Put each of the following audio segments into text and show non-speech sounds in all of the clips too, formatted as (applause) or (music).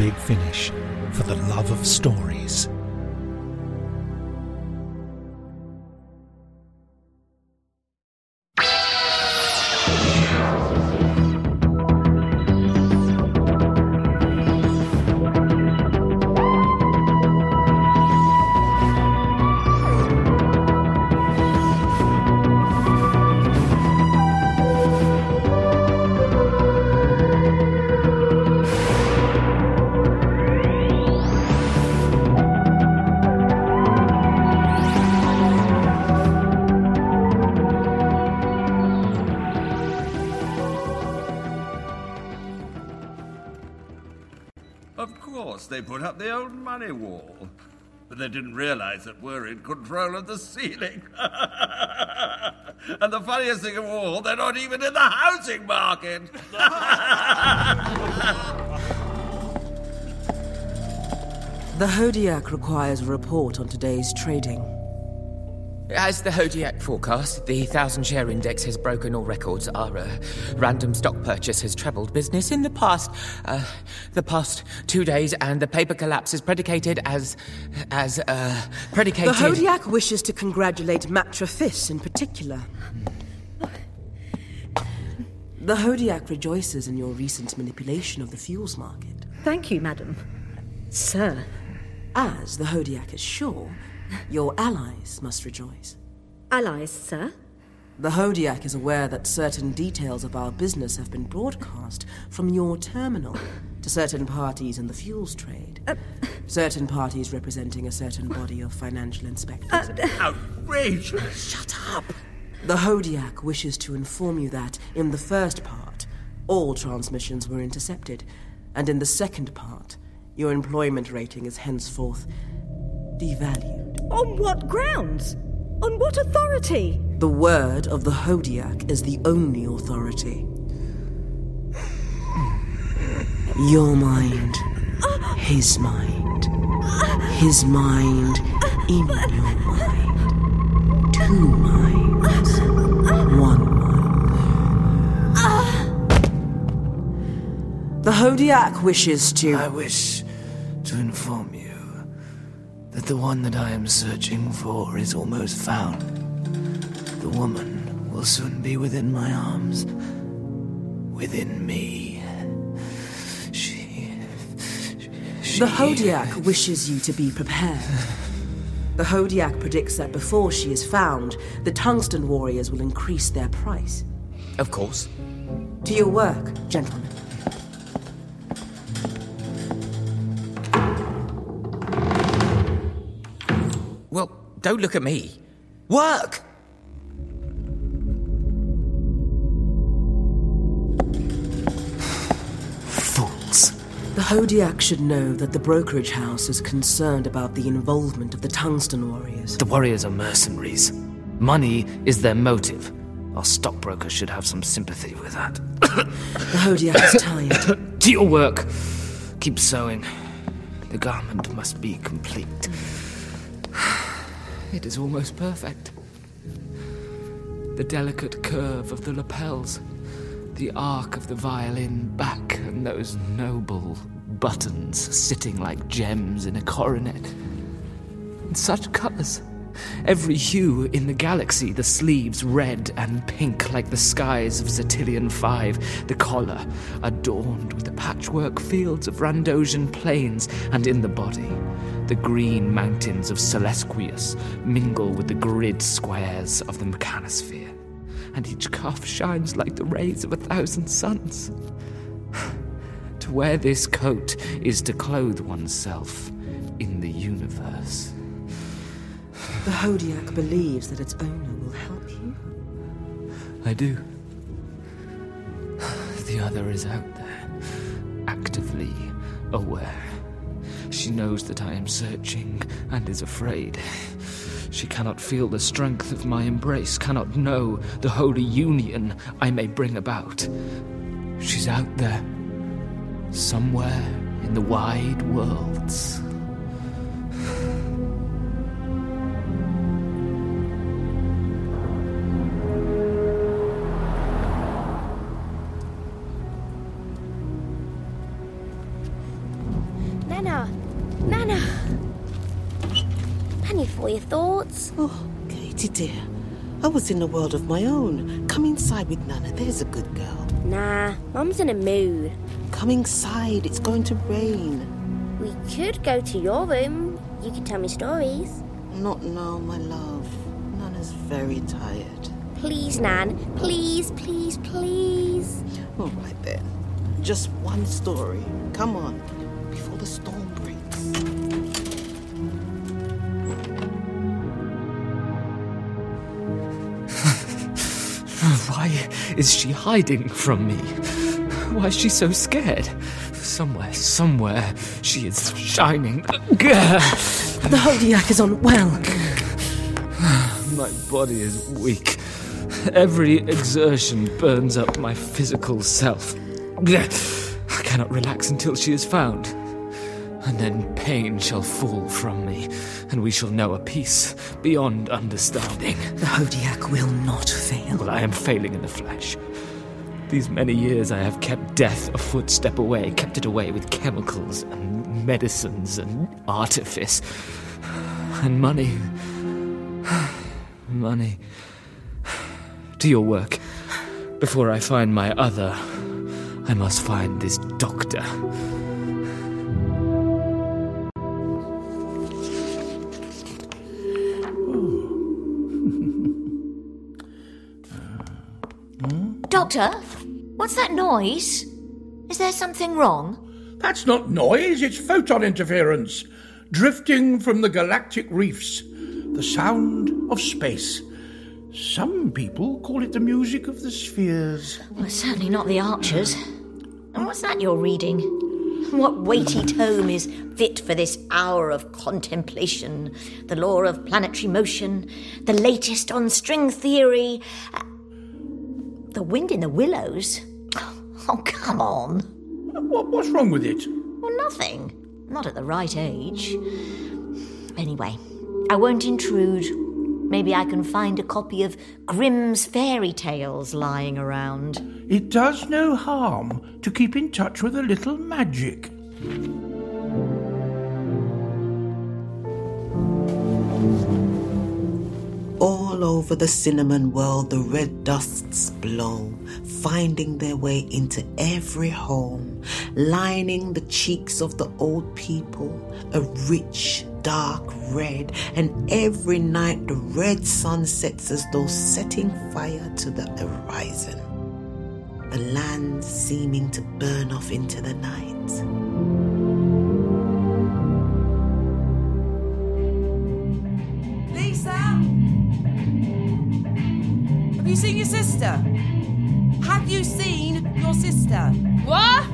Big Finish for the love of stories. They didn't realize that we're in control of the ceiling. (laughs) and the funniest thing of all, they're not even in the housing market. (laughs) The Hodiac requires a report on today's trading. As the Hodiac forecast, the thousand share index has broken all records. Our uh, random stock purchase has trebled business in the past, uh, the past two days, and the paper collapse is predicated as, as, uh, predicated. The Hodiac wishes to congratulate Matrafis in particular. The Hodiac rejoices in your recent manipulation of the fuels market. Thank you, madam. Sir. As the Hodiac is sure, your allies must rejoice. Allies, sir? The Hodiac is aware that certain details of our business have been broadcast from your terminal to certain parties in the fuels trade. Uh, certain parties representing a certain body of financial inspectors. Uh, uh, Outrageous! Shut up! The Hodiac wishes to inform you that, in the first part, all transmissions were intercepted, and in the second part, your employment rating is henceforth devalued. On what grounds? On what authority? The word of the Hodiac is the only authority. Your mind, his mind, his mind in your mind. Two minds, one mind. The Hodiac wishes to. I wish to inform you that the one that I am searching for is almost found. The woman will soon be within my arms. Within me. She. The Hodiac wishes you to be prepared. The Hodiac predicts that before she is found, the tungsten warriors will increase their price. Of course. To your work, gentlemen. Well, don't look at me. Work! Fools. The Hodiac should know that the brokerage house is concerned about the involvement of the tungsten warriors. The warriors are mercenaries. Money is their motive. Our stockbroker should have some sympathy with that. The Hodiac is (coughs) tired. to your work. Keep sewing. The garment must be complete. (sighs) It is almost perfect. The delicate curve of the lapels, the arc of the violin back, and those noble buttons sitting like gems in a coronet. In such colours. Every hue in the galaxy, the sleeves red and pink like the skies of Zertilian 5, the collar adorned with the patchwork fields of Randosian plains, and in the body, the green mountains of Celesquius mingle with the grid squares of the mechanosphere, and each cuff shines like the rays of a thousand suns. (sighs) to wear this coat is to clothe oneself The Hodiac believes that its owner will help you. I do. The other is out there, actively aware. She knows that I am searching and is afraid. She cannot feel the strength of my embrace, cannot know the holy union I may bring about. She's out there, somewhere in the wide worlds. Dear. I was in a world of my own. Come inside with Nana. There's a good girl. Nah, Mum's in a mood. Come inside. It's going to rain. We could go to your room. You could tell me stories. Not now, my love. Nana's very tired. Please, Nan. Please, please, please. All right then. Just one story. Come on. Why is she hiding from me? Why is she so scared? Somewhere, somewhere, she is shining. The Hodiac is unwell. My body is weak. Every exertion burns up my physical self. I cannot relax until she is found. And then pain shall fall from me, and we shall know a peace beyond understanding. The Hodiac will not fail. Well, I am failing in the flesh. These many years I have kept death a footstep away, kept it away with chemicals and medicines and artifice. And money. (sighs) Money. To your work. Before I find my other, I must find this doctor. Doctor, what's that noise? Is there something wrong? That's not noise, it's photon interference. Drifting from the galactic reefs. The sound of space. Some people call it the music of the spheres. Well, certainly not the archers. And what's that you're reading? What weighty tome is fit for this hour of contemplation? The law of planetary motion, the latest on string theory. The wind in the willows? Oh, come on. What, what's wrong with it? Well, nothing. Not at the right age. Anyway, I won't intrude. Maybe I can find a copy of Grimm's fairy tales lying around. It does no harm to keep in touch with a little magic. All over the cinnamon world, the red dusts blow, finding their way into every home, lining the cheeks of the old people, a rich, dark red, and every night the red sun sets as though setting fire to the horizon, the land seeming to burn off into the night. You seen your sister? Have you seen your sister? What?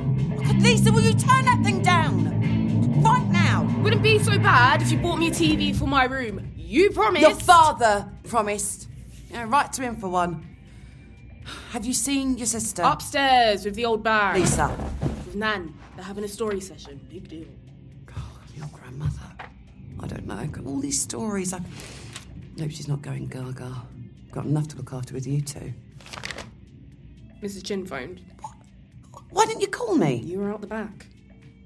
God, Lisa, will you turn that thing down? Right now. Wouldn't be so bad if you bought me a TV for my room. You promised. Your father promised. Yeah, right to him for one. Have you seen your sister? Upstairs with the old bag. Lisa. With Nan. They're having a story session. Big deal. Your grandmother. I don't know. All these stories. I hope she's not going gaga. Got enough to look after with you two. Mrs. Chin phoned. Why didn't you call me? You were out the back.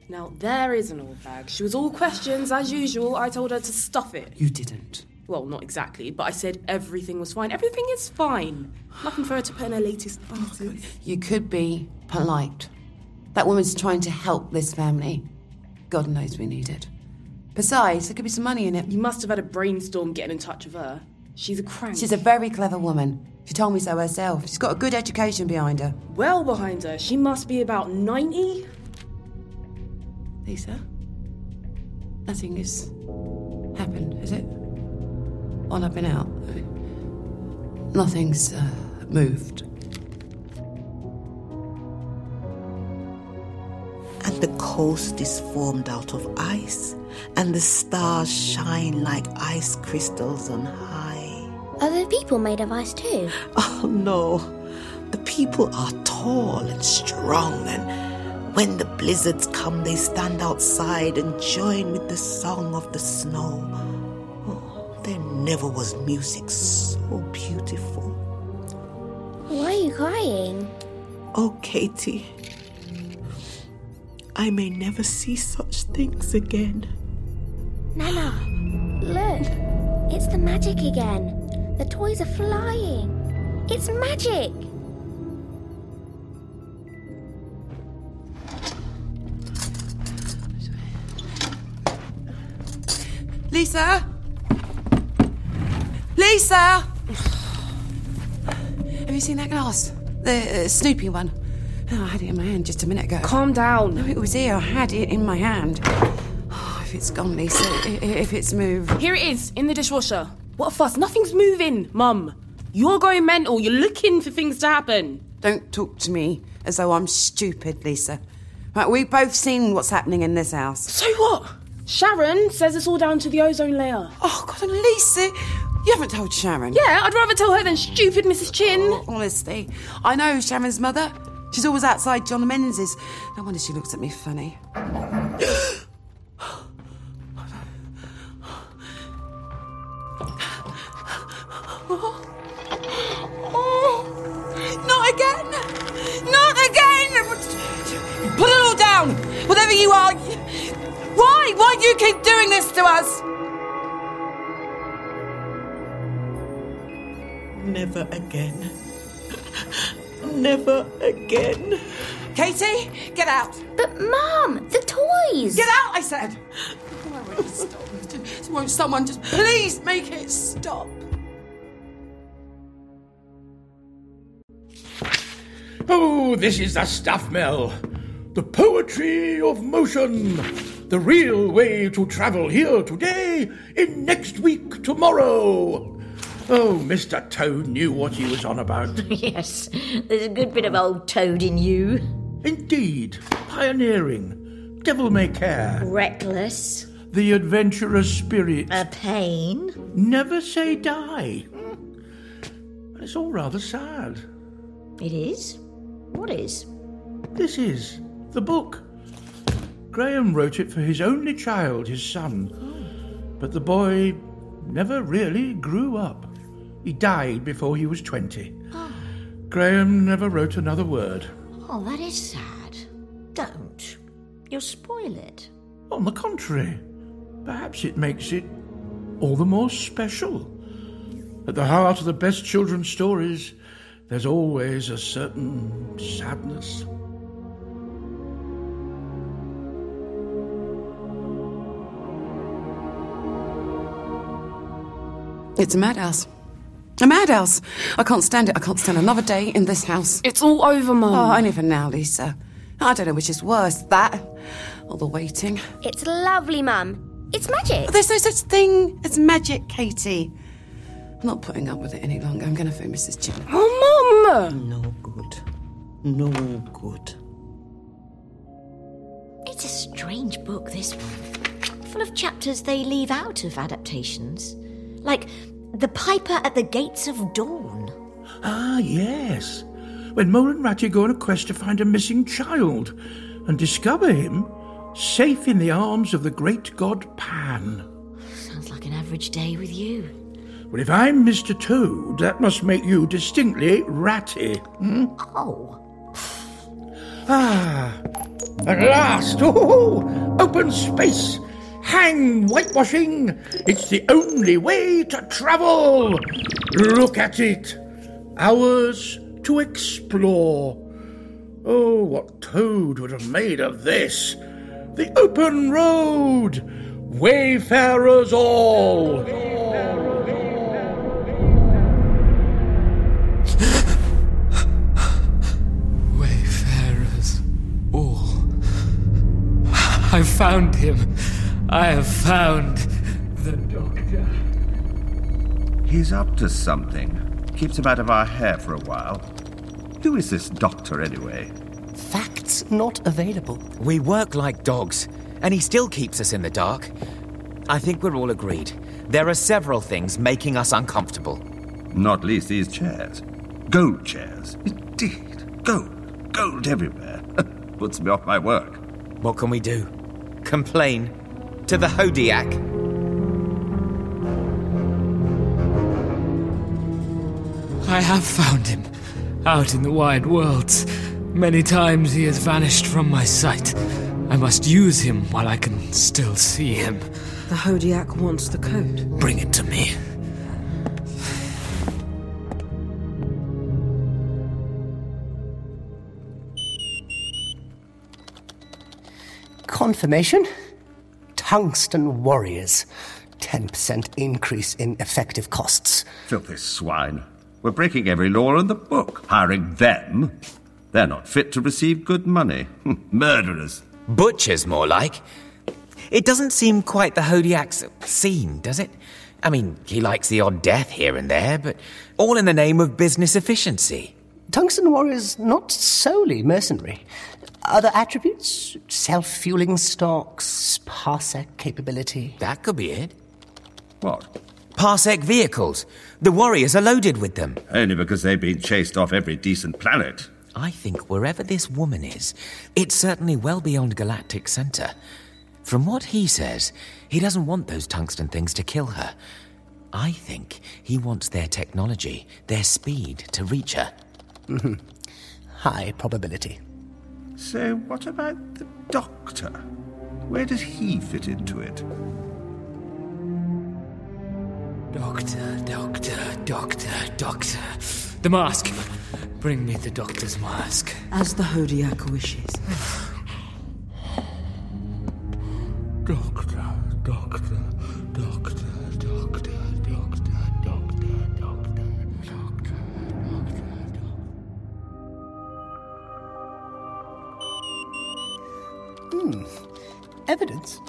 Now, there is an old bag. She was all questions, as usual. I told her to stuff it. You didn't. Well, not exactly, but I said everything was fine. Everything is fine. Nothing for her to put in her latest pieces. You could be polite. That woman's trying to help this family. God knows we need it. Besides, there could be some money in it. You must have had a brainstorm getting in touch with her. She's a crank. She's a very clever woman. She told me so herself. She's got a good education behind her. Well behind her. She must be about 90. Lisa? Nothing has happened, has it? While up and out? Nothing's uh, moved. And the coast is formed out of ice, and the stars shine like ice crystals on high. Are there people made of ice too? Oh no, the people are tall and strong, and when the blizzards come, they stand outside and join with the song of the snow. Oh, there never was music so beautiful. Why are you crying? Oh, Katie, I may never see such things again. Nana, look. It's the magic again. The toys are flying. It's magic. Lisa? Lisa! Have you seen that glass? The uh, Snoopy one? Oh, I had it in my hand just a minute ago. Calm down. No, it was here. I had it in my hand. Oh, if it's gone, Lisa, i- i- if it's moved. Here it is, in the dishwasher. What a fuss. Nothing's moving, Mum. You're going mental. You're looking for things to happen. Don't talk to me as though I'm stupid, Lisa. Right, we've both seen what's happening in this house. So what? Sharon says it's all down to the ozone layer. Oh, God, and Lisa, you haven't told Sharon. Yeah, I'd rather tell her than stupid Mrs. Chin. Oh, honestly, I know Sharon's mother. She's always outside John Menzies. No wonder she looks at me funny. Oh, oh. not again! Not again! Put it all down! Whatever you are! Why? Why do you keep doing this to us? Never again. Never again. Katie, get out! But, Mum, the toys! Get out, I said! Why won't it stop? Won't someone just please make it stop? Oh, this is the stuff, Mel. The poetry of motion. The real way to travel here today, in next week tomorrow. Oh, Mr. Toad knew what he was on about. (laughs) yes, there's a good bit of old toad in you. Indeed, pioneering, devil may care, Reckless, the adventurous spirit. a pain. Never say die. It's all rather sad. It is? What is? This is the book. Grahame wrote it for his only child, his son. But the boy never really grew up. He died before he was 20. (gasps) Grahame never wrote another word. Oh, that is sad. Don't. You'll spoil it. On the contrary, perhaps it makes it all the more special. At the heart of the best children's stories, there's always a certain sadness. It's a madhouse. A madhouse. I can't stand it. I can't stand another day in this house. It's all over, Mum. Oh, and even now, Lisa. I don't know which is worse, that or the waiting. It's lovely, Mum. It's magic. But there's no such thing as magic, Katie. I'm not putting up with it any longer. I'm going to phone Mrs. Chin. Oh, Mum! No good. No good. It's a strange book, this one. Full of chapters they leave out of adaptations. Like The Piper at the Gates of Dawn. Ah, yes. When Mole and Ratty go on a quest to find a missing child and discover him safe in the arms of the great god Pan. Sounds like an average day with you. Well, if I'm Mr. Toad, that must make you distinctly ratty. Hmm? Oh. Ah, at last! Oh, open space! Hang whitewashing! It's the only way to travel! Look at it! Hours to explore. Oh, what Toad would have made of this! The open road! Wayfarers all! Found him. I have found the doctor. He's up to something. Keeps him out of our hair for a while. Who is this doctor, anyway? Facts not available. We work like dogs, and he still keeps us in the dark. I think we're all agreed. There are several things making us uncomfortable. Not least these chairs. Gold chairs. Indeed. Gold. Gold everywhere. (laughs) Puts me off my work. What can we do? Complain? To the Hodiac? I have found him. Out in the wide worlds. Many times he has vanished from my sight. I must use him while I can still see him. The Hodiac wants the code. Bring it to me. Confirmation? Tungsten warriors. 10% increase in effective costs. Filthy swine. We're breaking every law in the book. Hiring them? They're not fit to receive good money. Hmm, murderers. Butchers, more like. It doesn't seem quite the Hodiac's scene, does it? I mean, he likes the odd death here and there, but all in the name of business efficiency. Tungsten warriors not solely mercenary. Other attributes? Self-fueling stocks, parsec capability. That could be it. What? Parsec vehicles. The warriors are loaded with them. Only because they've been chased off every decent planet. I think wherever this woman is, it's certainly well beyond Galactic Center. From what he says, he doesn't want those tungsten things to kill her. I think he wants their technology, their speed to reach her. Mm-hmm. (laughs) High probability. So, what about the Doctor? Where does he fit into it? Doctor, doctor, doctor, doctor. The mask. Bring me the doctor's mask. As the Hodiac wishes. Doctor, doctor, doctor, doctor, Evidence.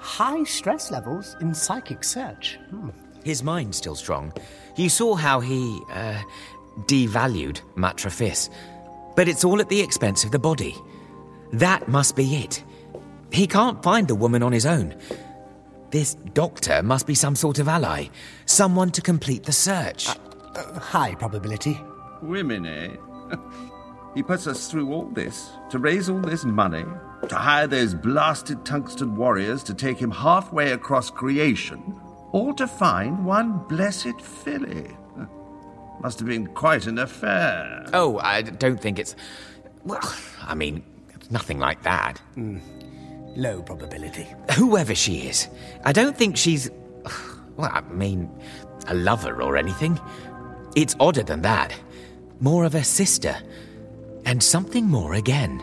High stress levels in psychic search. Hmm. His mind's still strong. You saw how he, uh, devalued Matrafis. But it's all at the expense of the body. That must be it. He can't find the woman on his own. This doctor must be some sort of ally, someone to complete the search. Uh, high probability. Women, eh? (laughs) he puts us through all this to raise all this money, to hire those blasted tungsten warriors to take him halfway across creation, all to find one blessed filly. (laughs) Must have been quite an affair. Oh, I don't think it's. Well, I mean, it's nothing like that. Mm. Low probability. Whoever she is, I don't think she's. Well, I mean, a lover or anything. It's odder than that. More of a sister. And something more again.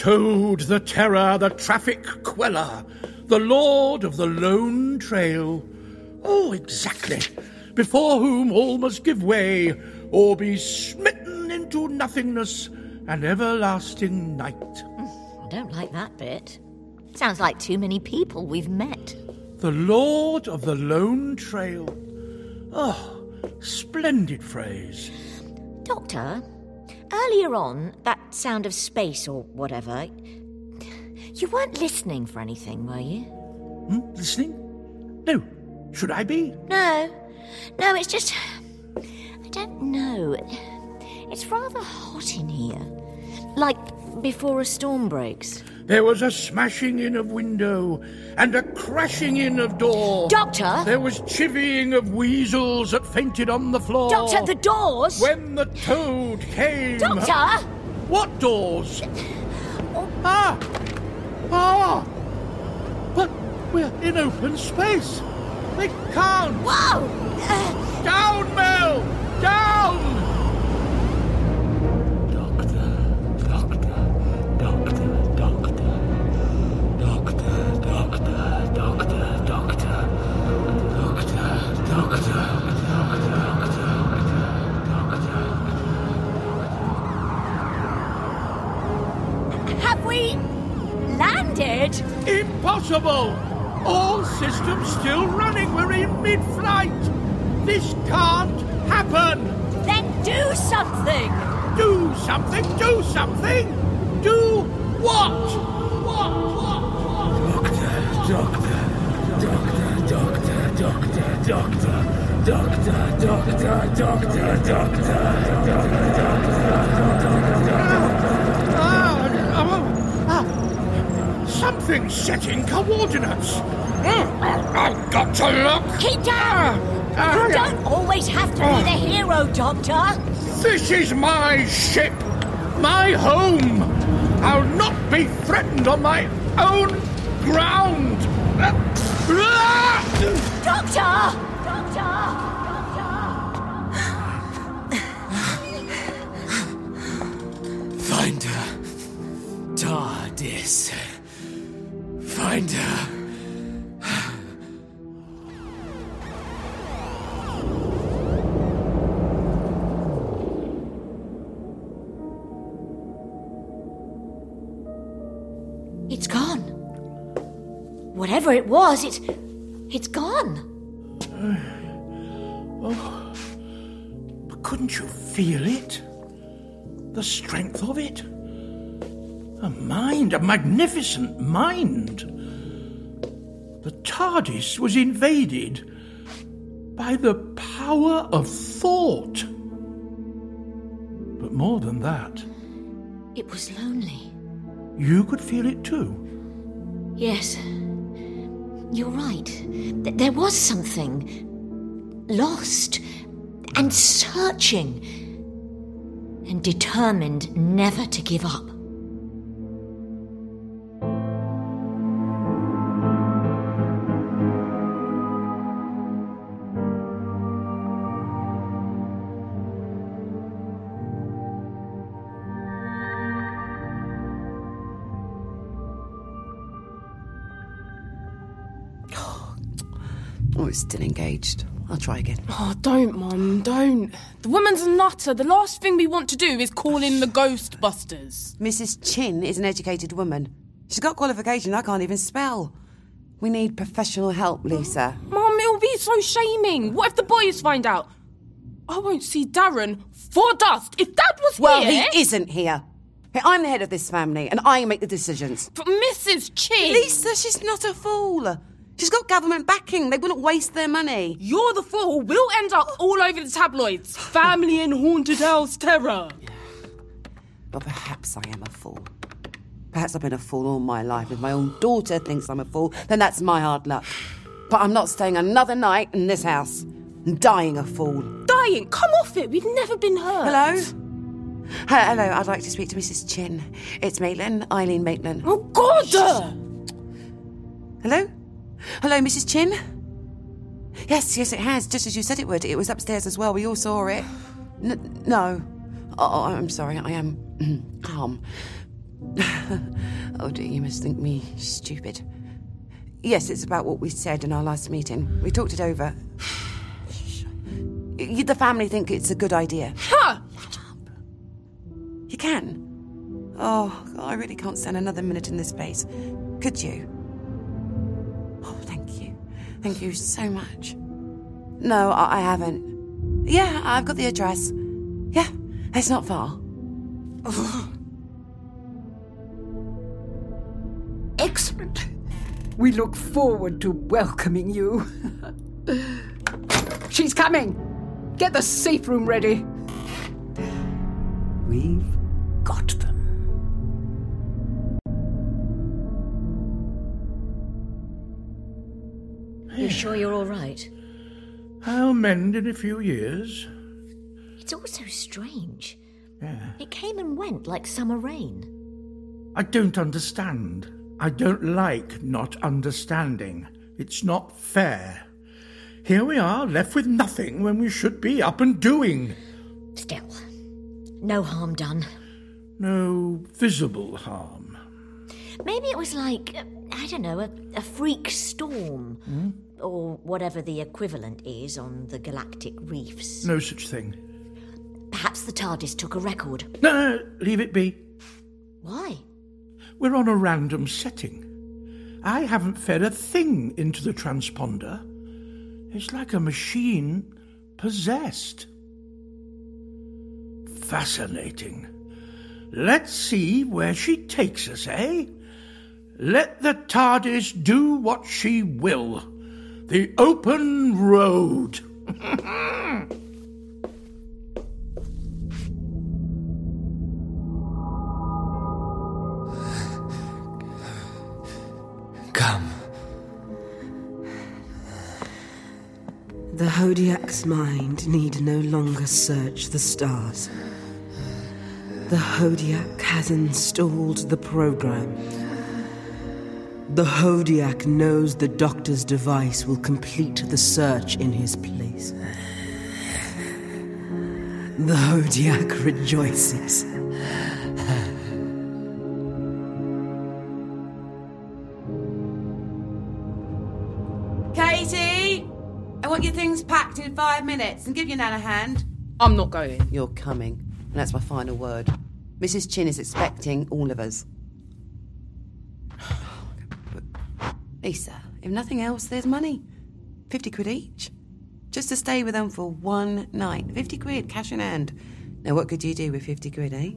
Toad the Terror, the traffic queller, the lord of the lone trail. Oh, exactly. Before whom all must give way, or be smitten into nothingness and everlasting night. I don't like that bit. Sounds like too many people we've met. The lord of the lone trail. Oh, splendid phrase. Doctor, earlier on, that sound of space or whatever, you weren't listening for anything, were you? Hmm? Listening? No. Should I be? No. No, it's just. I don't know. It's rather hot in here. Like before a storm breaks. There was a smashing in of window and a crashing in of door. Doctor! There was chivying of weasels that fainted on the floor. Doctor, the doors! When the toad came. Doctor! What doors? Ah! Ah! But we're in open space. They can't. Whoa! Down, Mel! Down! Have we landed? Impossible! All systems still running. We're in mid flight. This can't happen. Then do something! Do something, do something! Do what? What, what, what? Doctor, doctor, doctor, doctor, doctor, doctor, doctor, doctor, ah, ah, doctor, doctor. Something's setting coordinates. Hmm, I've got to look. Keep down! Ah, you don't always have to be ah. the hero, Doctor. This is my ship, my home. I'll not be threatened on my own ground. Doctor! Doctor! Find her. TARDIS. Find her. It's gone. Whatever it was, it's. It's gone. (sighs) Oh, but couldn't you feel it? The strength of it? A mind, a magnificent mind. The TARDIS was invaded by the power of thought. But more than that, It was lonely. you could feel it too. Yes. You're right. Th- there was something. Lost. And searching. And determined never to give up. It's still engaged. I'll try again. Oh, don't, Mum, don't. The woman's a nutter. The last thing we want to do is call in the Ghostbusters. Mrs. Chin is an educated woman. She's got qualification I can't even spell. We need professional help, Lisa. Mum, it'll be so shaming. What if the boys find out? I won't see Darren for dust. If Dad was Well, here. he isn't here. Hey, I'm the head of this family, and I make the decisions. But Mrs. Chin. Lisa, she's not a fool. She's got government backing. They wouldn't waste their money. You're the fool. We'll end up all over the tabloids. (sighs) Family in haunted house terror. Well, perhaps I am a fool. Perhaps I've been a fool all my life. If my own daughter thinks I'm a fool, then that's my hard luck. But I'm not staying another night in this house. I'm dying a fool. Dying. Come off it. We've never been hurt. Hello? Hi- Hello, I'd like to speak to Mrs. Chin. It's Maitland, Eileen Maitland. Oh, God! Hello? Hello, Mrs. Chin? Yes, yes, it has, just as you said it would. It was upstairs as well. We all saw it. N- no. Oh, oh I'm sorry. I am (clears throat) calm. (laughs) oh dear, you must think me stupid. Yes, it's about what we said in our last meeting. We talked it over. (sighs) The family think it's a good idea. Ha! You can. Oh, I really can't stand another minute in this place. Could you? Thank you. Thank you so much. No, I, I haven't. Yeah, I've got the address. Yeah, it's not far. (laughs) Excellent. We look forward to welcoming you. (laughs) She's coming. Get the safe room ready. We've got them. You sure you're all right? I'll mend in a few years. It's all so strange. Yeah. It came and went like summer rain. I don't understand. I don't like not understanding. It's not fair. Here we are, left with nothing when we should be up and doing. Still, no harm done. No visible harm. Maybe it was like, I don't know, a, a freak storm. Hmm? Or whatever the equivalent is on the galactic reefs. No such thing. Perhaps the TARDIS took a record. No, no, leave it be. Why? We're on a random setting. I haven't fed a thing into the transponder. It's like a machine possessed. Fascinating. Let's see where she takes us, eh? Let the TARDIS do what she will. The open road. (laughs) Come. The Hodiac's mind need no longer search the stars. The Hodiac has installed the program. The Hodiac knows the doctor's device will complete the search in his place. The Hodiac rejoices. Katie! I want your things packed in five minutes and give your nan a hand. I'm not going. You're coming. And that's my final word. Mrs. Chin is expecting all of us. Lisa, if nothing else, there's money. 50 quid each. Just to stay with them for one night. 50 quid, cash in hand. Now, what could you do with 50 quid, eh?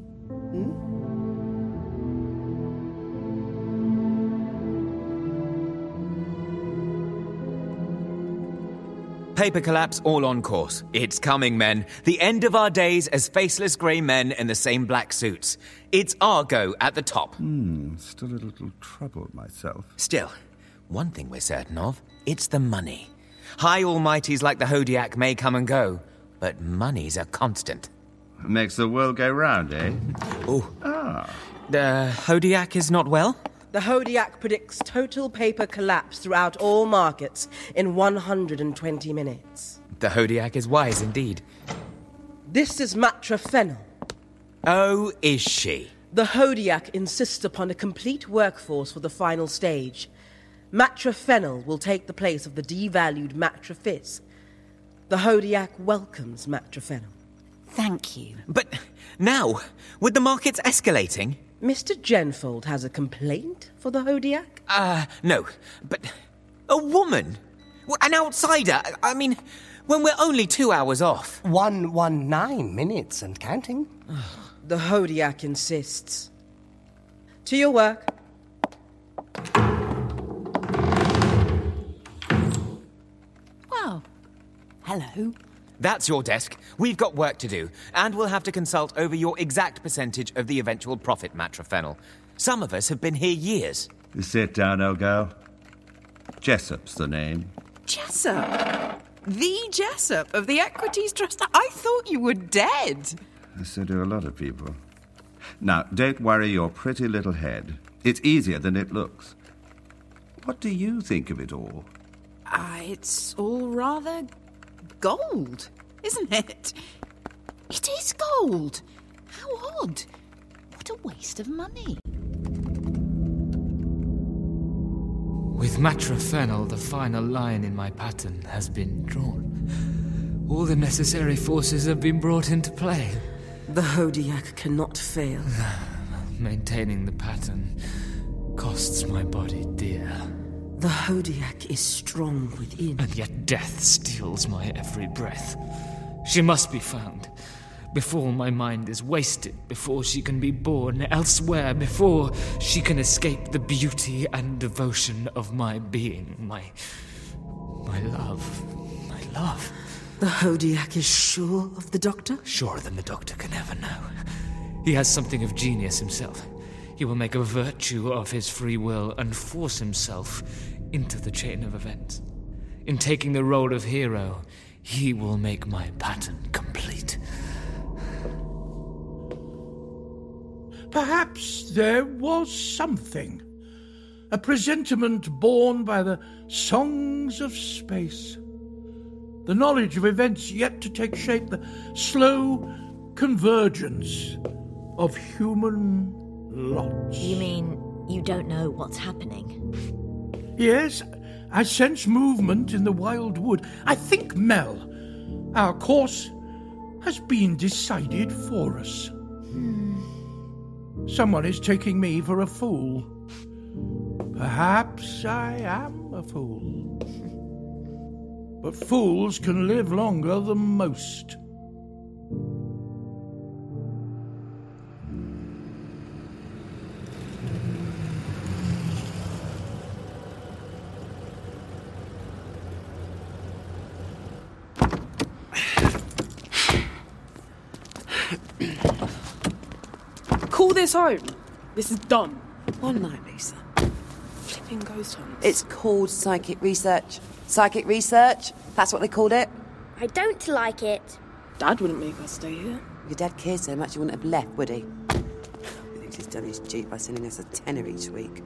Paper collapse all on course. It's coming, men. The end of our days as faceless grey men in the same black suits. It's Argo at the top. Hmm, still a little troubled myself. Still, one thing we're certain of it's the money. High almighties like the Hodiac may come and go, but money's a constant. Makes the world go round, eh? Oh. Ah. The Hodiac is not well? The Hodiac predicts total paper collapse throughout all markets in 120 minutes. The Hodiac is wise indeed. This is Matrafenel. Oh, is she? The Hodiac insists upon a complete workforce for the final stage. Matrafenel will take the place of the devalued Matrafis. The Hodiac welcomes Matrafenel. Thank you. But now, with the markets escalating? Mr. Genfold has a complaint for the Hodiac? Uh, no. But a woman? An outsider? I mean, when we're only two hours off. One, one, nine minutes and counting. The Hodiac insists. To your work. Hello. That's your desk. We've got work to do, and we'll have to consult over your exact percentage of the eventual profit, Matrafenel. Some of us have been here years. Sit down, old girl. Jessup's the name. Jessup? The Jessup of the Equities Trust? I thought you were dead. So do a lot of people. Now, don't worry your pretty little head. It's easier than it looks. What do you think of it all? Ah, it's all rather gold, isn't it? It is gold. How odd. What a waste of money. With Matrafenel, the final line in my pattern has been drawn. All the necessary forces have been brought into play. The Hodiac cannot fail. (sighs) Maintaining the pattern costs my body dear. The Hodiac is strong within. And yet death steals my every breath. She must be found. Before my mind is wasted, before she can be born elsewhere, before she can escape the beauty and devotion of my being, my. my love, my love. The Hodiac is sure of the Doctor? Surer than the Doctor can ever know. He has something of genius himself. He will make a virtue of his free will and force himself into the chain of events. In taking the role of hero, he will make my pattern complete. Perhaps there was something. A presentiment born by the songs of space. The knowledge of events yet to take shape, the slow convergence of human lots. You mean you don't know what's happening? Yes, I sense movement in the wild wood. I think, Mel, our course has been decided for us. Hmm. Someone is taking me for a fool. Perhaps I am a fool. (laughs) But fools can live longer than most. Call this home. This is dumb. One night, Lisa. Flipping ghost hunts. It's called psychic research. Psychic research? That's what they called it. I don't like it. Dad wouldn't make us stay here. If your dad cared so much, he wouldn't have left, would he? He thinks he's done his duty by sending us a tenner each week.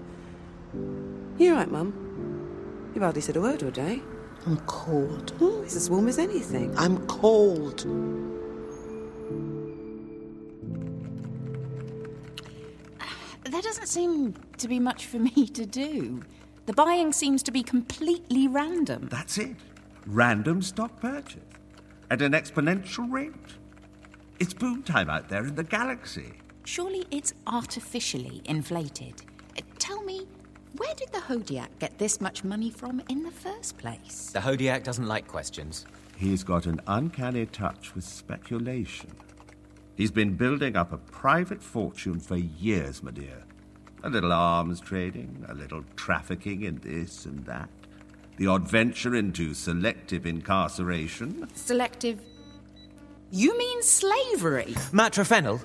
You're right, Mum? You've hardly said a word all day. I'm cold. Oh, it's as warm as anything. I'm cold. There doesn't seem to be much for me to do. The buying seems to be completely random. That's it. Random stock purchase. At an exponential rate. It's boom time out there in the galaxy. Surely it's artificially inflated. Uh, Tell me, where did the Hodiac get this much money from in the first place? The Hodiac doesn't like questions. He's got an uncanny touch with speculation. He's been building up a private fortune for years, my dear. A little arms trading, a little trafficking in this and that, the odd venture into selective incarceration. Selective. You mean slavery? Matrafenel,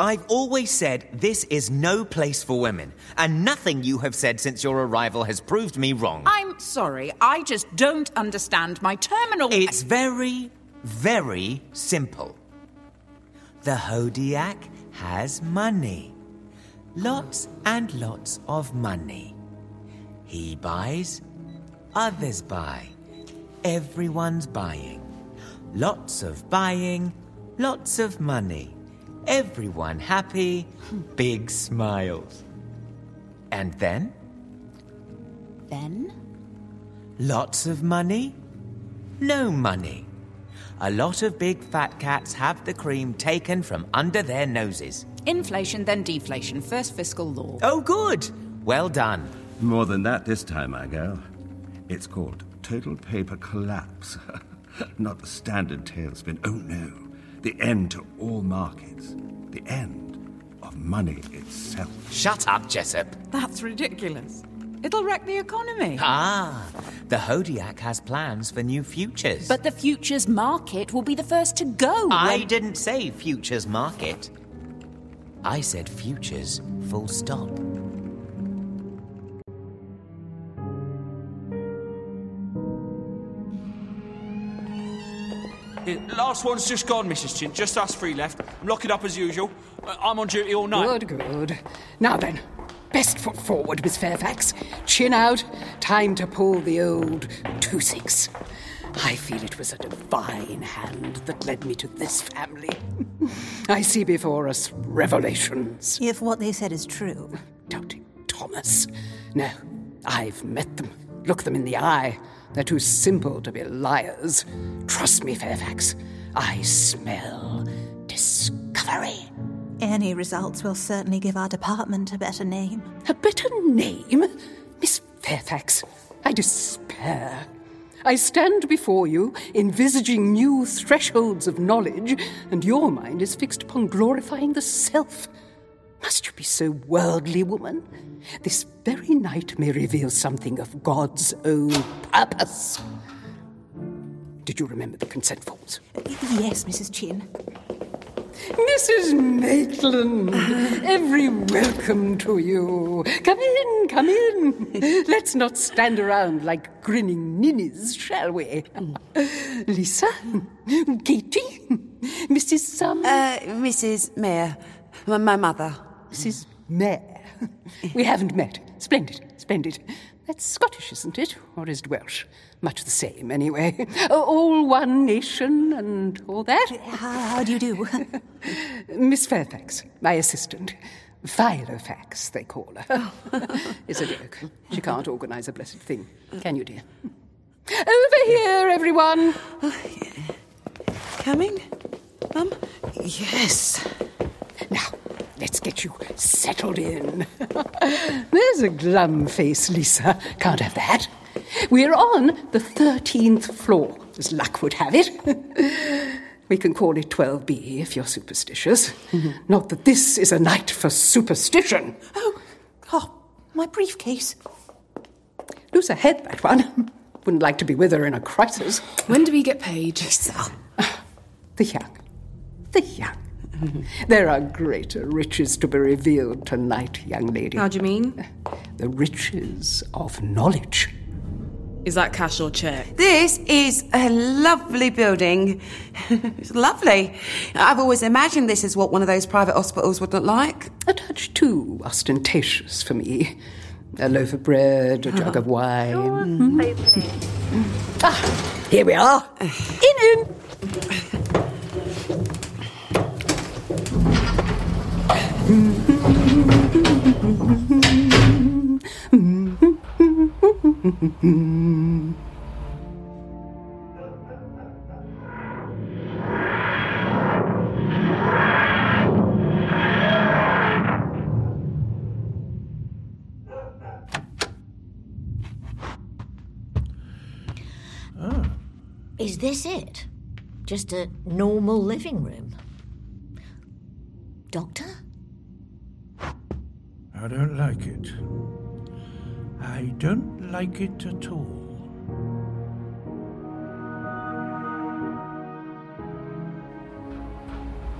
I've always said this is no place for women, and nothing you have said since your arrival has proved me wrong. I'm sorry, I just don't understand my terminal. It's very, very simple. The Hodiac has money. Lots and lots of money. He buys, others buy. Everyone's buying. Lots of buying, lots of money. Everyone happy, big smiles. And then? Then? Lots of money, no money. A lot of big fat cats have the cream taken from under their noses. Inflation, then deflation. First fiscal law. Oh, good. Well done. More than that this time, my girl. It's called total paper collapse. (laughs) Not the standard tailspin. Oh no. The end to all markets. The end of money itself. Shut up, Jessup. That's ridiculous. It'll wreck the economy. Ah, the Hodiac has plans for new futures. But the futures market will be the first to go. I when- didn't say futures market. I said futures, full stop. Yeah, last one's just gone, Mrs. Chin. Just us three left. I'm locking up as usual. Uh, I'm on duty all night. Good, good. Now then, best foot forward, Miss Fairfax. Chin out. Time to pull the old two six. I feel it was a divine hand that led me to this family. (laughs) I see before us revelations. If what they said is true. Doubting Thomas. No, I've met them. Look them in the eye. They're too simple to be liars. Trust me, Fairfax. I smell discovery. Any results will certainly give our department a better name. A better name? Miss Fairfax, I despair. I stand before you, envisaging new thresholds of knowledge, and your mind is fixed upon glorifying the self. Must you be so worldly, woman? This very night may reveal something of God's own purpose. Did you remember the consent forms? Yes, Mrs. Chin. Mrs. Maitland, every welcome to you. Come in, come in. Let's not stand around like grinning ninnies, shall we? Lisa, Katie, Mrs. Sum. Uh, Mrs. Mayor, my, my mother. Mrs. Mayor. We haven't met. Splendid, splendid. That's Scottish, isn't it? Or is it Welsh? Much the same, anyway. (laughs) All one nation and all that. How do you do? (laughs) Miss Fairfax, my assistant. Filofax, they call her. Oh. (laughs) it's a joke. She can't organise a blessed thing. Mm. Can you, dear? Over here, everyone. Oh, Coming? Mum? Yes. Now, let's get you settled in. (laughs) There's a glum face, Lisa. Can't have that. We're on the 13th floor, as luck would have it. (laughs) We can call it 12B if you're superstitious. Mm-hmm. Not that this is a night for superstition. Oh, oh my briefcase. Lose her head, that one. Wouldn't like to be with her in a crisis. When do we get paid? Lisa. (sighs) The young. The young. (laughs) There are greater riches to be revealed tonight, young lady. How do you mean? (laughs) The riches of knowledge. Is that cash or check? This is a lovely building. (laughs) it's lovely. I've always imagined this is what one of those private hospitals would look like. A touch too ostentatious for me. A loaf of bread, a jug of wine. Ah, here we are. (sighs) In, in. Ah. Is this it? Just a normal living room? Doctor? I don't like it. I don't like it at all.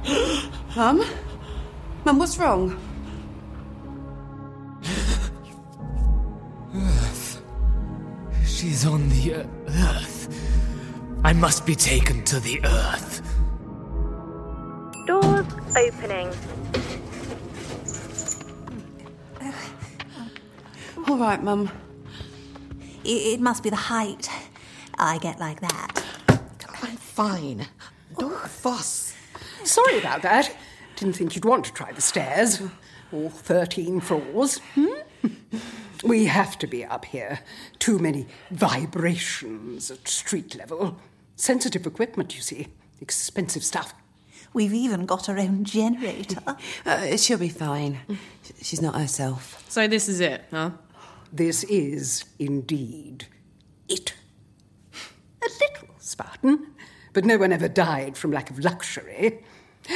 (gasps) Mum? Mum, what's wrong? Earth. She's on the earth. I must be taken to the earth. Doors opening. All right, Mum. It, it must be the height. I get like that. I'm fine. Don't fuss. Sorry about that. Didn't think you'd want to try the stairs. All 13 floors. Hmm? We have to be up here. Too many vibrations at street level. Sensitive equipment, you see. Expensive stuff. We've even got our own generator. (laughs) Uh, she'll be fine. She's not herself. So this is it, huh? This is indeed it. A little Spartan, but no one ever died from lack of luxury.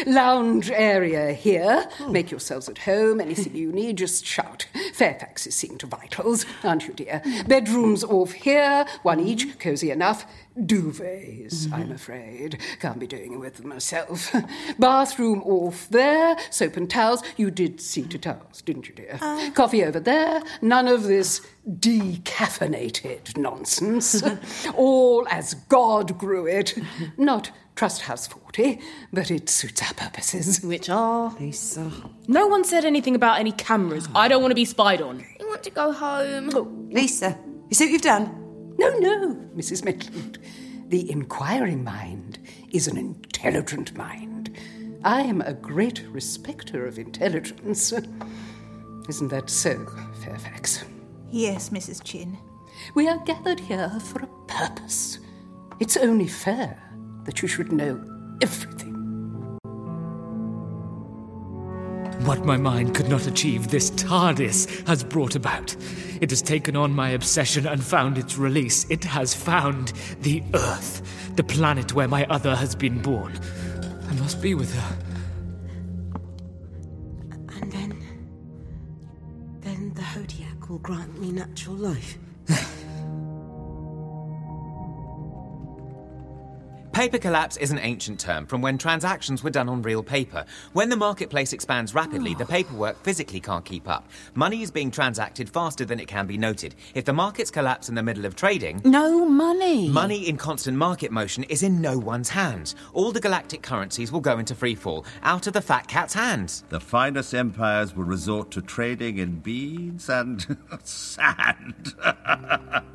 Lounge area here. Hmm. Make yourselves at home. Anything you need, just shout. Fairfax is seeing to vitals, aren't you, dear? Hmm. Bedrooms off here, one each, hmm. cosy enough. Duvets, I'm afraid. Can't be doing with them myself. (laughs) Bathroom off there, soap and towels. You did see to towels, didn't you, dear? Ah. Coffee over there. None of this decaffeinated nonsense. (laughs) All as God grew it. Not Trusthouse Forte, but it suits our purposes. Which are? Lisa. No one said anything about any cameras. I don't want to be spied on. I want to go home. Oh, Lisa, you see what you've done? No, no, Mrs. Maitland. The inquiring mind is an intelligent mind. I am a great respecter of intelligence. Isn't that so, Fairfax? Yes, Mrs. Chin. We are gathered here for a purpose. It's only fair that you should know everything. What my mind could not achieve, this TARDIS has brought about. It has taken on my obsession and found its release. It has found the Earth, the planet where my other has been born. I must be with her. And then. Then the Hodiac will grant me natural life. (sighs) (sighs) Paper collapse is an ancient term from when transactions were done on real paper. When the marketplace expands rapidly, the paperwork physically can't keep up. Money is being transacted faster than it can be noted. If the markets collapse in the middle of trading, No money. money in constant market motion is in no one's hands. All the galactic currencies will go into freefall, out of the fat cat's hands. The finest empires will resort to trading in beads and (laughs) sand. (laughs)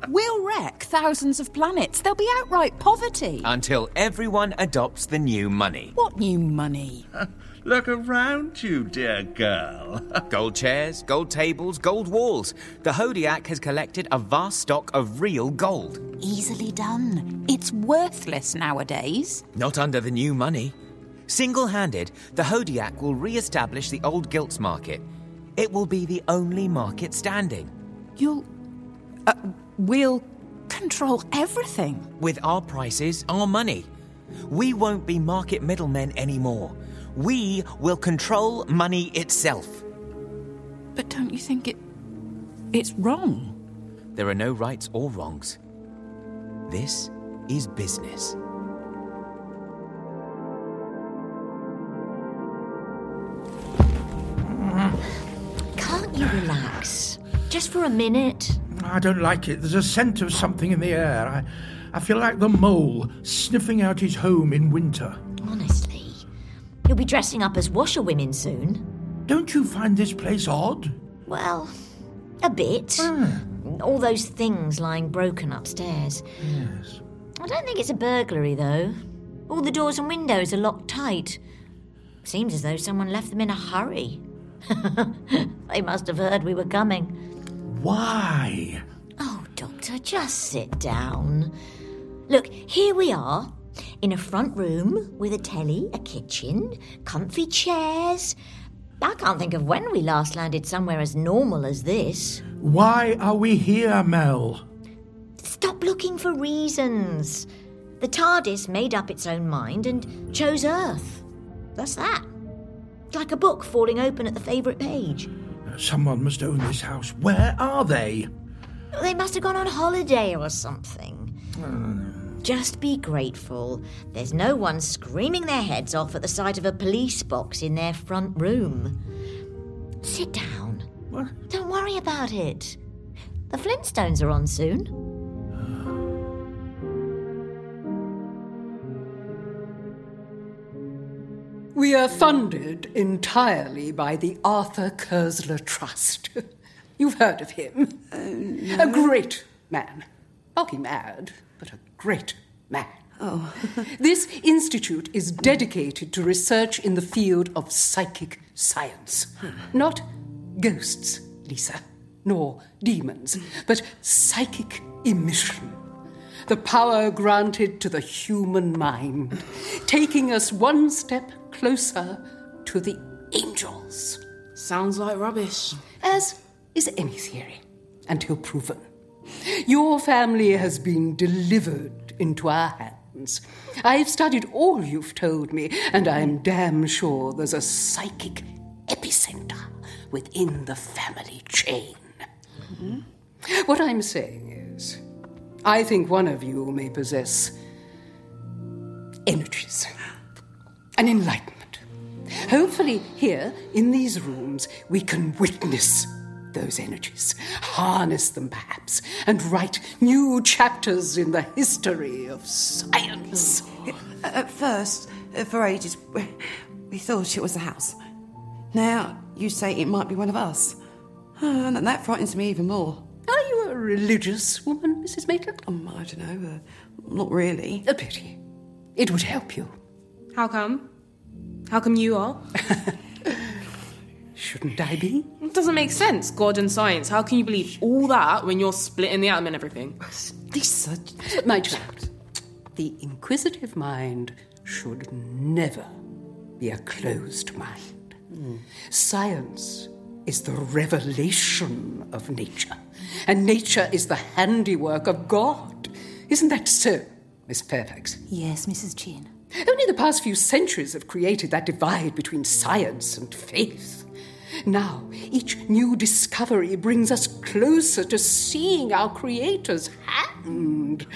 We'll wreck thousands of planets. There'll be outright poverty. Until everyone adopts the new money. What new money? (laughs) Look around you, dear girl. (laughs) gold chairs, gold tables, gold walls. The Hodiac has collected a vast stock of real gold. Easily done. It's worthless nowadays. Not under the new money. Single handed, the Hodiac will re establish the old gilts market. It will be the only market standing. You'll. Uh, we'll control everything. With our prices, our money. We won't be market middlemen anymore. We will control money itself. But don't you think it. it's wrong? There are no rights or wrongs. This is business. Can't you relax? Just for a minute? I don't like it. There's a scent of something in the air. I, I feel like the mole sniffing out his home in winter. Honestly, you'll be dressing up as washerwomen soon. Don't you find this place odd? Well, a bit. Ah. All those things lying broken upstairs. Yes. I don't think it's a burglary, though. All the doors and windows are locked tight. Seems as though someone left them in a hurry. (laughs) they must have heard we were coming. Why? Oh, Doctor, just sit down. Look, here we are, in a front room with a telly, a kitchen, comfy chairs. I can't think of when we last landed somewhere as normal as this. Why are we here, Mel? Stop looking for reasons. The TARDIS made up its own mind and chose Earth. That's that. Like a book falling open at the favourite page. Someone must own this house. Where are they? They must have gone on holiday or something. Just be grateful. There's no one screaming their heads off at the sight of a police box in their front room. Sit down. What? Don't worry about it. The Flintstones are on soon. We are funded entirely by the Arthur Koestler Trust. (laughs) You've heard of him. Uh, a great man. Partly mad, but a great man. Oh. (laughs) this institute is dedicated to research in the field of psychic science. Hmm. Not ghosts, Lisa, nor demons, but psychic emission. The power granted to the human mind, taking us one step closer to the angels. Sounds like rubbish. As is any theory, until proven. Your family has been delivered into our hands. I've studied all you've told me, and I'm damn sure there's a psychic epicenter within the family chain. Mm-hmm. What I'm saying is, I think one of you may possess energies, an enlightenment. Hopefully, here in these rooms, we can witness those energies, harness them perhaps, and write new chapters in the history of science. At first, uh, for ages, we- thought it was a house. Now you say it might be one of us. Uh, (sighs) And that frightens me even more. Are you a religious woman, Mrs. Maitland? Um, I don't know. Uh, not really. A pity. It would help you. How come? How come you are? (laughs) Shouldn't I be? It doesn't make sense. God and science. How can you believe all that when you're splitting the atom and everything? Lisa, My child, the inquisitive mind should never be a closed mind. Science is the revelation of nature, and nature is the handiwork of God. Isn't that so, Miss Fairfax? Yes, Mrs. Chin. Only the past few centuries have created that divide between science and faith. Now, each new discovery brings us closer to seeing our Creator's hand.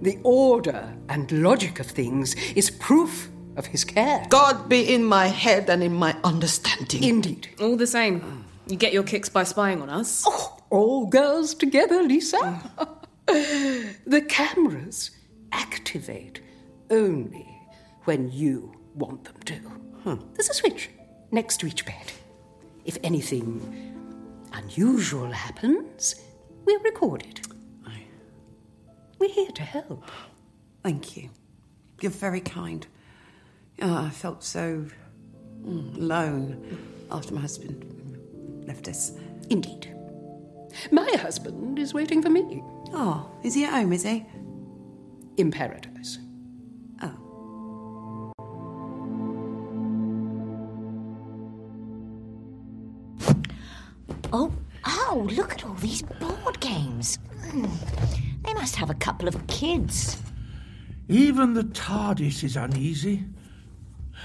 The order and logic of things is proof of His care. God be in my head and in my understanding. Indeed. All the same. You get your kicks by spying on us. Oh, all girls together, Lisa. Mm. the cameras activate only when you want them to. Hmm. There's a switch next to each bed. If anything unusual happens, we're recorded. We're here to help. Thank you. You're very kind. Oh, I felt so mm, alone after my husband left us. Indeed. My husband is waiting for me. Oh, is he at home, is he? In paradise. Oh, oh, look at all these board games. Hmm. They must have a couple of kids. Even the TARDIS is uneasy.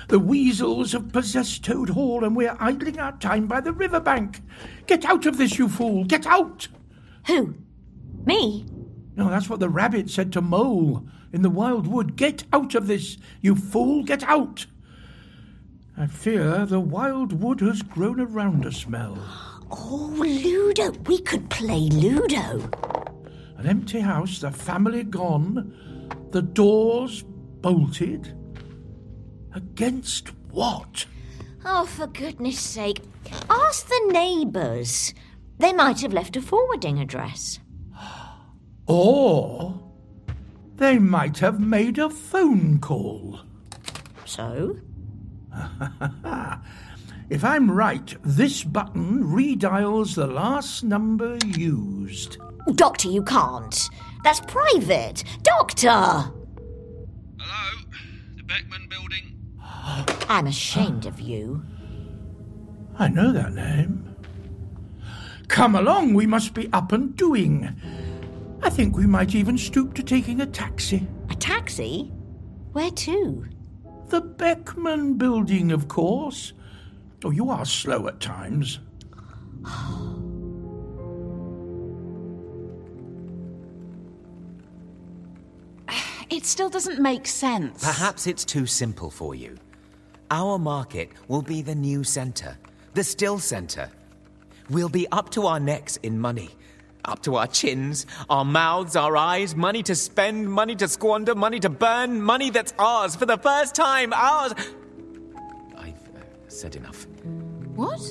The weasels have possessed Toad Hall, and we're idling our time by the river bank. Get out of this, you fool! Get out! Who? Me? No, that's what the rabbit said to Mole in the wild wood. Get out of this, you fool! Get out! I fear the wild wood has grown around us, Mel. Oh, Ludo. We could play Ludo. An empty house, the family gone, the doors bolted. Against what? Oh, for goodness sake. Ask the neighbours. They might have left a forwarding address. (gasps) Or they might have made a phone call. So? (laughs) if I'm right, this button redials the last number used. Doctor, you can't. That's private. Doctor! Hello? The Beckman building? I'm ashamed of you. I know that name. Come along, we must be up and doing. I think we might even stoop to taking a taxi. A taxi? Where to? The Beckman building, of course. Oh, you are slow at times. It still doesn't make sense. Perhaps it's too simple for you. Our market will be the new centre, the still centre. We'll be up to our necks in money, up to our chins, our mouths, our eyes, money to spend, money to squander, money to burn, money that's ours for the first time, ours. I've uh, said enough. What?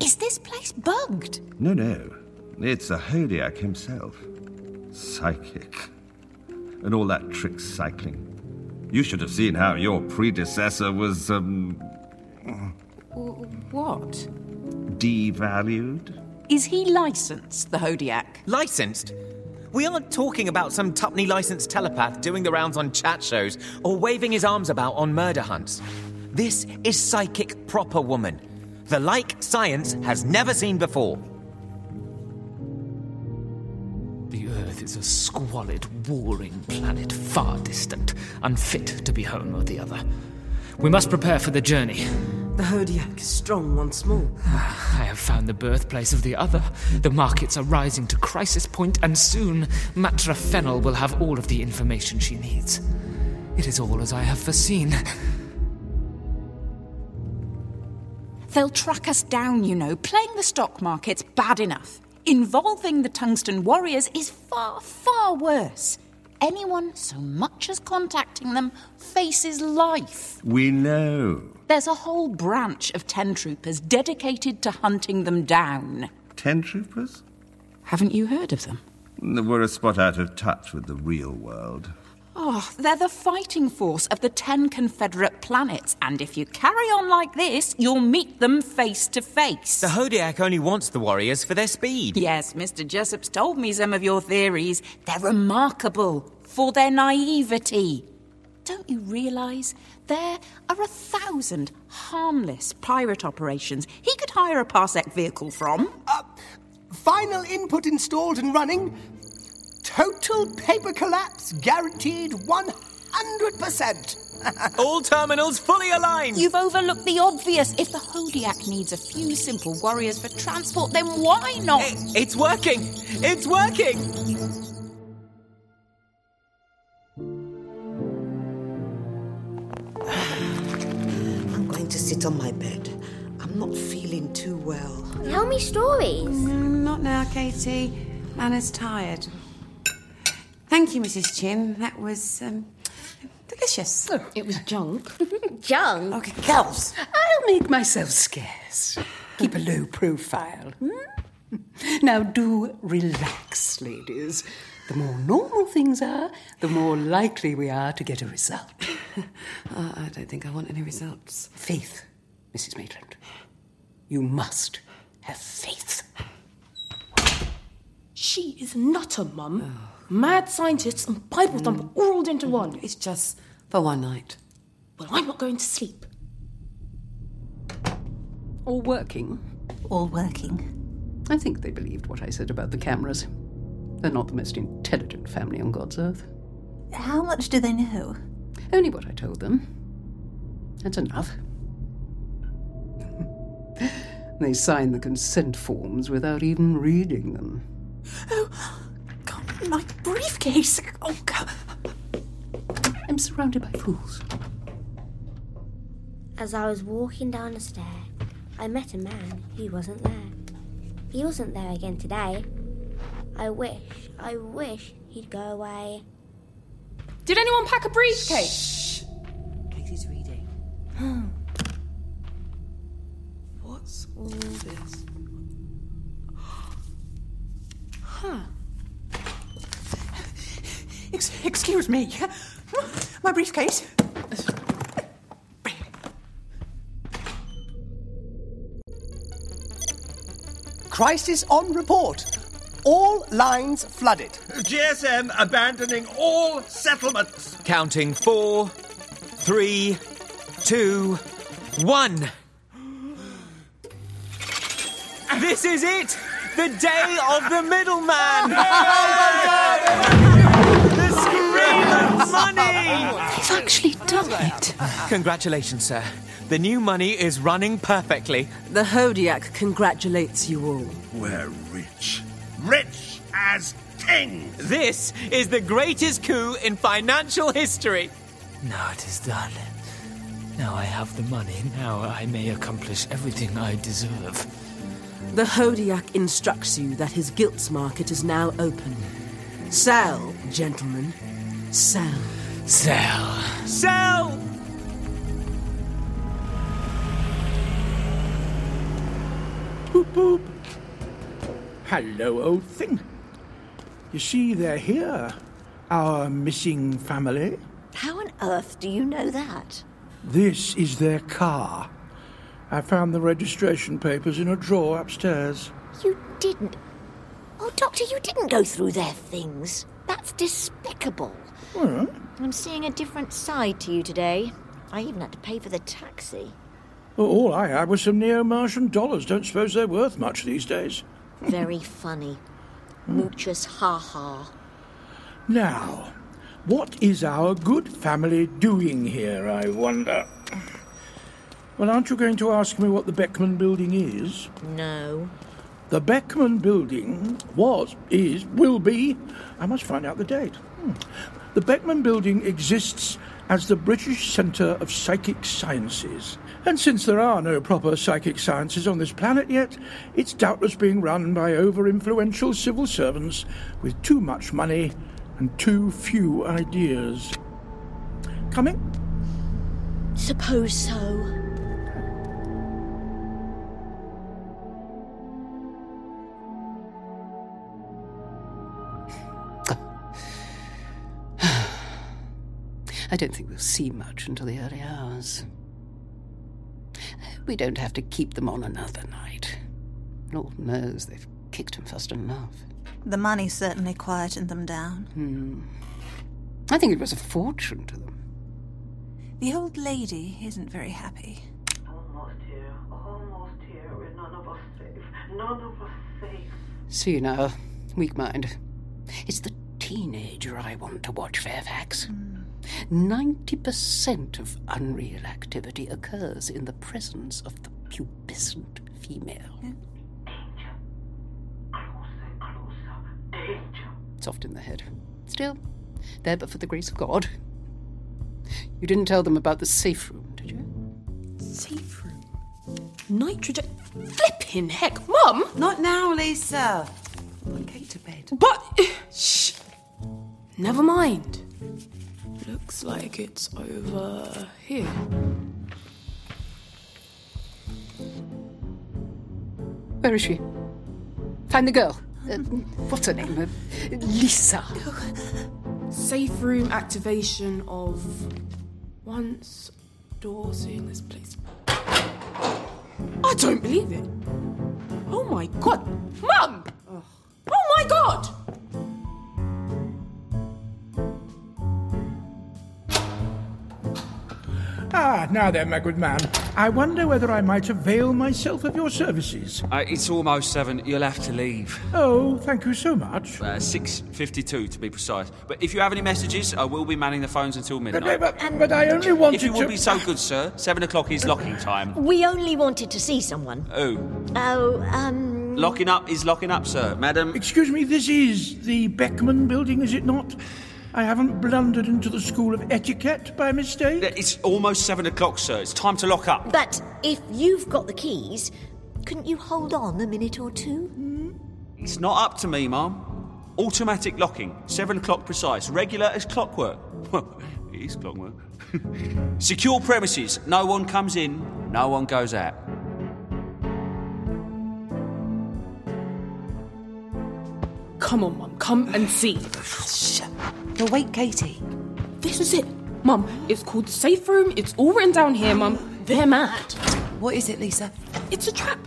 Is this place bugged? No, no. It's a Hodiac himself. Psychic. And all that trick cycling. You should have seen how your predecessor was, um. What? devalued. Is he licensed, the Hodiac? Licensed? We aren't talking about some Tupney licensed telepath doing the rounds on chat shows or waving his arms about on murder hunts. This is psychic proper woman. The like science has never seen before. Is a squalid, warring planet, far distant, unfit to be home or the other. We must prepare for the journey. The Hodiac is strong once more. Ah, I have found the birthplace of the other. The markets are rising to crisis point, and soon Matra Fennel will have all of the information she needs. It is all as I have foreseen. They'll track us down, you know. Playing the stock market's bad enough. Involving the Tungsten Warriors is far, far worse. Anyone so much as contacting them faces life. We know. There's a whole branch of Ten Troopers dedicated to hunting them down. Ten troopers? Haven't you heard of them? We're a spot out of touch with the real world. Oh, they're the fighting force of the ten Confederate planets, and if you carry on like this, you'll meet them face to face. The Hodiac only wants the warriors for their speed. Yes, Mr. Jessup's told me some of your theories. They're remarkable for their naivety. Don't you realise there are a thousand harmless pirate operations he could hire a Parsec vehicle from? Uh, final input installed and running. Total paper collapse guaranteed 100%. (laughs) All terminals fully aligned. You've overlooked the obvious. If the Hodiac needs a few simple warriors for transport, then why not? It's working! It's working! I'm going to sit on my bed. I'm not feeling too well. Tell me stories. Mm, not now, Katie. Anna's tired. Thank you, Mrs. Chin. That was um, delicious. it was junk. (laughs) junk? Okay, girls. I'll make myself scarce. Keep a low profile. hmm? Now do relax, ladies. The more normal things are, the more likely we are to get a result. (laughs) Uh, I don't think I want any results. Faith, Mrs. Maitland. You must have faith. She is not a mum. Mad scientists and Bible thumper mm. all rolled into one. It's just for one night. Well, I'm not going to sleep. All working? All working. I think they believed what I said about the cameras. They're not the most intelligent family on God's earth. How much do they know? Only what I told them. That's enough. (laughs) they sign the consent forms without even reading them. Oh, My briefcase. Oh, God. I'm surrounded by fools. As I was walking down the stair, I met a man. He wasn't there. He wasn't there again today. I wish, I wish he'd go away. Did anyone pack a briefcase? Katie's reading. (gasps) What's all this? (gasps) Huh. Ex- excuse me. My briefcase. Crisis on report. All lines flooded. GSM abandoning all settlements. Counting four, three, two, one. This is it! The day of the middleman! the scream of money! They've actually done it. Congratulations, sir. The new money is running perfectly. The Hodiac congratulates you all. We're rich. Rich as kings. This is the greatest coup in financial history. Now it is done. Now I have the money. Now I may accomplish everything I deserve. The Hodiac instructs you that his gilts market is now open. Sell, gentlemen. Sell. Sell. Sell! Boop boop. Hello, old thing. You see, they're here. Our missing family. How on earth do you know that? This is their car. I found the registration papers in a drawer upstairs. You didn't. Oh, Doctor, you didn't go through their things. That's despicable. Well, I'm seeing a different side to you today. I even had to pay for the taxi. well, all I had was some neo Martian dollars. Don't suppose they're worth much these days. Very (laughs) funny. Hmm. Moochus ha ha. Now, what is our good family doing here, I wonder? Well, aren't you going to ask me what the Beckman building is? No. The Beckman building was, is, will be. I must find out the date. Hmm. The Beckman building exists as the British Centre of Psychic Sciences. And since there are no proper psychic sciences on this planet yet, it's doubtless being run by over influential civil servants with too much money and too few ideas. Coming? Suppose so. I don't think we'll see much until the early hours. We don't have to keep them on another night. Lord knows they've kicked and fussed enough. The money certainly quieted them down. Hmm. I think it was a fortune to them. The old lady isn't very happy. Almost here, almost here, We're none of us safe, none of us safe. See now, weak mind. It's the teenager I want to watch, Fairfax. Mm. 90% of unreal activity occurs in the presence of the pubescent female. It's often in the head. Still, there but for the grace of God. You didn't tell them about the safe room, did you? Safe room? Nitrogen? Flipping heck, Mum! Not now, Lisa. I'm going to bed. But. Shh! Never mind. Looks like it's over here. Where is she? Find the girl. Uh, what's her name? Uh, Lisa. Safe room activation of. Once door seeing this place. I don't believe it. Oh my god. Mum! Oh my god! Ah, now then, my good man. I wonder whether I might avail myself of your services. Uh, it's almost seven. You'll have to leave. Oh, thank you so much. Uh, 6.52 to be precise. But if you have any messages, I will be manning the phones until midnight. But, but, but I only wanted to. if you to... will be so good, sir. Seven o'clock is locking time. We only wanted to see someone. Oh. Oh, um. Locking up is locking up, sir. Madam. Excuse me, this is the Beckman building, is it not? I haven't blundered into the School of Etiquette by mistake? It's almost seven o'clock, sir. It's time to lock up. But if you've got the keys, Couldn't you hold on a minute or two? Hmm? It's not up to me, Mum. Automatic locking, seven o'clock precise, regular as clockwork. Well, (laughs) it is clockwork. (laughs) Secure premises. No one comes in, no one goes out. Come on, Mum, come and see. No, wait, Katie. This is it. Mum, it's called the safe room. It's all written down here, Mum. They're mad. What is it, Lisa? It's a trap.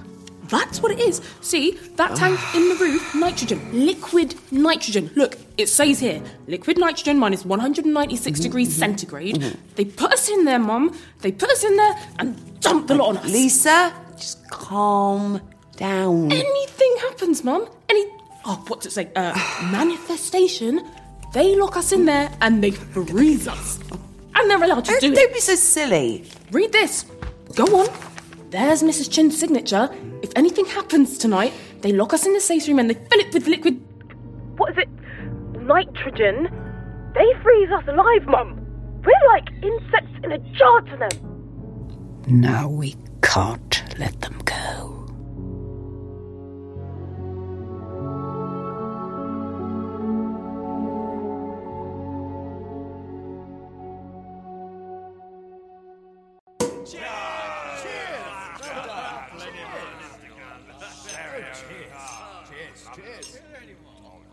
That's what it is. See, that tank in the roof, nitrogen, liquid nitrogen. Look, it says here, liquid nitrogen minus 196 mm-hmm, degrees mm-hmm, centigrade. Mm-hmm. They put us in there, Mum. They put us in there and dumped the lot on us. Lisa, just calm down. Anything happens, Mum. Any, oh, what's it say? Uh, (sighs) manifestation. They lock us in there and they freeze us. And they're allowed to do it. Don't be so silly. Read this. Go on. There's Mrs. Chin's signature. If anything happens tonight, they lock us in the safe room and they fill it with liquid. What is it? Nitrogen. They freeze us alive, Mum. We're like insects in a jar to them. Now we can't let them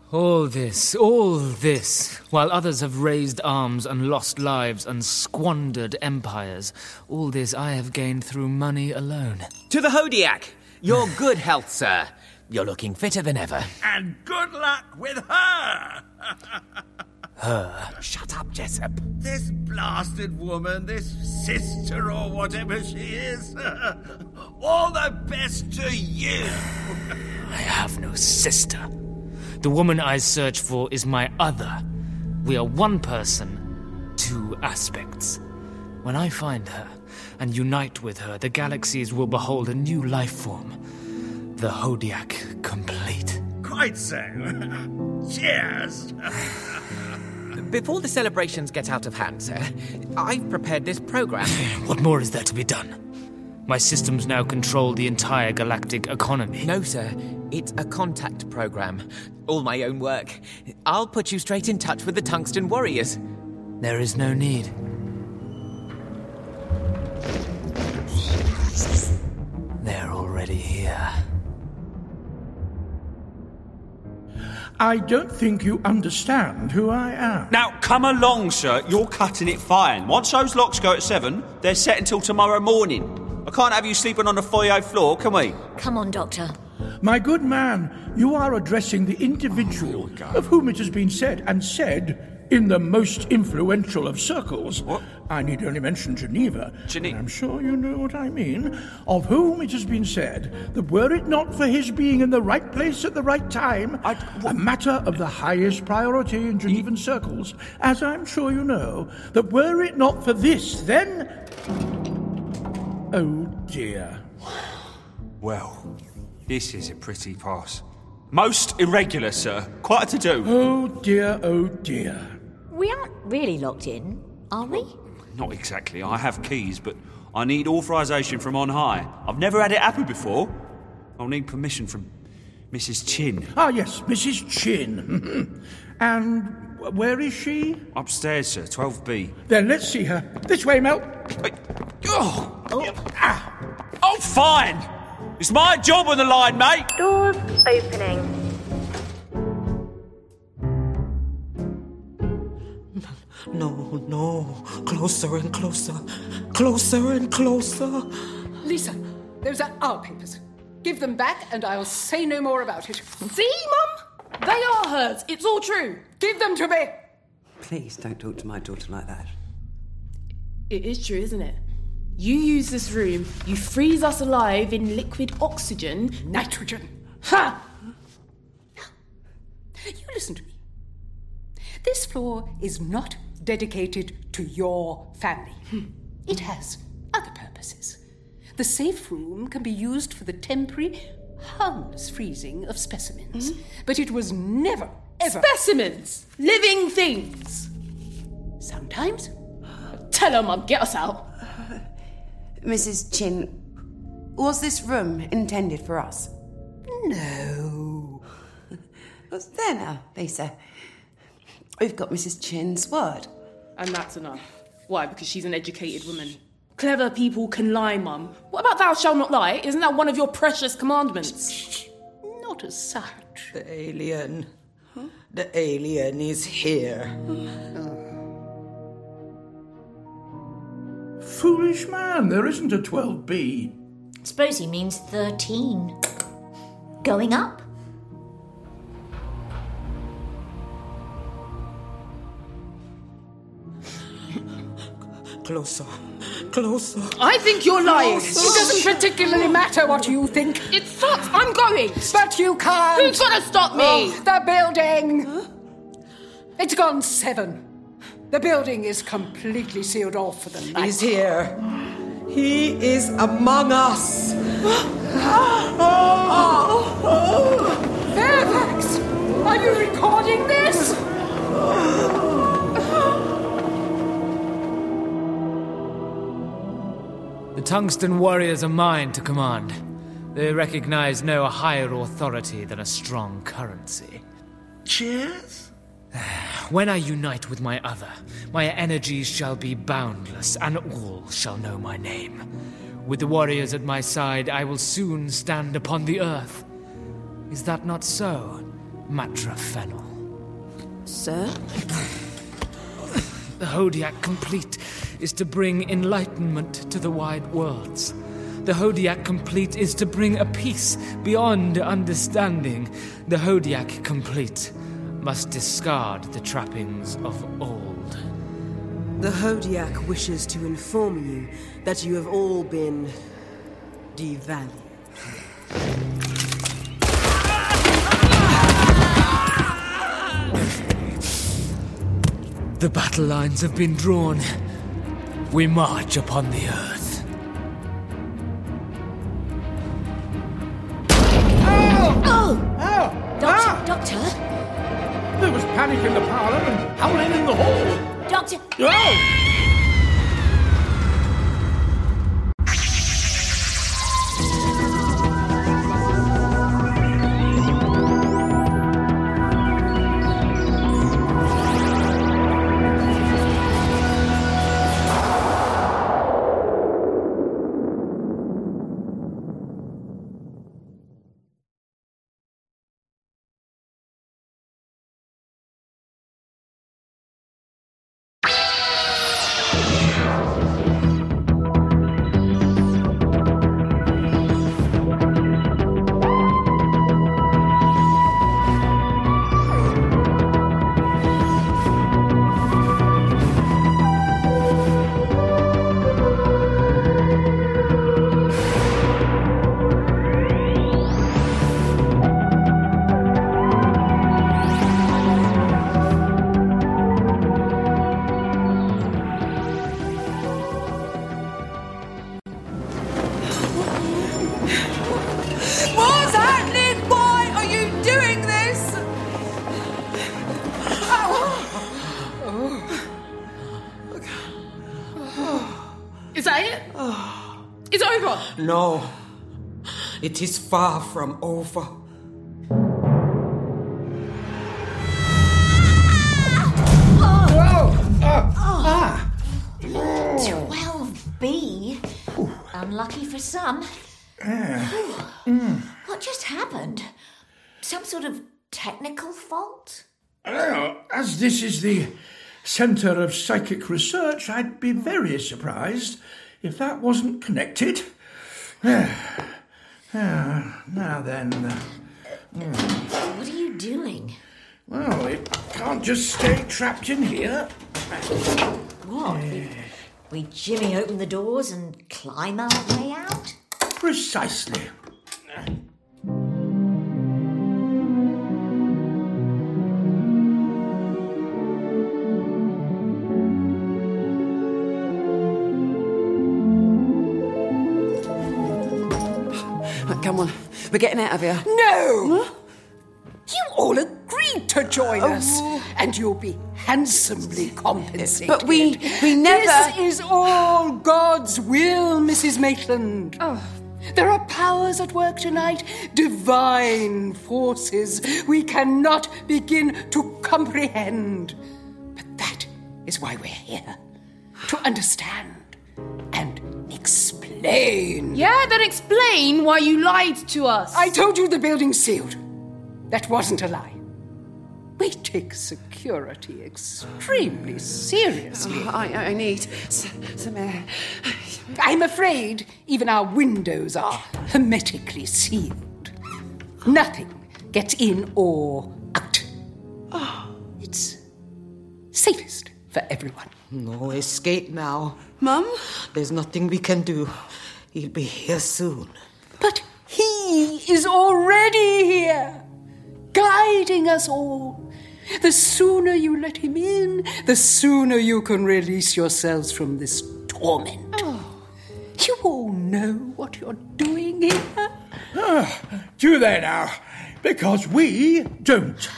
All this, all this, while others have raised arms and lost lives and squandered empires, all this I have gained through money alone. To the Hodiac! Your good health, sir. You're looking fitter than ever. And good luck with her! (laughs) Her. Shut up, Jessup. This blasted woman, this sister or whatever she is. (laughs) All the best to you! (sighs) I have no sister. The woman I search for is my other. We are one person, two aspects. When I find her and unite with her, the galaxies will behold a new life form. The Hodiac complete. Quite so. (laughs) Cheers! (laughs) Before the celebrations get out of hand, sir, I've prepared this program. (laughs) What more is there to be done? My systems now control the entire galactic economy. No, sir. It's a contact program. All my own work. I'll put you straight in touch with the Tungsten Warriors. There is no need. They're already here. I don't think you understand who I am. Now, come along, sir. You're cutting it fine. Once those locks go at seven, they're set until tomorrow morning. I can't have you sleeping on the foyer floor, can we? Come on, Doctor. My good man, you are addressing the individual oh, of whom it has been said, and said in the most influential of circles. What? I need only mention Geneva. Gene- and I'm sure you know what I mean. Of whom it has been said that were it not for his being in the right place at the right time, a matter of the highest priority in Genevan circles, as I'm sure you know, that were it not for this, then. Oh dear. Well, this is a pretty pass. Most irregular, sir. Quite a to do. Oh dear, oh dear. We aren't really locked in, are we? Not exactly. I have keys, but I need authorization from on high. I've never had it happen before. I'll need permission from Mrs. Chin. Ah, yes, Mrs. Chin. (laughs) and where is she? Upstairs, sir. 12B. Then let's see her. This way, Mel. Oh! Oh, fine! It's my job on the line, mate! Doors opening. No, no. Closer and closer. Closer and closer. Lisa, those are our papers. Give them back, and I'll say no more about it. See, Mum? They are hers. It's all true. Give them to me. Please don't talk to my daughter like that. It is true, isn't it? You use this room, you freeze us alive in liquid oxygen. Nitrogen. Ha! You listen to me. This floor is not dedicated to your family. Hmm. It has other purposes. The safe room can be used for the temporary, harmless freezing of specimens. Hmm? But it was never, ever. Specimens! Living things! Sometimes. (gasps) Tell her, Mum, get us out. Mrs. Chin, Was this room intended for us? No. What's (laughs) there now, Lisa? We've got Mrs. Chin's word. And that's enough. Why? Because she's an educated woman. Clever people can lie, Mum. What about thou shalt not lie? Isn't that one of your precious commandments? Not as such. The alien. The alien is here. Hmm. Foolish man, there isn't a 12B. Suppose he means 13. Going up? Closer. Closer. I think you're lying. It doesn't particularly matter what you think. It sucks. I'm going. But you can't. Who's gonna stop me? Oh, the building. It's gone seven. The building is completely sealed off for the night. He's here. He is among us. Fairfax, are you recording this? The Tungsten Warriors are mine to command. They recognize no higher authority than a strong currency. Cheers? (sighs) When I unite with my other, my energies shall be boundless, and all shall know my name. With the warriors at my side, I will soon stand upon the earth. Is that not so, Matra Fennel? Sir? The Hodiac complete is to bring enlightenment to the wide worlds. The Hodiac complete is to bring a peace beyond understanding. The Hodiac complete must discard the trappings of old. The Hodiac wishes to inform you that you have all been devalued. The battle lines have been drawn. We march upon the earth. Hall. Doctor. Oh! No. It is far from over. Ah! 12B? Unlucky for some. What just happened? Some sort of technical fault? Well, as this is the centre of psychic research, I'd be very surprised if that wasn't connected. (sighs) Now then. uh, hmm. What are you doing? Well, it can't just stay trapped in here. What? We, we jimmy open the doors and climb our way out? Precisely. We're getting out of here. No! You all agreed to join oh. us, and you'll be handsomely compensated. But we- we never- This is all God's will, Mrs. Maitland. Oh, There are powers at work tonight, divine forces we cannot begin to comprehend. But that is why we're here to understand and explain. Yeah, then explain why you lied to us. I told you the building's sealed. That wasn't a lie. We take security extremely seriously. Oh, I, I need s- some air. I'm afraid even our windows are hermetically sealed. Nothing gets in or out. Oh, it's safest for everyone. No escape now. Mum? There's nothing we can do. He'll be here soon. But he is already here, guiding us all. The sooner you let him in, the sooner you can release yourselves from this torment. You all know what you're doing here. Ah, do they now? Because we don't.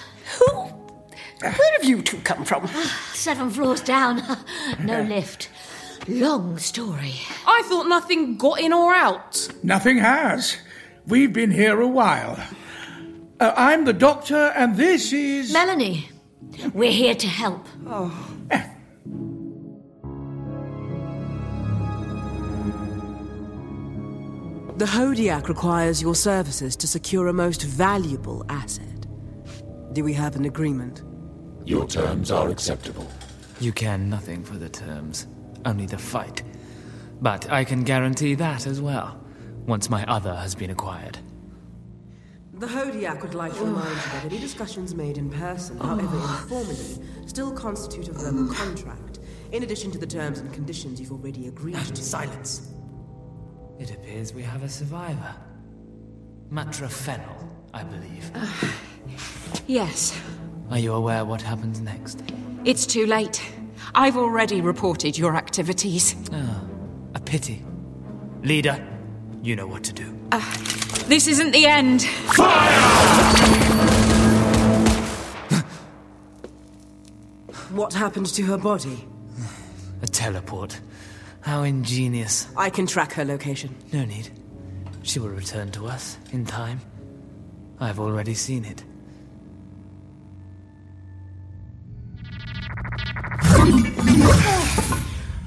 Where have you two come from? Seven floors down. (laughs) no lift. Long story. I thought nothing got in or out. Nothing has. We've been here a while. Uh, I'm the doctor, and this is. Melanie, we're here to help. Oh. The Hodiac requires your services to secure a most valuable asset. Do we have an agreement? Your terms are acceptable. You care nothing for the terms, only the fight. But I can guarantee that as well, once my other has been acquired. The Hodiac would like to remind you that any discussions made in person, however informally, still constitute a verbal contract, in addition to the terms and conditions you've already agreed to. Silence. It appears we have a survivor. Matra Fennel, I believe. Yes, Are you aware what happens next? it's too late. I've already reported your activities. Ah, a pity. Leader, you know what to do. Ah, this isn't the end. Fire! What happened to her body? A teleport. How ingenious. I can track her location. No need. She will return to us in time. I've already seen it.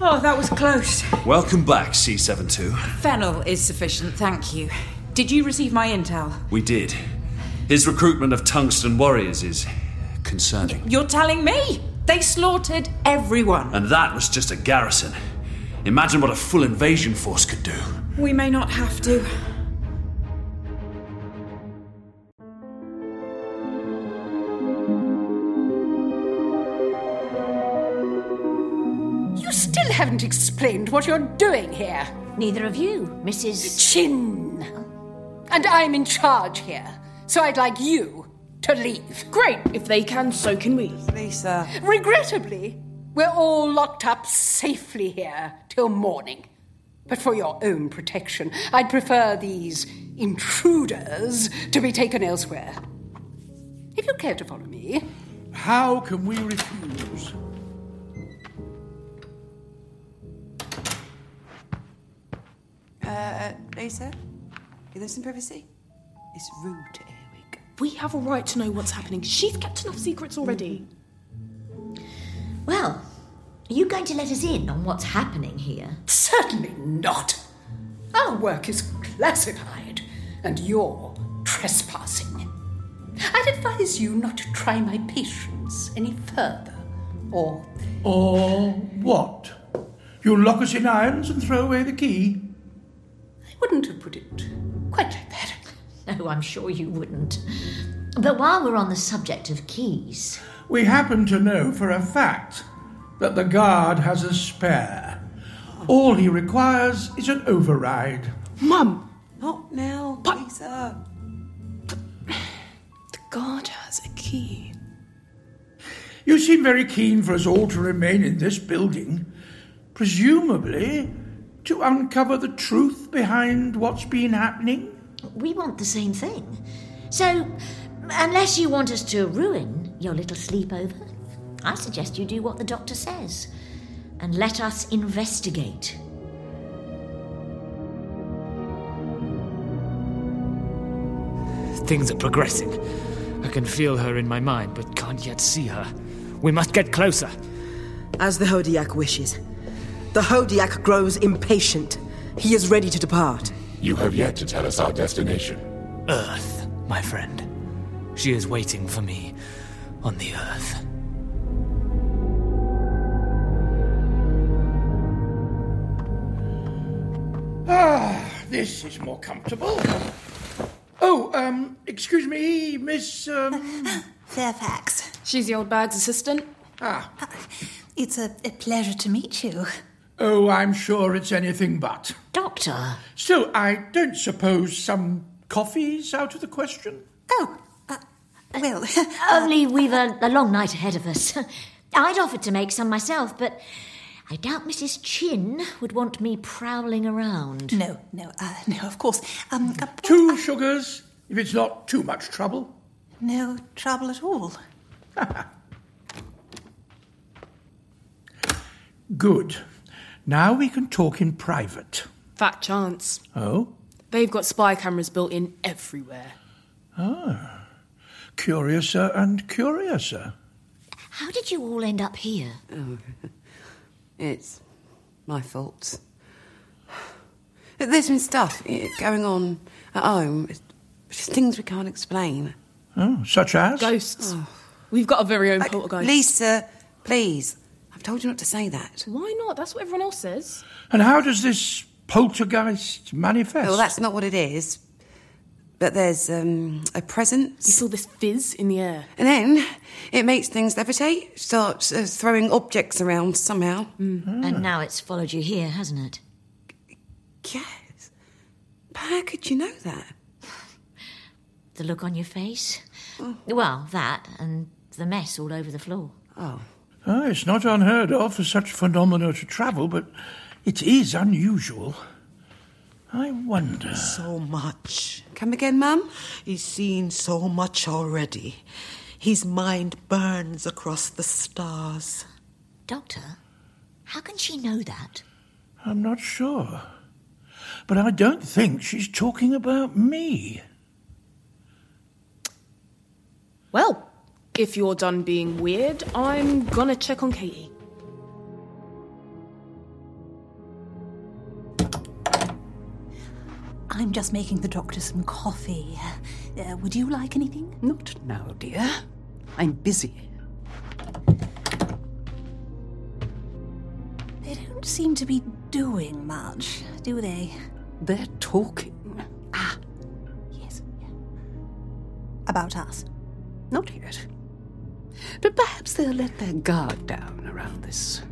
Oh, that was close. Welcome back, C72. Fennel is sufficient, thank you. Did you receive my intel? We did. His recruitment of tungsten warriors is concerning. You're telling me? They slaughtered everyone. And that was just a garrison. Imagine what a full invasion force could do. We may not have to. Haven't explained what you're doing here. Neither of you, Mrs. Chin. And I'm in charge here, so I'd like you to leave. Great. If they can, so can we. Lisa. Regrettably, we're all locked up safely here till morning. But for your own protection, I'd prefer these intruders to be taken elsewhere. If you care to follow me. How can we refuse? Uh, Lisa? You there some privacy? It's rude to Earwig. We have a right to know what's happening. She's kept enough secrets already. Well, are you going to let us in on what's happening here? Certainly not. Our work is classified, and you're trespassing. I'd advise you not to try my patience any further, or Or what? You lock us in irons and throw away the key? I wouldn't have put it quite like that. (laughs) No, I'm sure you wouldn't. But while we're on the subject of keys, We happen to know for a fact that the guard has a spare. All he requires is an override. Mum, Not now, but, Lisa. the guard has a key. You seem very keen for us all to remain in this building, presumably to uncover the truth behind what's been happening. we want the same thing. So, unless you want us to ruin your little sleepover, I suggest you do what the doctor says and let us investigate. Things are progressing. I can feel her in my mind, but can't yet see her. We must get closer. As the Hodiac wishes. The Hodiac grows impatient. He is ready to depart. You have yet to tell us our destination. Earth, my friend. She is waiting for me on the Earth. Ah, this is more comfortable. Oh, um, excuse me, Miss, um... Fairfax. She's the old bag's assistant. Ah. It's a, a pleasure to meet you. Oh, I'm sure it's anything but. Doctor. Still, I don't suppose some coffee's out of the question? Oh, uh, well... (laughs) Only we've a, a long night ahead of us. (laughs) I'd offered to make some myself, but I doubt Mrs. Chin would want me prowling around. No, no, uh, no, of course. Um, uh, Two sugars, if it's not too much trouble. no trouble at all. (laughs) Good. Now we can talk in private. Fat chance. Oh? They've got spy cameras built in everywhere. Ah. Curiouser and curiouser. How did you all end up here? Oh, (laughs) it's my fault. There's been stuff eh, going on at home. It's just things we can't explain. Oh, such as? Ghosts. We've got a very own poltergeist. Lisa, please. I've told you not to say that. Why not? That's what everyone else says. And how does this poltergeist manifest? Well, that's not what it is. But there's um, a presence. You saw this fizz in the air. And then it makes things levitate, starts uh, throwing objects around somehow. And now it's followed you here, hasn't it? Yes. But how could you know that? (sighs) The look on your face? Well, that and the mess all over the floor. Oh. Ah, it's not unheard of for such phenomena to travel, but it is unusual. I wonder. So much. Come again, Mum? He's seen so much already. His mind burns across the stars. Doctor, how can she know that? I'm not sure. But I don't think she's talking about me. Well, if you're done being weird, I'm gonna check on Katie. I'm just making the doctor some coffee. Uh, would you like anything? Not now, dear. I'm busy. They don't seem to be doing much, do they? They're talking. Ah, yes. About us. Not yet. But perhaps they'll let their guard down around this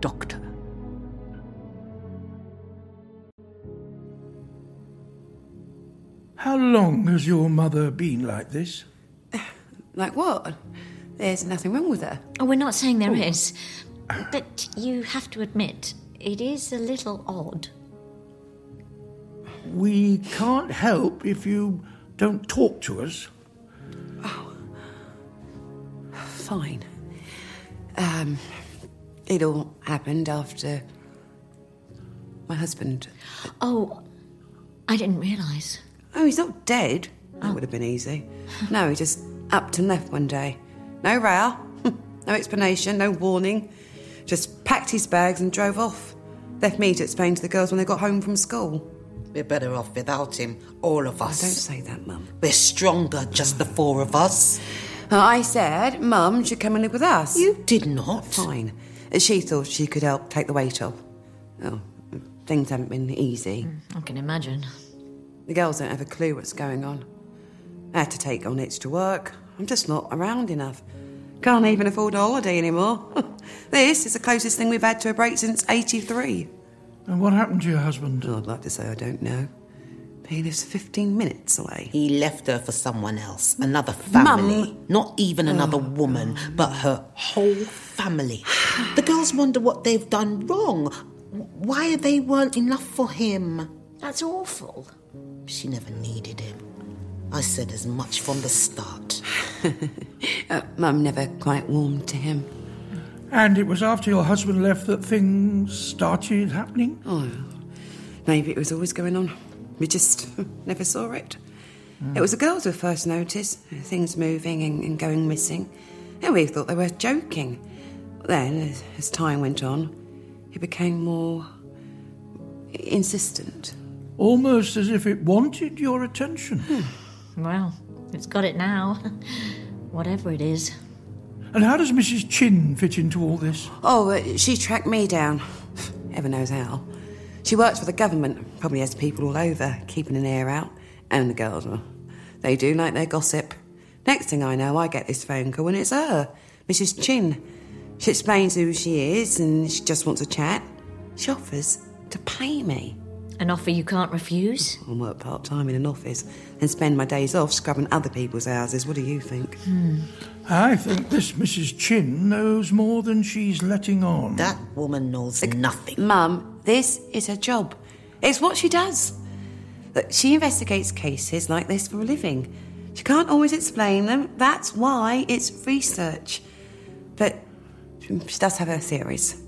doctor. How long has your mother been like this? (sighs) Like what? There's nothing wrong with her. Oh, we're not saying there oh. is, But you have to admit, it is a little odd. We can't help if you don't talk to us. Fine. Um, it all happened after my husband. Oh, I didn't realise. Oh, he's not dead. That would have been easy. No, he just upped and left one day. No row, (laughs) no explanation, no warning. Just packed his bags and drove off. Left me to explain to the girls when they got home from school. We're better off without him, all of Oh, us. don't say that, Mum. We're stronger, just the four of us. Uh, I said Mum should come and live with us. You did not. Fine. Uh, she thought she could help take the weight off. Oh, things haven't been easy. Hmm, I can imagine. The girls don't have a clue what's going on. I had to take on extra work. I'm just not around enough. Can't even afford a holiday anymore. (laughs) this is the closest thing we've had to a break since 83. And what happened to your husband? Oh, I'd like to say I don't know. But he lives 15 minutes away. He left her for someone else, another family. Mum. Not even another woman, but her whole family. The girls wonder what they've done wrong. Why they weren't enough for him. That's awful. She never needed him. I said as much from the start. (laughs) Uh, Mum never quite warmed to him. And it was after your husband left that things started happening? Oh, maybe it was always going on. We just (laughs) never saw it. It was the girls who first noticed things moving and, and going missing, and we thought they were joking. Then, as, as time went on, it became more insistent. Almost as if it wanted your attention. Well, it's got it now. (laughs) Whatever it is. And how does Mrs. Chin fit into all this? Oh, uh, she tracked me down. (sighs) Heaven knows how. She works for the government, probably has people all over keeping an ear out. And the girls, well, they do like their gossip. Next thing I know, I get this phone call and it's her, Mrs. Chin. She explains who she is and she just wants a chat. She offers to pay me. An offer you can't refuse? I work part time in an office and spend my days off scrubbing other people's houses. What do you think? Hmm. I think this Mrs. Chin knows more than she's letting on. That woman knows nothing. Mum, this is her job. It's what she does. Look, she investigates cases like this for a living. She can't always explain them. That's why it's research. But she does have her theories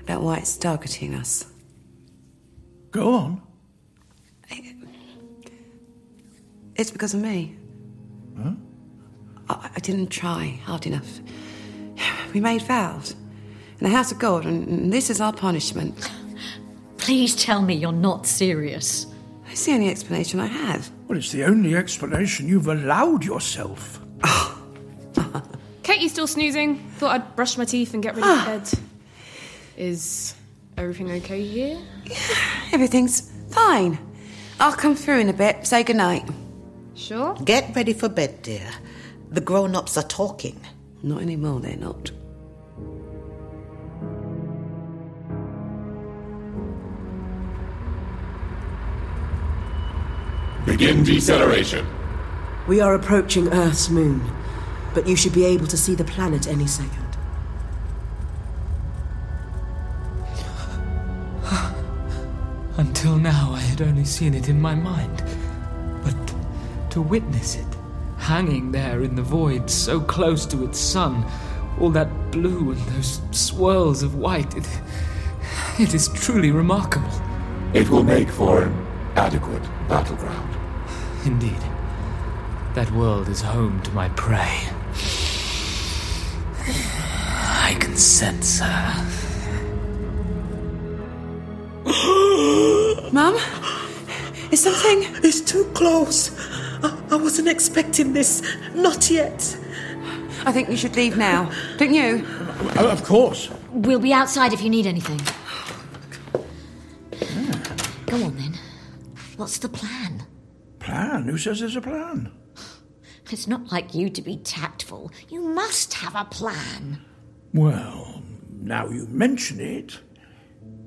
about why it's targeting us. Go on. It's because of me. Huh? I, I didn't try hard enough. (sighs) We made vows in the house of God, and, and this is our punishment. Please tell me you're not serious. It's the only explanation I have. Well, it's the only explanation you've allowed yourself. (laughs) Katie still snoozing. Thought I'd brush my teeth and get ready ah. for bed. Is everything okay here? Everything's fine. I'll come through in a bit. Say goodnight. Sure. Get ready for bed, dear. The grown ups are talking. Not anymore, they're not. Begin deceleration. We are approaching Earth's moon, but you should be able to see the planet any second. (sighs) Until now, I had only seen it in my mind. But to witness it, hanging there in the void, so close to its sun, all that blue and those swirls of white, it, it is truly remarkable. It will make for an adequate battleground. Indeed. That world is home to my prey. I can sense her. Mum? Is something. It's too close. I, I wasn't expecting this. Not yet. I think you should leave now. Don't you? Oh, of course. We'll be outside if you need anything. Oh, Go on then. What's the plan? Plan? Who says there's a plan? It's not like you to be tactful. You must have a plan. Well, now you mention it.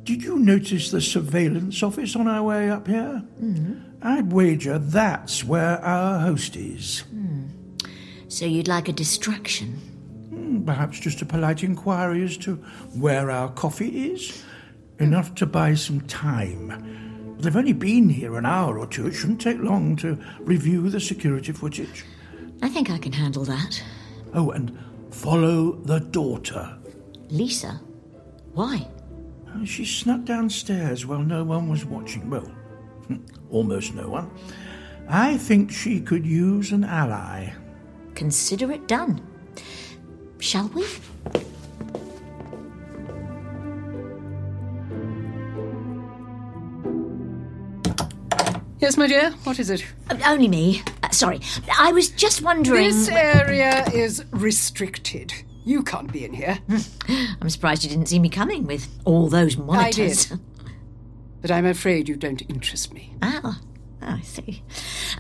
Did you notice the surveillance office on our way up here? Mm. I'd wager that's where our host is. So you'd like a distraction? Hmm, Perhaps just a polite inquiry as to where our coffee is. Enough to buy some time. They've only been here an hour or two. It shouldn't take long to review the security footage. I think I can handle that. Oh, and follow the daughter. Lisa? Why? Uh, She snuck downstairs while no one was watching. Well, (laughs) almost no one. I think she could use an ally. Consider it done. Shall we? Yes, my dear, what is it? Uh, only me. Uh, sorry. I was just wondering. This area is restricted. You can't be in here. (laughs) I'm surprised you didn't see me coming with all those monitors. I did. But I'm afraid you don't interest me. (laughs) Ah, I see.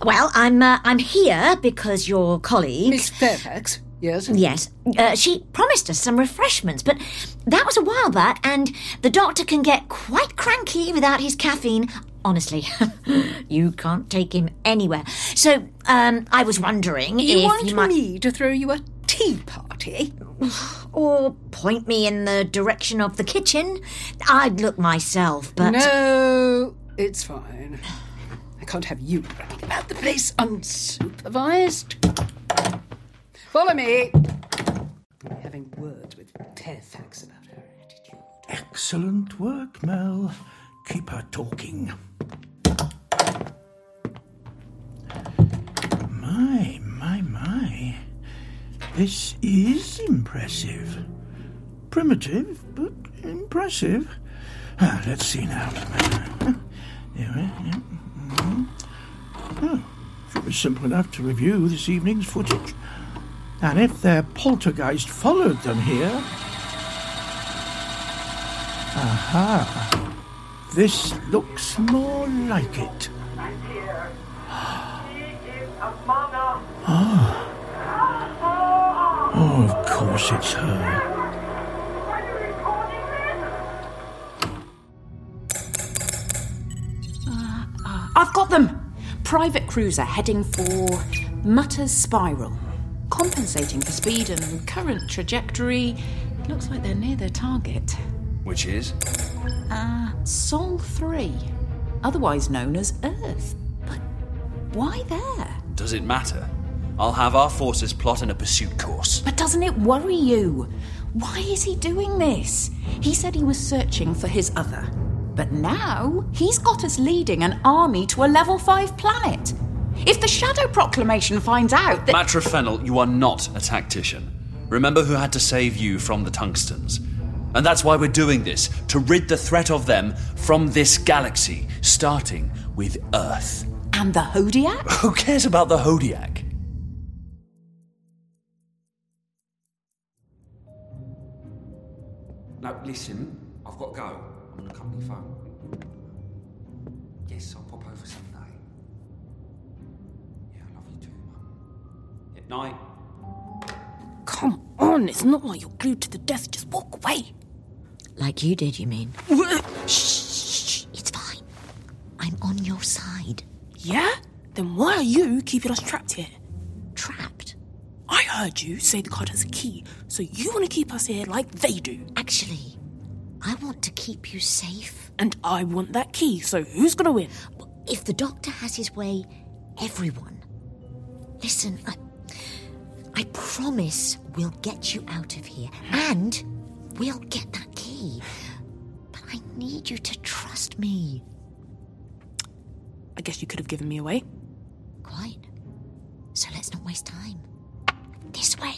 Well, I'm uh, I'm here because your colleague, Miss Fairfax. Yes. Yes, uh, she promised us some refreshments, but that was a while back, and the doctor can get quite cranky without his caffeine. Honestly, (laughs) you can't take him anywhere. So, um, I was wondering You if want you might, me to throw you a tea party? (sighs) or point me in the direction of the kitchen. I'd look myself, but No, it's fine. I can't have you running about the place unsupervised. Follow me. I'm having words with Fairfax about her attitude. Excellent work, Mel. Keep her talking. My, my. My. This is impressive. Primitive, but impressive. Ah, let's see now. Mhm. Oh, it was simple enough to review this evening's footage. And if their poltergeist followed them here. Aha. This looks more like it. Oh. Oh, of course it's her. Uh, I've got them! Private cruiser heading for Mutter's Spiral. Compensating for speed and current trajectory, looks like they're near their target. Which is? Uh, Sol 3, otherwise known as Earth. But why there? Does it matter? I'll have our forces plot in a pursuit course. But doesn't it worry you? Why is he doing this? He said he was searching for his other. But now he's got us leading an army to a level 5 planet. If the Shadow Proclamation finds out that. Matra you are not a tactician. Remember who had to save you from the tungstens. And that's why we're doing this to rid the threat of them from this galaxy, starting with Earth. And the Hodiac? (laughs) Who cares about the Hodiac? No, listen, I've got to go. I'm on a company phone. Yes, I'll pop over someday. Yeah, I love you too, Mum. At night. Come on, it's not like you're glued to the desk. Just walk away. Like you did, you mean? shh, shh, it's fine. I'm on your side. Yeah? Then why are you keeping us trapped here? Trapped? I heard you say the card has a key, so you want to keep us here like they do. Actually, I want to keep you safe. And I want that key, so who's gonna win? If the doctor has his way, everyone. Listen, I, I promise we'll get you out of here, and we'll get that key. But I need you to trust me. I guess you could have given me away. Quite. So let's not waste time. This way.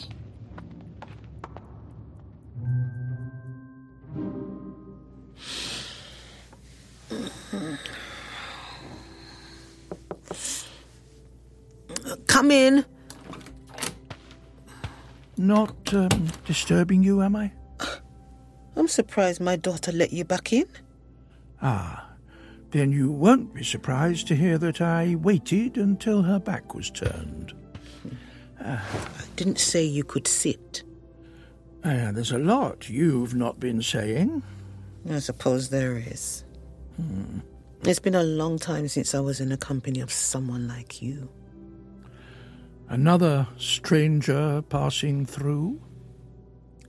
Come in. Not um, disturbing you, am I? I'm surprised my daughter let you back in. Ah, then you won't be surprised to hear that I waited until her back was turned. I didn't say you could sit. Ah, there's a lot you've not been saying. I suppose there is. Hmm. It's been a long time since I was in the company of someone like you. Another stranger passing through?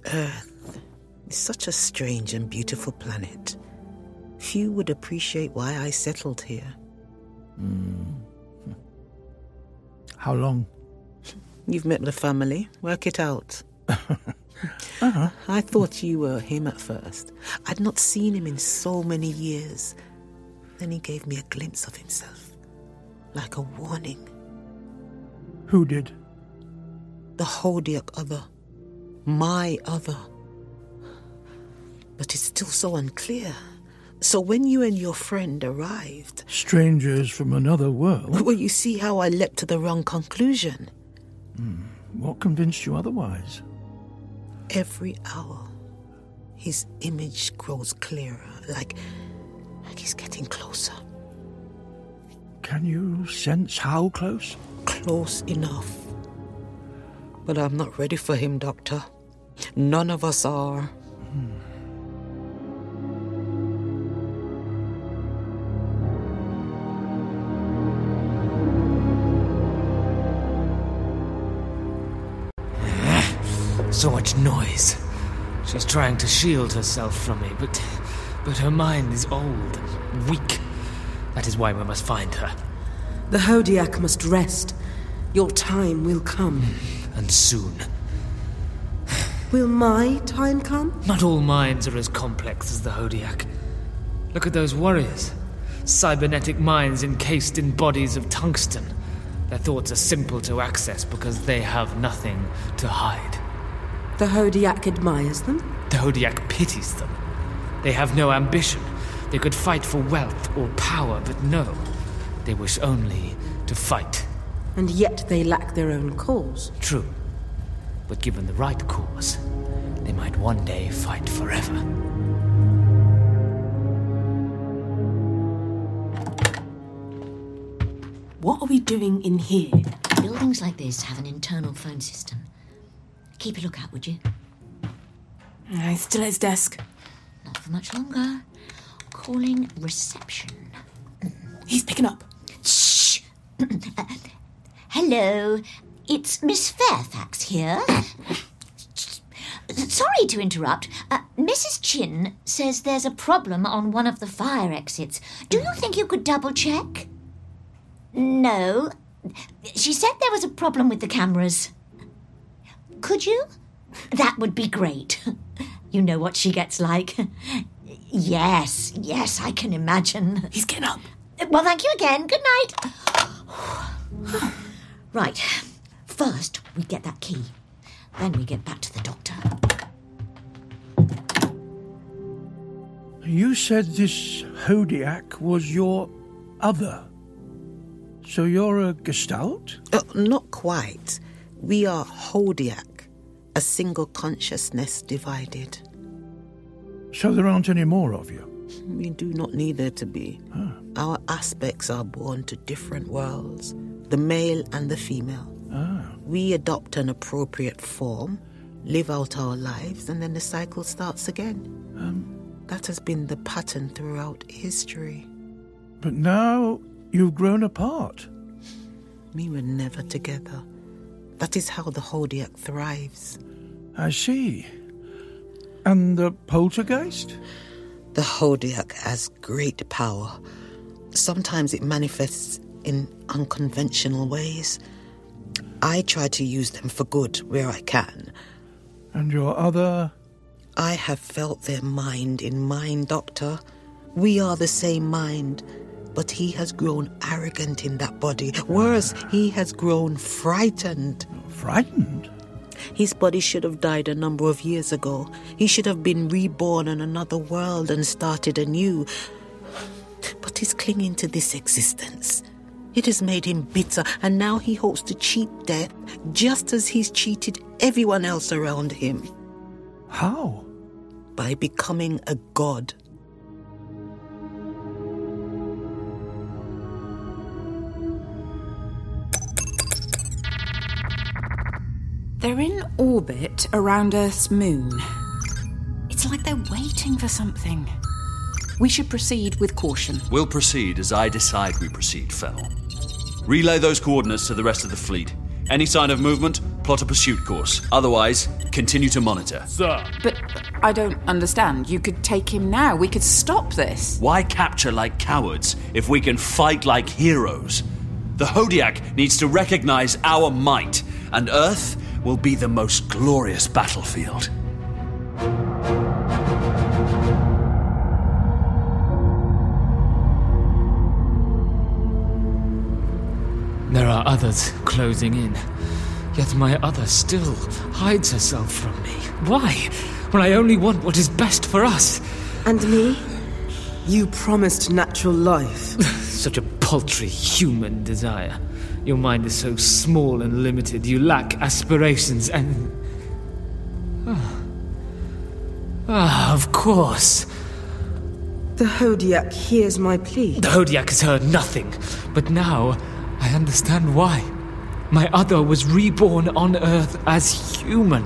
Earth is such a strange and beautiful planet. Few would appreciate why I settled here. Hmm. How long? You've met the family. Work it out. (laughs) uh-huh. I thought you were him at first. I'd not seen him in so many years. Then he gave me a glimpse of himself, like a warning. Who did? The Hodiac other. My other. But it's still so unclear. So when you and your friend arrived. Strangers from another world? Well, you see how I leapt to the wrong conclusion. Hmm. What convinced you otherwise? Every hour, his image grows clearer, like, like he's getting closer. Can you sense how close? Close enough. But I'm not ready for him, Doctor. None of us are. So much noise. She's trying to shield herself from me, but but her mind is old, weak. That is why we must find her. The Hodiac must rest. Your time will come. And soon. Will my time come? Not all minds are as complex as the Hodiac. Look at those warriors. Cybernetic minds encased in bodies of tungsten. Their thoughts are simple to access because they have nothing to hide. The Hodiac admires them? The Hodiac pities them. They have no ambition. They could fight for wealth or power, but no. They wish only to fight. And yet they lack their own cause. True. But given the right cause, they might one day fight forever. What are we doing in here? Buildings like this have an internal phone system. Keep a lookout, would you? He's still at his desk. Not for much longer. Calling reception. He's picking up. Shh! (clears throat) Hello, it's Miss Fairfax here. (clears throat) Sorry to interrupt. Uh, Mrs. Chin says there's a problem on one of the fire exits. Do you think you could double check? No. She said there was a problem with the cameras. Could you? That would be great. You know what she gets like. Yes, yes, I can imagine. He's getting up. Well, thank you again. Good night. right. First, we get that key. Then we get back to the doctor. You said this Hodiac was your other. So you're a Gestalt? Uh, not quite. We are Hodiac, a single consciousness divided. So there aren't any more of you? We do not need there to be. Our aspects are born to different worlds, the male and the female. Ah. We adopt an appropriate form, live out our lives, and then the cycle starts again. Um, that has been the pattern throughout history. But now you've grown apart. We were never together. That is how the Hodiac thrives. I see. And the poltergeist? The Hodiac has great power. Sometimes it manifests in unconventional ways. I try to use them for good where I can. And your other? I have felt their mind in mine, Doctor. We are the same mind, but he has grown arrogant in that body. Worse, he has grown frightened. Frightened? His body should have died a number of years ago. He should have been reborn in another world and started anew. But he's clinging to this existence. It has made him bitter, and now he hopes to cheat death just as he's cheated everyone else around him. How? By becoming a god. They're in orbit around Earth's moon. It's like they're waiting for something. We should proceed with caution. We'll proceed as I decide we proceed, Fennel. Relay those coordinates to the rest of the fleet. Any sign of movement, plot a pursuit course. Otherwise, continue to monitor. Sir. But I don't understand. You could take him now. We could stop this. Why capture like cowards if we can fight like heroes? The Hodiac needs to recognize our might, and Earth will be the most glorious battlefield. There are others closing in. Yet my other still hides herself from me. Why? When I only want what is best for us. And me? You promised natural life. (laughs) Such a paltry human desire. Your mind is so small and limited, you lack aspirations and. Ah, ah of course. The Hodiac hears my plea. The Hodiac has heard nothing, but now I understand why. My other was reborn on Earth as human.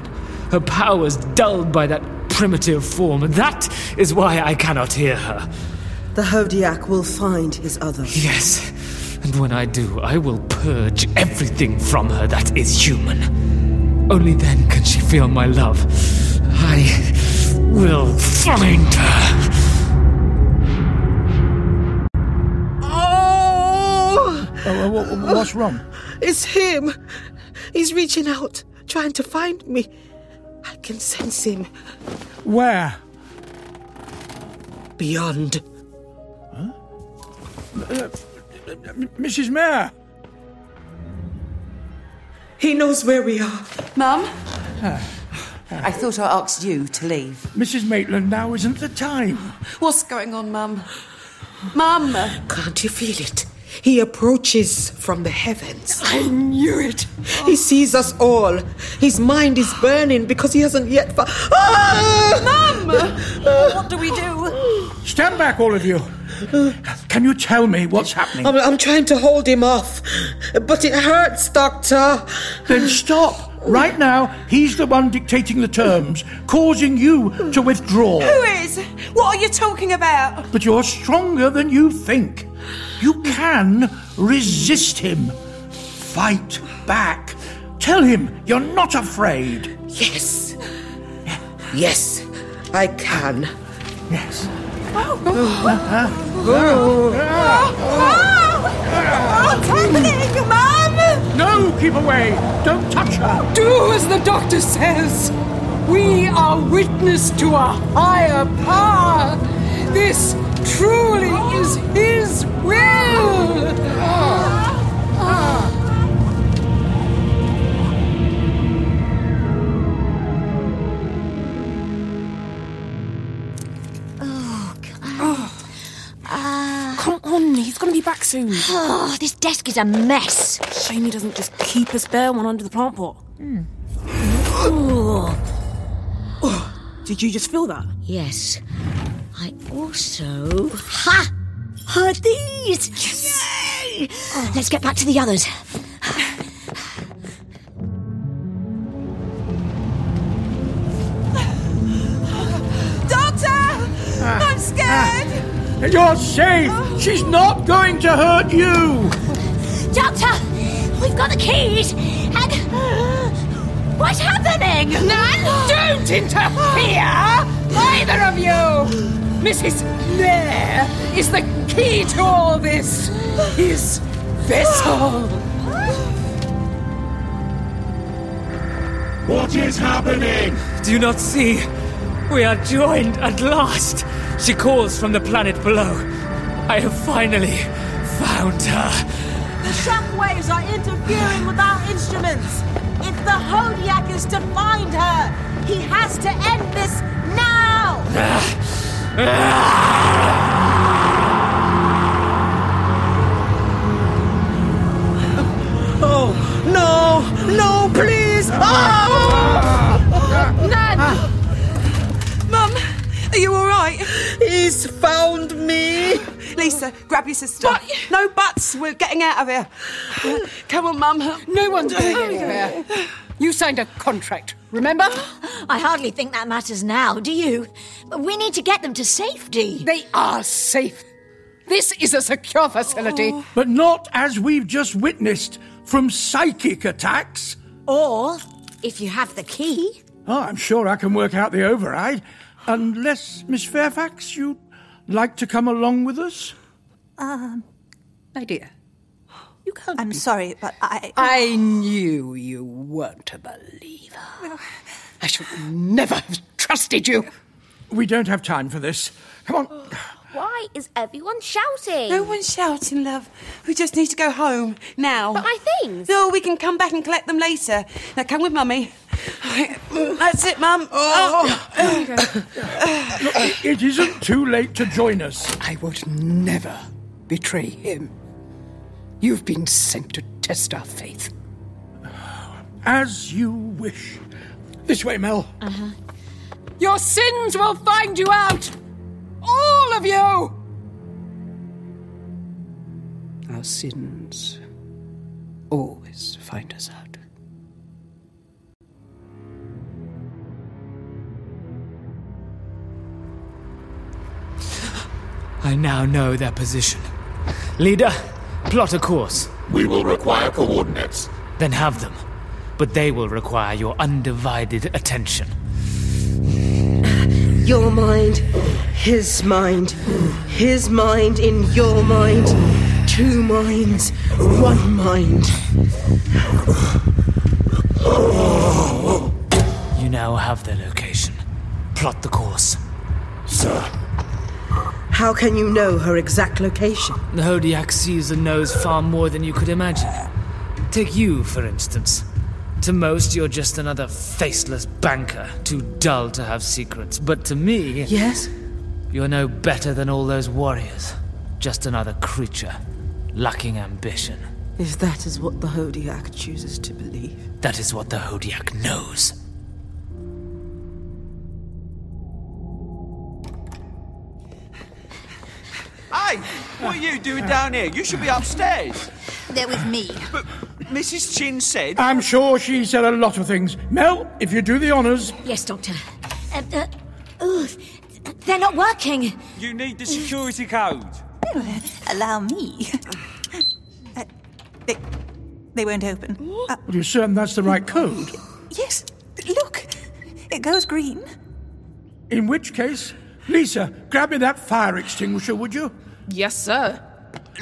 Her powers dulled by that primitive form. and That is why I cannot hear her. The Hodiac will find his other. Yes, and when I do, I will purge everything from her that is human. Only then can she feel my love. I will find her. Oh, oh what's wrong? It's him. He's reaching out, trying to find me. I can sense him. Where? Beyond. Huh? Uh, Mrs. Mayor! He knows where we are. Mum? I thought I asked you to leave. Mrs. Maitland, now isn't the time. What's going on, Mum? Mum! Can't you feel it? He approaches from the heavens. I knew it. He sees us all. His mind is burning because he hasn't yet. Fa- ah! Mum! what do we do? Stand back, all of you. (sighs) Can you tell me what's happening? I'm, I'm trying to hold him off, but it hurts, Doctor. Then stop. Right now, he's the one dictating the terms, causing you to withdraw. Who is? What are you talking about? But you're stronger than you think. You can resist him. Fight back. Tell him you're not afraid. Yes. Yes, I can. Yes. What's happening, Mum? No, keep away. Don't touch her. Do as the doctor says. We are witness to a higher power. This truly is his will. Ah. Come on, he's gonna be back soon. Oh, this desk is a mess. Shame he doesn't just keep a spare one under the plant pot. Hmm. Ooh. Oh. Did you just feel that? Yes. I also. Ha! Heard these! Yay! Let's get back to the others. (sighs) Doctor! Ah. I'm scared! Ah. You're safe. Oh. She's not going to hurt you. Doctor! We've got the keys! And. (gasps) What's happening? Nan, don't interfere! (gasps) Either of you! Mrs. Nair is the key to all this. His vessel. What is happening? Do you not see? We are joined at last. She calls from the planet below. I have finally found her. The shock waves are interfering with our instruments. If the Hodiac is to find her, he has to end this now! Oh, no, no, please! Ah! He's found me. Lisa, grab your sister. No buts. We're getting out of here. Come on, Mum. No one's oh, going anywhere. You signed a contract, remember? I hardly think that matters now, do you? We need to get them to safety. They are safe. This is a secure facility. Oh. But not as we've just witnessed from psychic attacks. Or, if you have the key. Oh, I'm sure I can work out the override. Unless, Miss Fairfax, you'd like to come along with us? Um, My dear, you can't. I'm sorry, but I. I knew you weren't a believer. I should never have trusted you. We don't have time for this. Come on. Why is everyone shouting? No one's shouting, love. We just need to go home now. But my things. No, we can come back and collect them later. Now come with Mummy. Right, That's it, Mum. Oh. Look, (coughs) it isn't too late to join us. I would never betray him. You've been sent to test our faith. As you wish. This way, Mel. Uh-huh. Your sins will find you out! All of you! Our sins always find us out. I now know their position. Leader, plot a course. We will require coordinates. Then have them. But they will require your undivided attention. Your mind, his mind, his mind in your mind. Two minds, one mind. You now have their location. Plot the course. Sir. How can you know her exact location? The Hodiac sees and knows far more than you could imagine. Take you, for instance. To most, you're just another faceless banker, too dull to have secrets. But to me. Yes? You're no better than all those warriors. Just another creature, lacking ambition. If that is what the Hodiac chooses to believe. That is what the Hodiac knows. Hey, what are you doing down here? You should be upstairs. They're with me. But Mrs. Chin said. I'm sure she said a lot of things. Mel, if you do the honours. Yes, Doctor. Uh, uh, ugh, they're not working. You need the security code. Allow me. Uh, they, they won't open. Uh, Are you certain that's the right code? yes, look. It goes green. In which case, Lisa, grab me that fire extinguisher, would you? Yes, sir.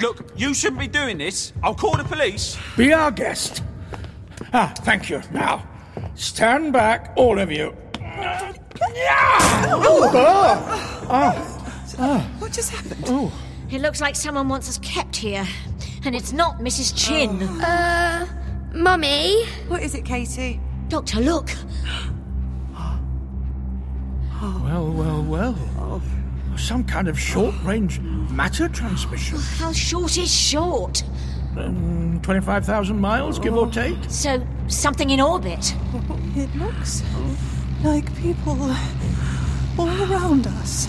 Look, you shouldn't be doing this. I'll call the police. Be our guest. Ah, thank you. Now, stand back, all of you. Oh, oh, oh. What just happened? Oh. It looks like someone wants us kept here. And it's not Mrs. Chin. Uh, Mummy? What is it, Katie? Doctor, look. Well, well, well. Some kind of short range matter transmission. How short is short? Um, 25,000 miles, give or take? So, something in orbit. It looks like people all around us.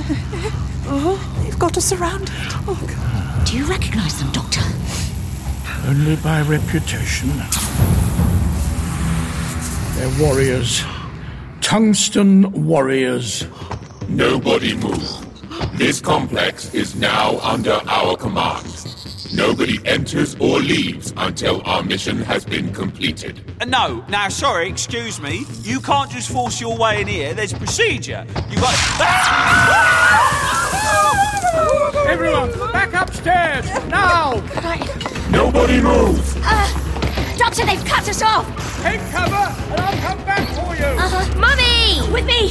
They've got us surrounded. Oh, God. Do you recognize them, Doctor? Only by reputation. They're warriors. Tungsten warriors. Nobody move. This complex is now under our command. Nobody enters or leaves until our mission has been completed. Uh, no, now, sorry, excuse me. You can't just force your way in here. There's procedure. You got. Everyone, back upstairs! Now! Nobody move! Uh, Doctor, they've cut us off! Take cover, and I'll come back for you! Uh-huh. Mummy! With me!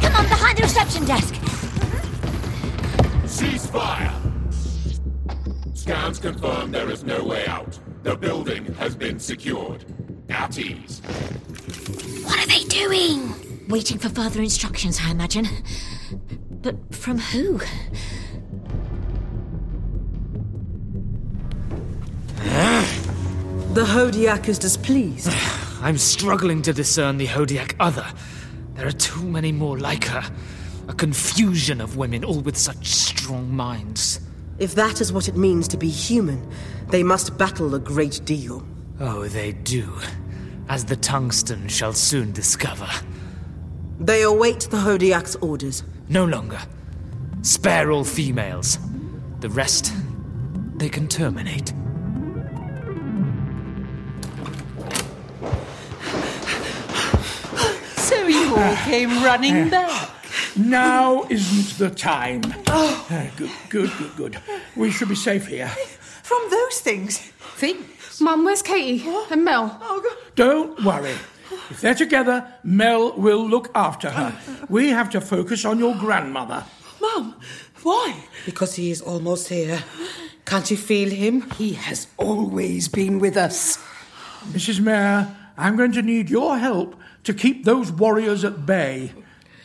Come on, behind the reception desk. Ceasefire! Scans confirm there is no way out. The building has been secured. At ease. What are they doing? Waiting for further instructions, I imagine. But from who? The Hodiac is displeased. (sighs) I'm struggling to discern the Hodiac other. There are too many more like her. A confusion of women, all with such strong minds. If that is what it means to be human, they must battle a great deal. Oh, they do. As the tungsten shall soon discover. They await the Hodiac's orders. No longer. Spare all females. The rest, they can terminate. All came running eh, back. Now isn't the time. Oh. Eh, good, good, good, good. We should be safe here. From those things. Things? Mum, where's Katie? And Mel? Oh, Don't worry. If they're together, Mel will look after her. We have to focus on your grandmother. Mum, why? Because he is almost here. Can't you feel him? He has always been with us. Mrs. Mayor, I'm going to need your help to keep those warriors at bay.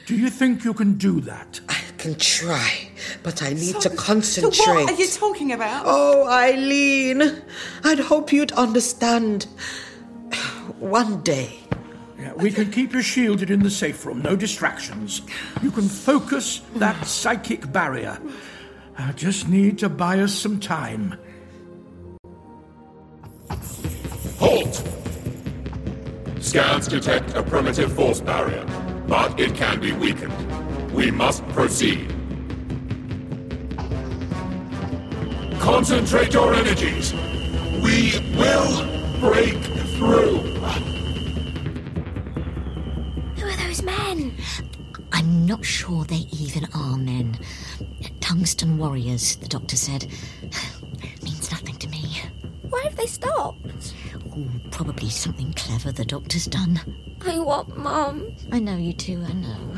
Do you think you can do that? I can try, but I need So- to concentrate. So what are you talking about? Oh, Eileen, I'd hope you'd understand. One day. Yeah, we can keep you shielded in the safe room, no distractions. You can focus that psychic barrier. I just need to buy us some time. Halt! Scans detect a primitive force barrier, but it can be weakened. We must proceed. Concentrate your energies. We will break through. Who are those men? I'm not sure they even are men. Tungsten warriors, the doctor said. (sighs) Means nothing to me. Why have they stopped? Probably something clever the doctor's done. I want Mum. I know you two, I know.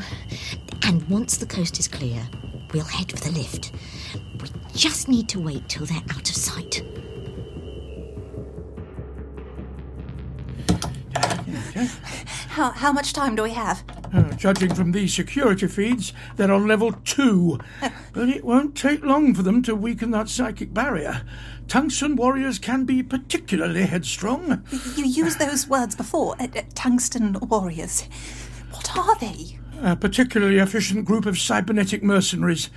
And once the coast is clear, we'll head for the lift. We just need to wait till they're out of sight. How, how much time do we have? Uh, judging from these security feeds, they're on level two. (laughs) But it won't take long for them to weaken that psychic barrier. Tungsten warriors can be particularly headstrong. You used those words before. Uh, uh, tungsten warriors. What are they? A particularly efficient group of cybernetic mercenaries.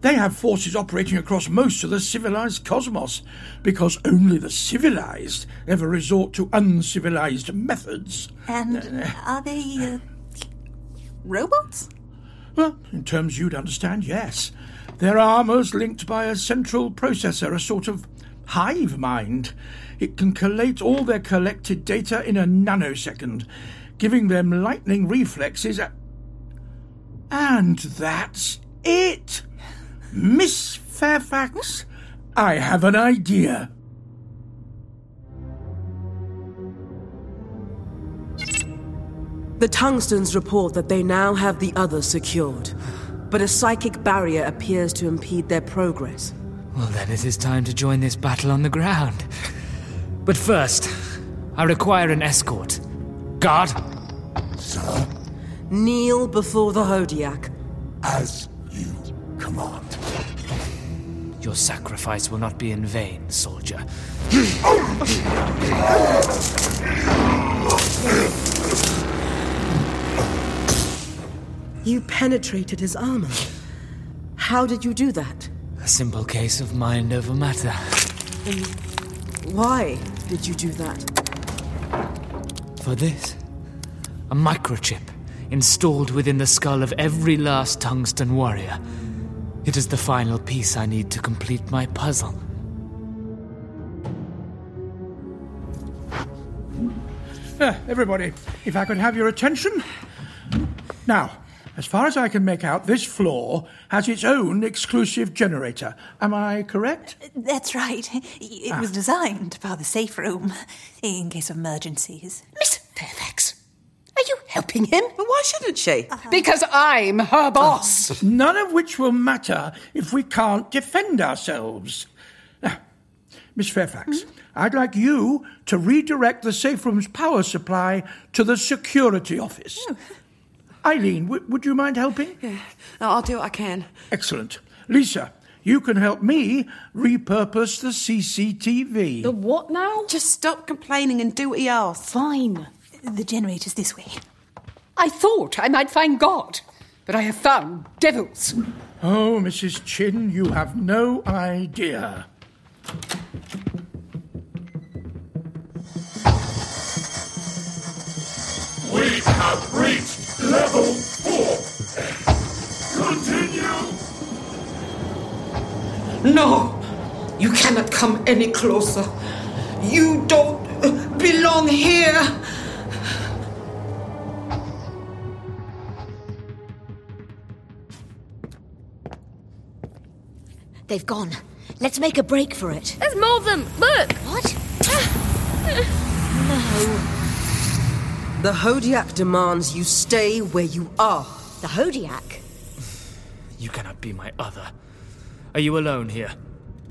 They have forces operating across most of the civilized cosmos, because only the civilized ever resort to uncivilized methods. And are they uh, robots? Well, in terms you'd understand, yes. Their armour's linked by a central processor, a sort of hive mind. It can collate all their collected data in a nanosecond, giving them lightning reflexes. At... And that's it! Miss Fairfax, I have an idea. The tungstens report that they now have the others secured, but a psychic barrier appears to impede their progress. Well, then it is time to join this battle on the ground. But first, I require an escort. Guard! Sir? Kneel before the Hodiac. As you command. Your sacrifice will not be in vain, soldier. You penetrated his armor. How did you do that? A simple case of mind over matter. And why did you do that? For this, a microchip installed within the skull of every last tungsten warrior. It is the final piece I need to complete my puzzle. Uh, everybody, if I could have your attention. Now, as far as I can make out, this floor has its own exclusive generator. Am I correct? Uh, that's right. (laughs) It Ah. was designed for the safe room in case of emergencies. Miss Fairfax, are you helping him? Why shouldn't she? Uh-huh. Because I'm her boss. None of which will matter if we can't defend ourselves. Now, Miss Fairfax, hmm? I'd like you to redirect the safe room's power supply to the security office. Oh. Eileen, w- would you mind helping? Yeah, no, I'll do what I can. Excellent. Lisa, you can help me repurpose the CCTV. The what now? Just stop complaining and do what he asks. Fine. The generator's this way. I thought I might find God, but I have found devils. Oh, Mrs. Chin, you have no idea. We have reached level four. Continue. No, you cannot come any closer. You don't belong here. They've gone. Let's make a break for it. There's more of them. Look. What? (sighs) No. The Hodiac demands you stay where you are. The Hodiac? (sighs) You cannot be my other. Are you alone here?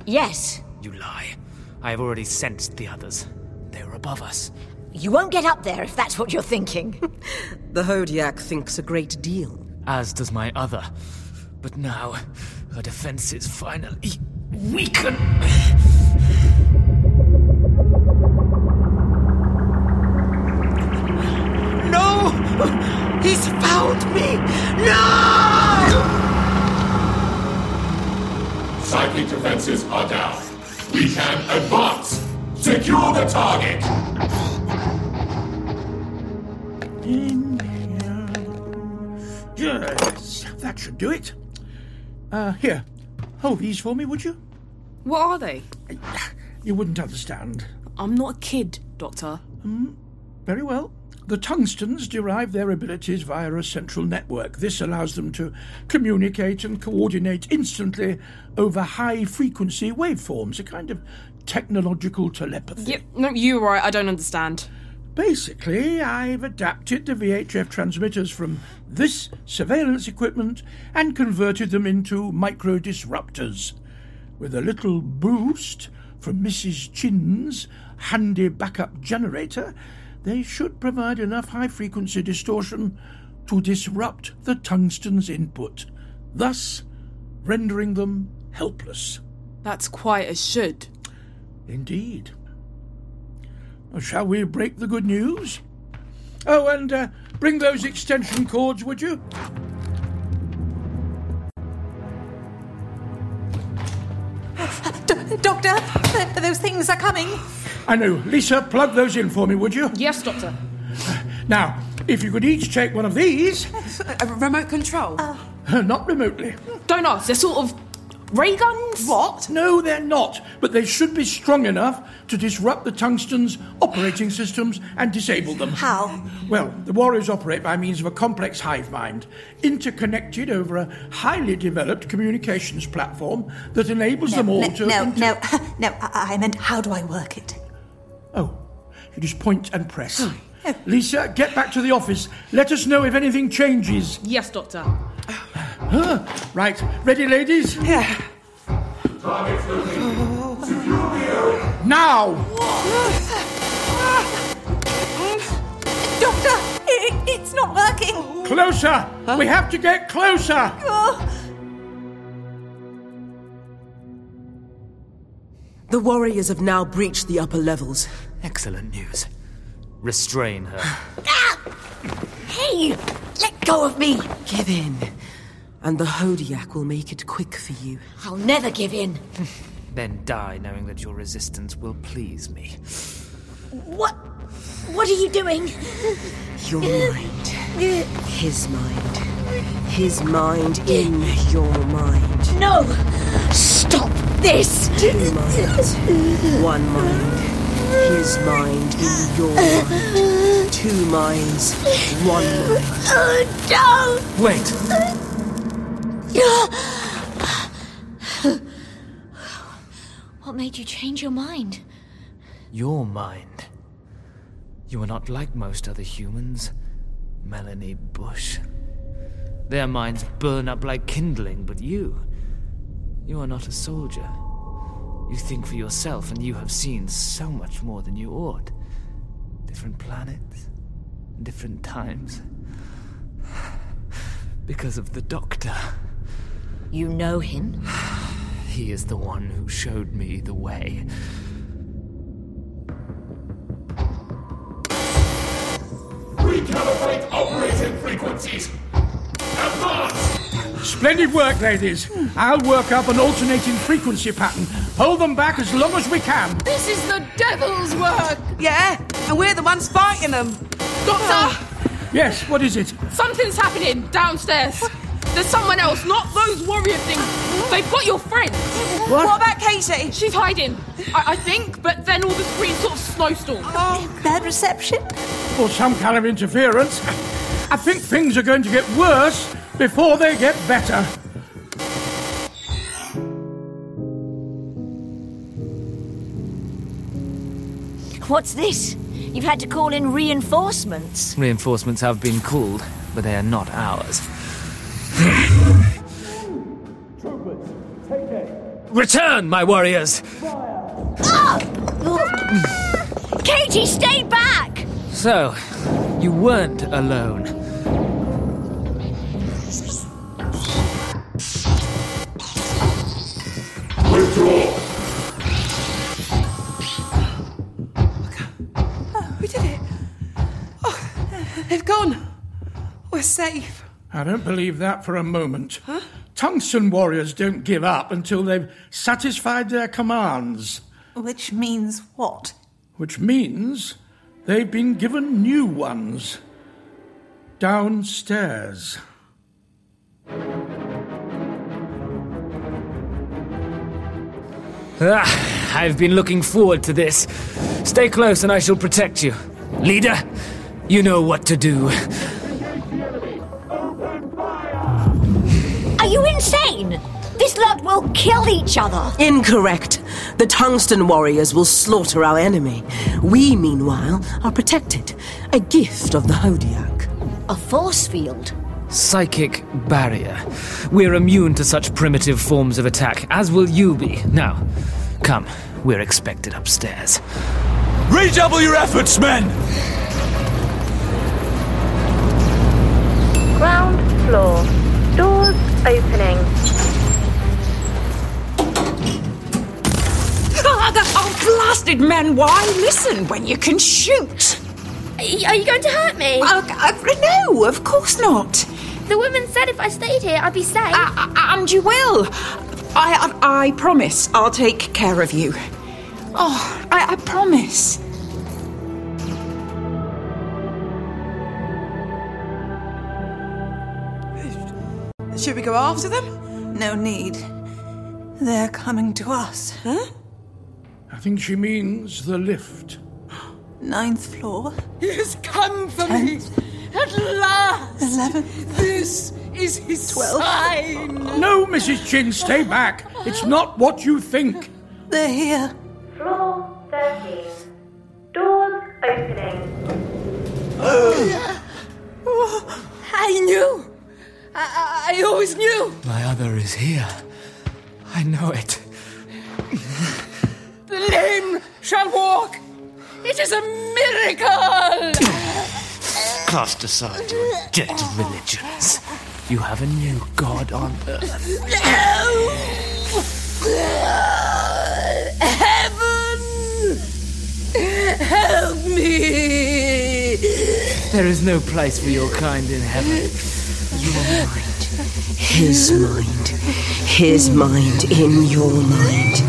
Yes. You lie. I have already sensed the others. They are above us. You won't get up there if that's what you're thinking. (laughs) The Hodiac thinks a great deal. As does my other. But now, her defenses finally weakened. No! He's found me! No! Psychic defenses are down. We can advance. Secure the target. Yes, that should do it. Uh, here, hold these for me, would you? What are they? You wouldn't understand. I'm not a kid, Doctor. Very well. The tungstens derive their abilities via a central network. This allows them to communicate and coordinate instantly over high frequency waveforms, a kind of technological telepathy. Yep, no, you're right, I don't understand. Basically, I've adapted the VHF transmitters from this surveillance equipment and converted them into micro disruptors. With a little boost from Mrs. Chin's handy backup generator, they should provide enough high frequency distortion to disrupt the tungsten's input, thus rendering them helpless. That's quite a should. Indeed. Shall we break the good news? Oh, and uh, bring those extension cords, would you? (laughs) D- doctor, th- those things are coming. I know. Lisa, plug those in for me, would you? Yes, Doctor. Now, if you could each take one of these. A uh, remote control? Not remotely. Don't ask. They're sort of ray guns? What? No, they're not. But they should be strong enough to disrupt the tungsten's operating systems and disable them. How? Well, the Warriors operate by means of a complex hive mind, interconnected over a highly developed communications platform that enables them all no, to. no, inter- no, (laughs) no. I I meant, how do I work it? Oh, you just point and press. (gasps) Oh. Lisa, get back to the office. Let us know if anything changes. Yes, Doctor. (sighs) (sighs) (sighs) Huh. Right, ready, ladies? Yeah. Now! Doctor, i it's not working. Closer! We have to get closer! Oh. The warriors have now breached the upper levels. Excellent news. Restrain her. Ah! Hey, let go of me. Give in, and the Hodiac will make it quick for you. I'll never give in. (laughs) Then die knowing that your resistance will please me. What? What are you doing? Your mind. His mind. His mind in your mind. No! Stop this! Two minds. One mind. His mind in your mind. Two minds. One mind. Oh, Wait! (gasps) What made you change your mind? Your mind. You are not like most other humans, Melanie Bush. Their minds burn up like kindling, but you. You are not a soldier. You think for yourself, and you have seen so much more than you ought. Different planets, different times. (sighs) Because of the Doctor. You know him? (sighs) He is the one who showed me the way. Recalibrate operating frequencies. Advance! Splendid work, ladies. I'll work up an alternating frequency pattern. Hold them back as long as we can. This is the devil's work! Yeah, and we're the ones fighting them. Doctor, Yes, what is it? Something's happening downstairs. There's someone else, not those warrior things. They've got your friend. What? What about Katie? She's hiding, I, I think, but then all the screens sort of snowstorm. Oh, bad reception? Or some kind of interference. I think things are going to get worse before they get better. What's this? You've had to call in reinforcements. Reinforcements have been called, but they are not ours. Return, my warriors! Katie, stay back! So, you weren't alone. Withdraw! We did it. Oh, they've gone. We're safe. I don't believe that for a moment. Tungsten warriors don't give up until they've satisfied their commands, Which means what? which means they've been given new ones. Downstairs. Ah, I've been looking forward to this. Stay close and I shall protect you. Leader, you know what to do. Are you insane? This lot will kill each other. Incorrect. The tungsten warriors will slaughter our enemy. We, meanwhile, are protected. A gift of the Hodiac. A force field. Psychic barrier. We're immune to such primitive forms of attack, as will you be. Now, come, we're expected upstairs. Redouble your efforts, men! Ground floor. Doors opening. Ah, the oh, blasted men! Why listen when you can shoot? Are you going to hurt me? no, of course not. The woman said if I stayed here, I'd be safe. And you will. I, I, I promise I'll take care of you. Oh, I, I promise. Should we go after them? No need. They're coming to us. Huh? I think she means the lift. Ninth floor. He has come for me. At last. Eleventh. This is his Twelve. sign. No, Mrs. Chin, stay back. It's not what you think. They're here. Floor 13. Doors opening. Oh. I knew. I, I I always knew. My other is here. I know it. The lame shall walk. It is a miracle. Cast aside your dead religions. You have a new god on earth. No! Heaven, help me. There is no place for your kind in heaven. Your mind. His mind. His mind in your mind.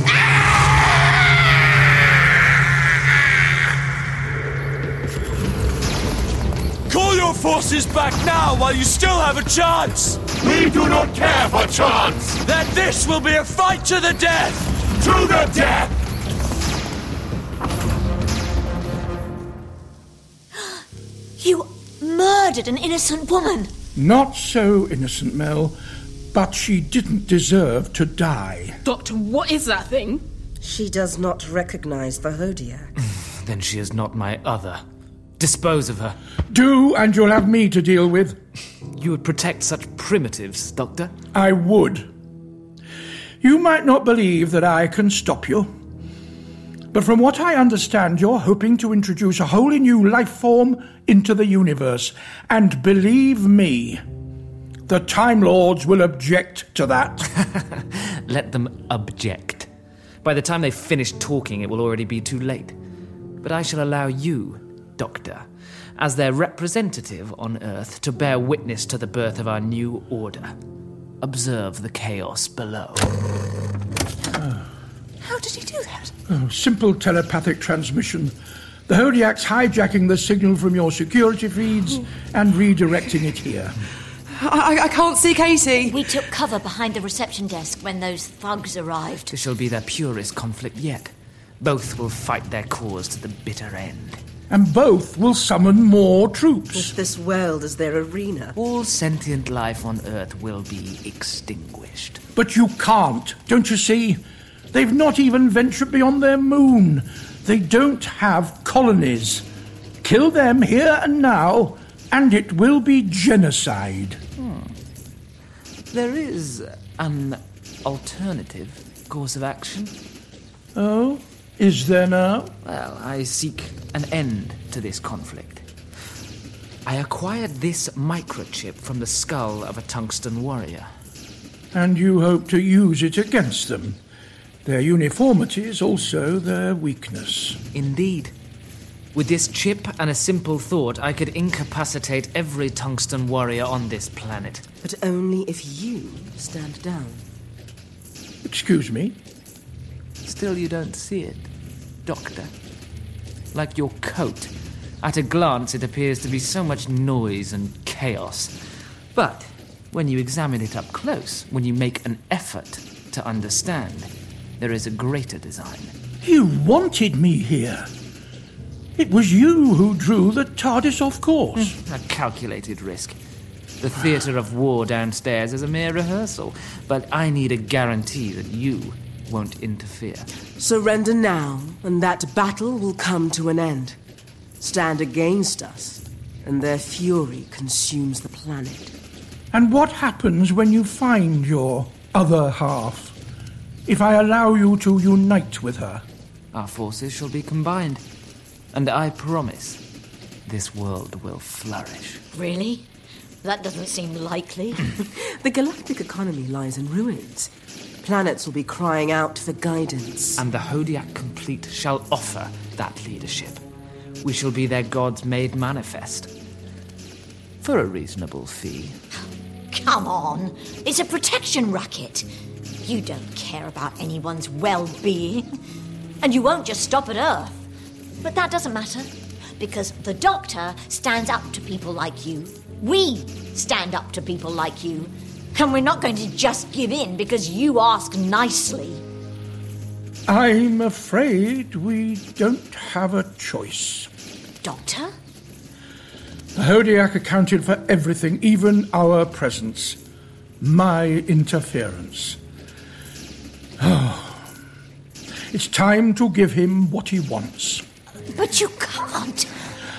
Call your forces back now while you still have a chance! We do not care for chance! Then this will be a fight to the death! To the death! (gasps) You murdered an innocent woman. Not so innocent, Mel, but she didn't deserve to die. Doctor, what is that thing? She does not recognize the Hodiac. (laughs) Then she is not my other. Dispose of her. Do, and you'll have me to deal with. You would protect such primitives, Doctor? I would. You might not believe that I can stop you. But from what I understand, you're hoping to introduce a wholly new life form into the universe. And believe me, the Time Lords will object to that. (laughs) Let them object. By the time they finish talking, it will already be too late. But I shall allow you, Doctor, as their representative on Earth, to bear witness to the birth of our new order. Observe the chaos below. How did he do that? Oh, simple telepathic transmission. The Hodiac's hijacking the signal from your security feeds and redirecting it here. I, I can't see Katie. We took cover behind the reception desk when those thugs arrived. This shall be their purest conflict yet. Both will fight their cause to the bitter end. And both will summon more troops. If this world is their arena. All sentient life on Earth will be extinguished. But you can't, don't you see? They've not even ventured beyond their moon. They don't have colonies. Kill them here and now, and it will be genocide. Hmm. There is an alternative course of action. Oh? Is there now? Well, I seek an end to this conflict. I acquired this microchip from the skull of a tungsten warrior. And you hope to use it against them. Their uniformity is also their weakness. Indeed. With this chip and a simple thought, I could incapacitate every tungsten warrior on this planet. But only if you stand down. Excuse me? Still, you don't see it, Doctor. Like your coat. At a glance, it appears to be so much noise and chaos. But when you examine it up close, when you make an effort to understand, there is a greater design. You wanted me here. It was you who drew the TARDIS off course. Hmm, a calculated risk. The theatre of war downstairs is a mere rehearsal, but I need a guarantee that you won't interfere. Surrender now, and that battle will come to an end. Stand against us, and their fury consumes the planet. And what happens when you find your other half? If I allow you to unite with her? Our forces shall be combined. And I promise, this world will flourish. Really? That doesn't seem likely. (clears throat) the galactic economy lies in ruins. Planets will be crying out for guidance. And the Hodiac Complete shall offer that leadership. We shall be their gods made manifest. For a reasonable fee. Come on. It's a protection racket. You don't care about anyone's well being. And you won't just stop at Earth. But that doesn't matter. Because the Doctor stands up to people like you. We stand up to people like you. And we're not going to just give in because you ask nicely. I'm afraid we don't have a choice. Doctor? The Hodiac accounted for everything, even our presence. My interference. Oh. (sighs) It's time to give him what he wants. But you can't.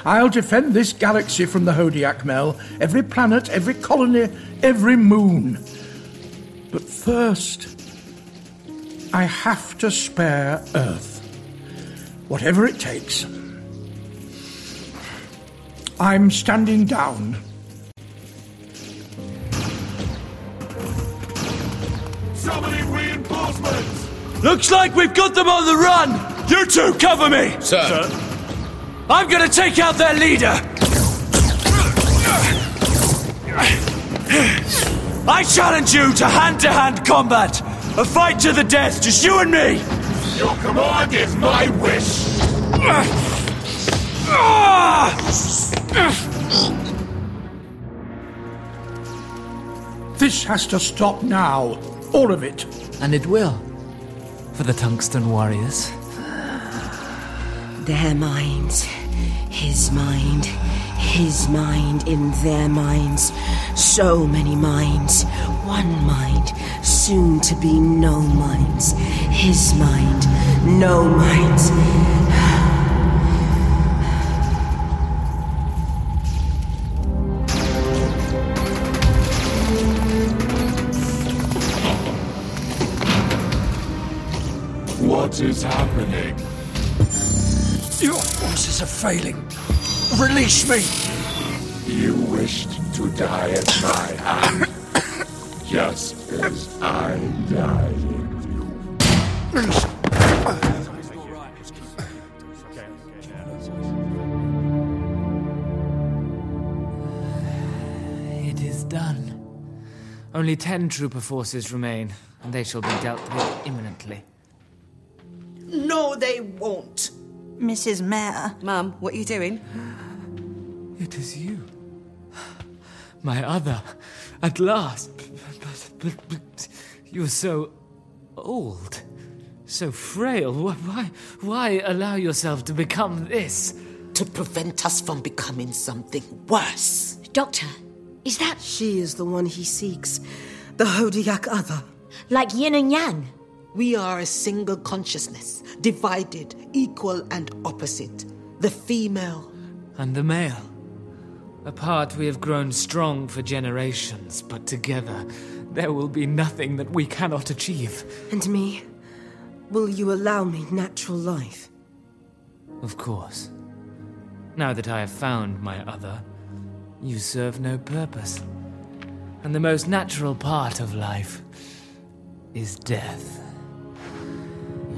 I'll defend this galaxy from the Hodiac Mel, every planet, every colony, every moon. But first, I have to spare Earth. Whatever it takes. I'm standing down. Summoning reinforcements! Looks like we've got them on the run! You two cover me! Sir. I'm gonna take out their leader! I challenge you to hand to hand combat! A fight to the death, just you and me! Your command is my wish! This has to stop now. All of it. And it will. For the Tungsten Warriors. Their minds. His mind. His mind in their minds. So many minds. One mind. Soon to be no minds. His mind. No minds. What is happening? Your forces are failing. Release me. You wished to die at my hand, just as I died in (sighs) you. It is done. Only ten trooper forces remain, and they shall be dealt with imminently. No, they won't. Mrs. Mayor. Mum, what are you doing? It is you. My other. At last. But, but, but you're so old. So frail. Wh- Why, why allow yourself to become this? To prevent us from becoming something worse. Doctor, is that. She is the one he seeks. The Hodiac other. Like yin and yang? We are a single consciousness, divided, equal, and opposite. The female. And the male. Apart, we have grown strong for generations, but together, there will be nothing that we cannot achieve. And me? Will you allow me natural life? Of course. Now that I have found my other, you serve no purpose. And the most natural part of life is death.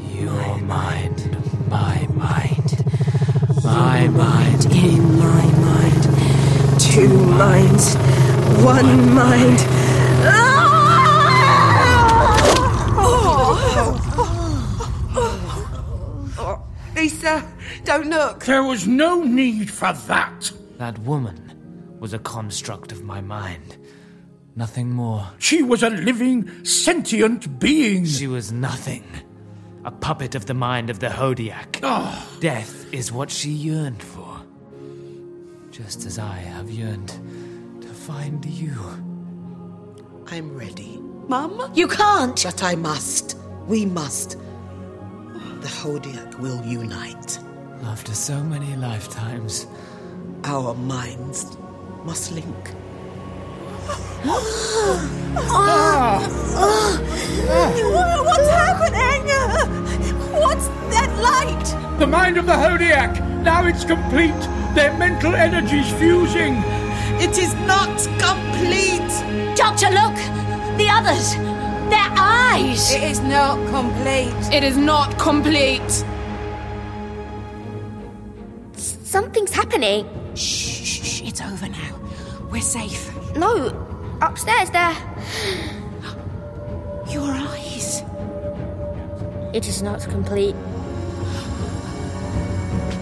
Your mind, my mind, my mind. In my mind. Two minds. One mind. Ah! Lisa, don't look. There was no need for that. That woman was a construct of my mind. Nothing more. She was a living, sentient being. She was nothing. A puppet of the mind of the Hodiac. Oh. Death is what she yearned for. Just as I have yearned to find you. I'm ready. Mum? You can't! But I must. We must. The Hodiac will unite. After so many lifetimes. Our minds must link. What's happening? What's that light? The mind of the Hodiac! Now it's complete! Their mental energy's fusing. It is not complete. Doctor, look! The others! Their eyes! It is not complete. It is not complete. Something's happening. Shh, shh, shh, it's over now. We're safe. No, upstairs there. Your eyes. It is not complete.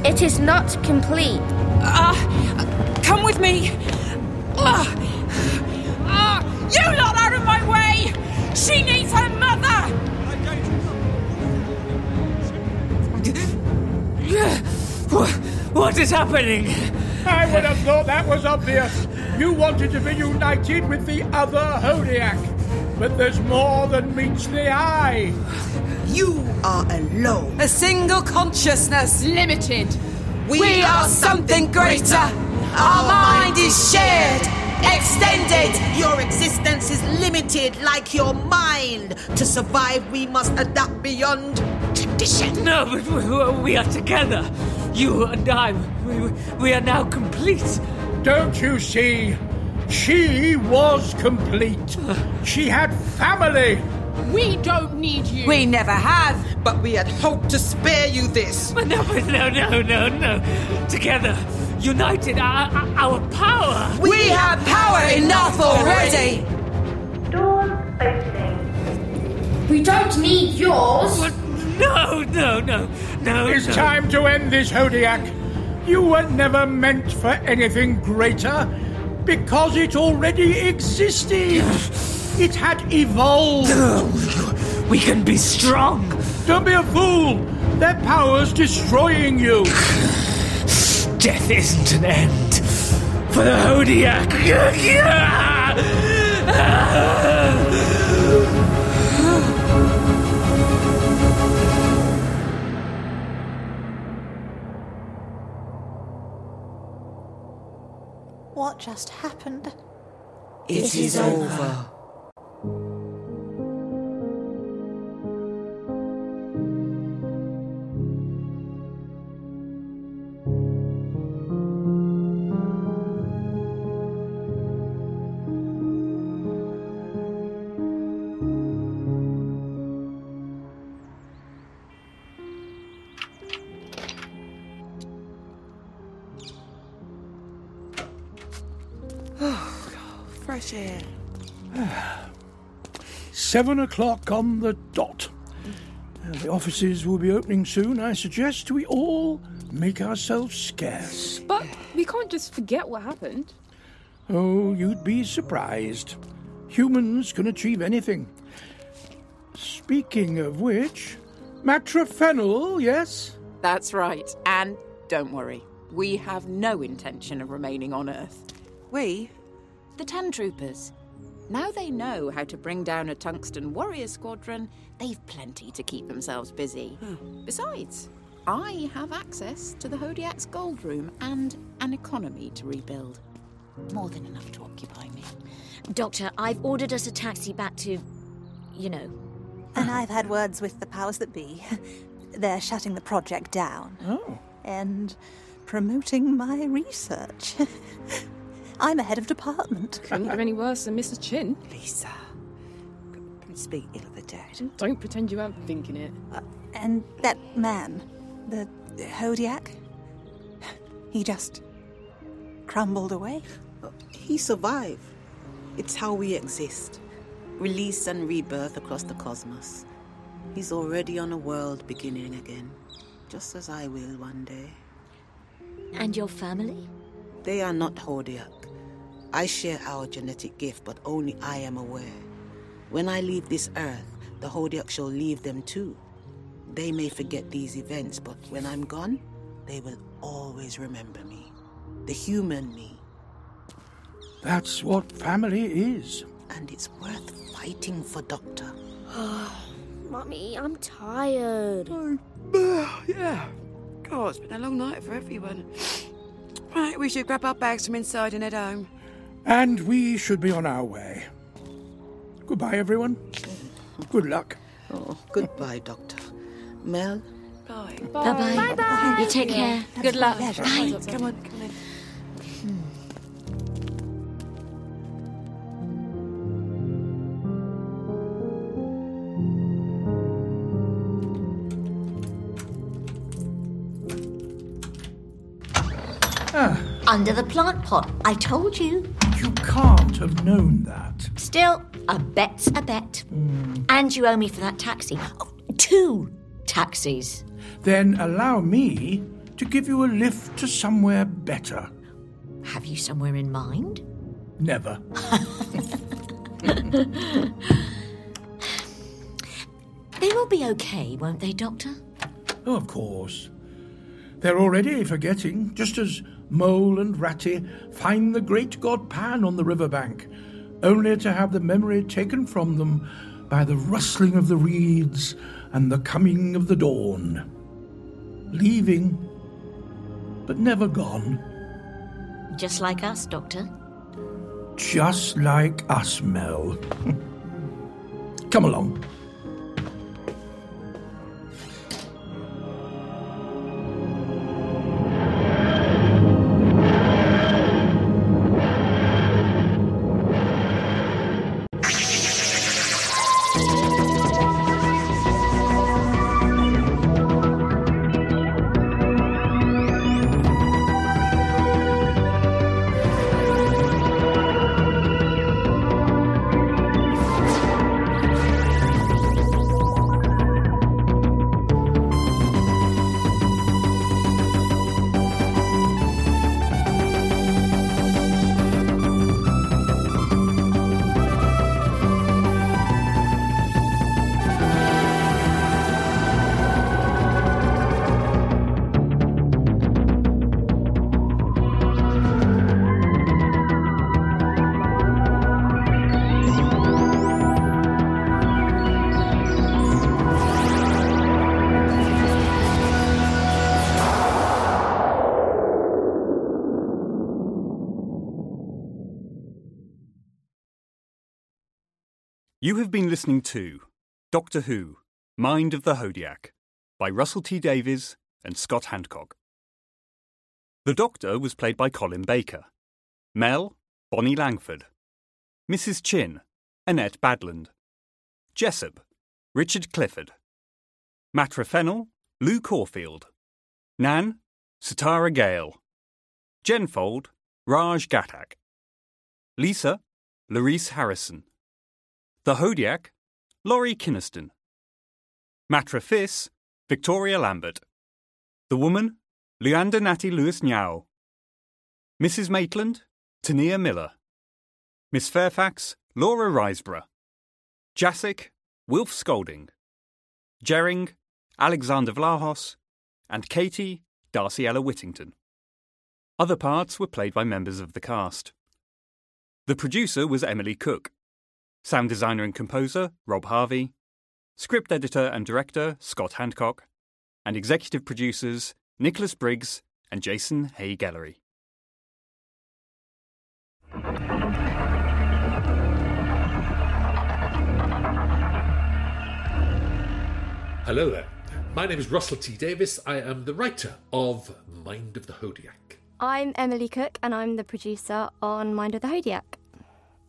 It is not complete. Ah, come with me. Ah, ah, you lot out of my way! She needs her mother! What is happening? I would have thought that was obvious. You wanted to be united with the other Hodiac. But there's more than meets the eye. You are alone. A single consciousness. Limited. We, are something greater. Our mind is shared, extended. Your existence is limited like your mind. To survive, we must adapt beyond tradition. No, but we, we are together. You and I, we, we are now complete. Don't you see? She was complete. She had family. We don't need you. We never have. But we had hoped to spare you this. But (laughs) no, but no, no, no, no. Together, united, our, our power. We have power enough already. Doors opening. We don't need yours. No, no, no, no. It's no. time to end this, Hodiac. You were never meant for anything greater because it already existed. It had evolved. We can be strong. Don't be a fool. Their power's destroying you. Death isn't an end for the Hodiac. (laughs) Ah! Just happened? It is over. Fresh Seven o'clock on the dot. Uh, the offices will be opening soon. I suggest we all make ourselves scarce. But we can't just forget what happened. Oh, you'd be surprised. Humans can achieve anything. Speaking of which, matrophenol, yes? That's right. And don't worry, we have no intention of remaining on Earth. We? The Ten Troopers. Now they know how to bring down a tungsten warrior squadron, they've plenty to keep themselves busy. Hmm. Besides, I have access to the Hodiac's gold room and an economy to rebuild. More than enough to occupy me. Doctor, I've ordered us a taxi back to. you know. And I've had words with the powers that be. (laughs) They're shutting the project down. Oh. And promoting my research. (laughs) I'm a head of department. Couldn't get any worse than Mrs. Chin. Lisa. Don't speak ill of the dead. Don't pretend you aren't thinking it. Uh, and that man, the Hodiac, he just crumbled away. He survived. It's how we exist. Release and rebirth across the cosmos. He's already on a world beginning again, just as I will one day. And your family? They are not Hodiac. I share our genetic gift, but only I am aware. When I leave this earth, the Hodiac shall leave them too. They may forget these events, but when I'm gone, they will always remember me. The human me. That's what family is. And it's worth fighting for, Doctor. (sighs) Mummy, I'm tired. Oh, yeah. God, it's been a long night for everyone. (sighs) Right, we should grab our bags from inside and head home. And we should be on our way. Goodbye, everyone. Good luck. Oh, goodbye, Doctor. Mel, Bye. Bye bye. You take care. Good luck. Bye. Come on, Under the plant pot. I told you. you can't have known that. Still, a bet's a bet. Hmm. And you owe me for that taxi. Oh, two taxis. Then allow me to give you a lift to somewhere better. Have you somewhere in mind? Never. (laughs) They will be okay, won't they, Doctor? Oh, of course. They're already forgetting, just as Mole and Ratty find the great god Pan on the riverbank, only to have the memory taken from them by the rustling of the reeds and the coming of the dawn. Leaving, but never gone, Just like us, Doctor. just like us, Mel. (laughs) Come along. You have been listening to Doctor Who Mind of the Hodiac by Russell T Davies and Scott Handcock. The Doctor was played by Colin Baker. Mel, Bonnie Langford. Mrs. Chin, Annette Badland. Jessup, Richard Clifford. Matra Fennel, Lu Corfield. Nan, Sutara Gayle. Jenfold, Raj Ghatak. Lisa, Larice Harrison. The Hodiac, Laurie Kynaston. Matra Fiss, Victoria Lambert. The Woman, Leander Natty Lewis Nyao. Mrs. Maitland, Tania Miller. Miss Fairfax, Laura Riseborough. Jasic, Wilf Scolding. Jering, Alexander Vlahos. And Katie, Darcy Ella Whittington. Other parts were played by members of the cast. The producer was Emily Cook. Sound designer and composer, Rob Harvey. Script editor and director, Scott Handcock. And executive producers, Nicholas Briggs and Jason Haigh-Ellery. Hello there. My name is Russell T. Davies. I am the writer of Mind of the Hodiac. I'm Emily Cook, and I'm the producer on Mind of the Hodiac.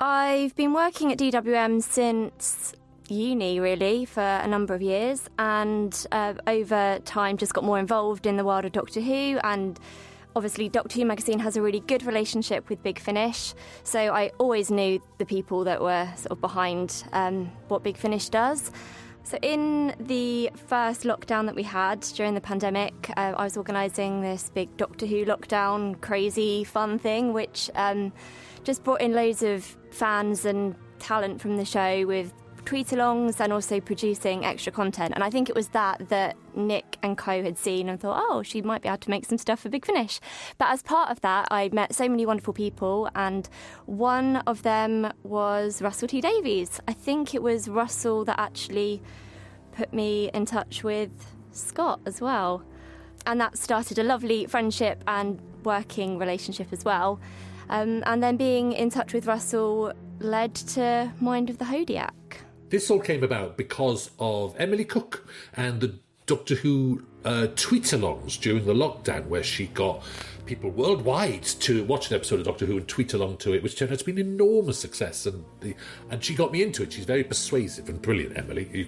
I've been working at DWM since uni, really, for a number of years, and uh, over time just got more involved in the world of Doctor Who. And obviously, Doctor Who magazine has a really good relationship with Big Finish, so I always knew the people that were sort of behind um, what Big Finish does. So, in the first lockdown that we had during the pandemic, uh, I was organising this big Doctor Who lockdown, crazy fun thing, which um, just brought in loads of fans and talent from the show with tweet alongs and also producing extra content. And I think it was that that Nick and Co had seen and thought, oh, she might be able to make some stuff for Big Finish. But as part of that, I met so many wonderful people, and one of them was Russell T Davies. I think it was Russell that actually put me in touch with Scott as well. And that started a lovely friendship and working relationship as well. Um, and then being in touch with Russell led to Mind of the Hodiac. This all came about because of Emily Cook and the Doctor Who uh, tweet-alongs during the lockdown, where she got people worldwide to watch an episode of Doctor Who and tweet along to it, which turned out to be an enormous success. And the, and she got me into it. She's very persuasive and brilliant, Emily. You,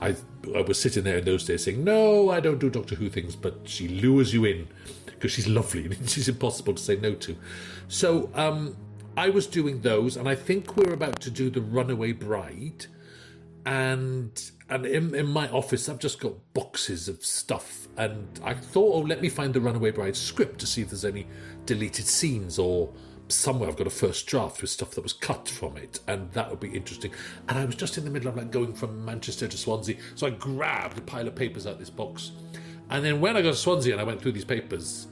I, I was sitting there in those days saying, "No, I don't do Doctor Who things," but she lures you in because she's lovely and (laughs) she's impossible to say no to. So um, I was doing those, and I think we're about to do the Runaway Bride. And and in, in my office, I've just got boxes of stuff, and I thought, oh, let me find the Runaway Bride script to see if there's any deleted scenes or somewhere I've got a first draft with stuff that was cut from it, and that would be interesting. And I was just in the middle of like going from Manchester to Swansea, so I grabbed a pile of papers out of this box, and then when I got to Swansea and I went through these papers,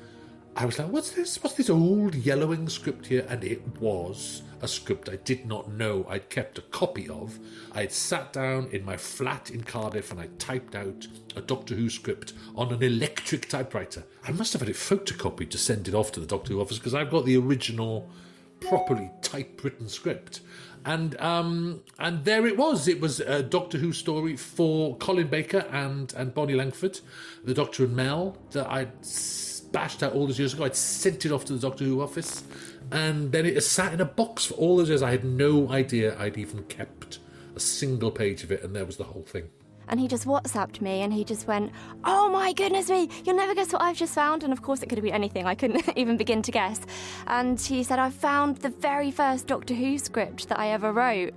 I was like, what's this? What's this old yellowing script here? And it was a script I did not know I'd kept a copy of. I had sat down in my flat in Cardiff and I typed out a Doctor Who script on an electric typewriter. I must have had it photocopied to send it off to the Doctor Who office because I've got the original, properly typewritten script. And um, and there it was. It was a Doctor Who story for Colin Baker and and Bonnie Langford, the Doctor and Mel that I'd bashed out all those years ago. I'd sent it off to the Doctor Who office, and then it sat in a box for all those years. I had no idea I'd even kept a single page of it, and there was the whole thing. And he just WhatsApped me and he just went, Oh my goodness me, you'll never guess what I've just found. And of course, it could have been anything. I couldn't (laughs) even begin to guess. And he said, I found the very first Doctor Who script that I ever wrote.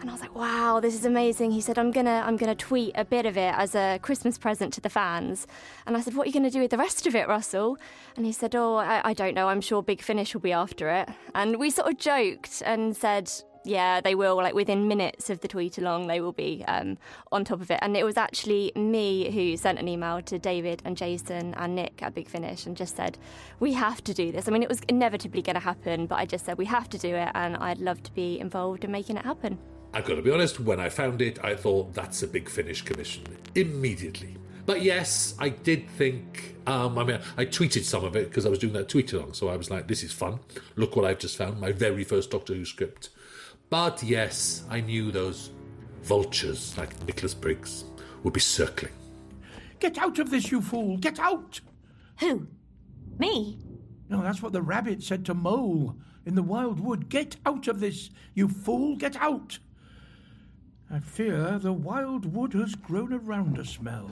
And I was like, wow, this is amazing. He said, I'm gonna I'm gonna tweet a bit of it as a Christmas present to the fans. And I said, What are you gonna do with the rest of it, Russell? And he said, Oh, I, I don't know, I'm sure Big Finish will be after it. And we sort of joked and said, yeah, they will. Like within minutes of the tweet along, they will be um, on top of it. And it was actually me who sent an email to David and Jason and Nick at Big Finish and just said, we have to do this. I mean, it was inevitably going to happen, but I just said, we have to do it. And I'd love to be involved in making it happen. I've got to be honest, when I found it, I thought that's a big finish commission immediately. But yes, I did think. Um, I mean, I tweeted some of it because I was doing that tweet along, so I was like, "This is fun. Look what I've just found. My very first Doctor Who script." But yes, I knew those vultures like Nicholas Briggs would be circling. Get out of this, you fool! Get out! Who? Me? No, that's what the rabbit said to Mole in the wild wood. Get out of this, you fool! Get out! I fear the wild wood has grown around us, Mel.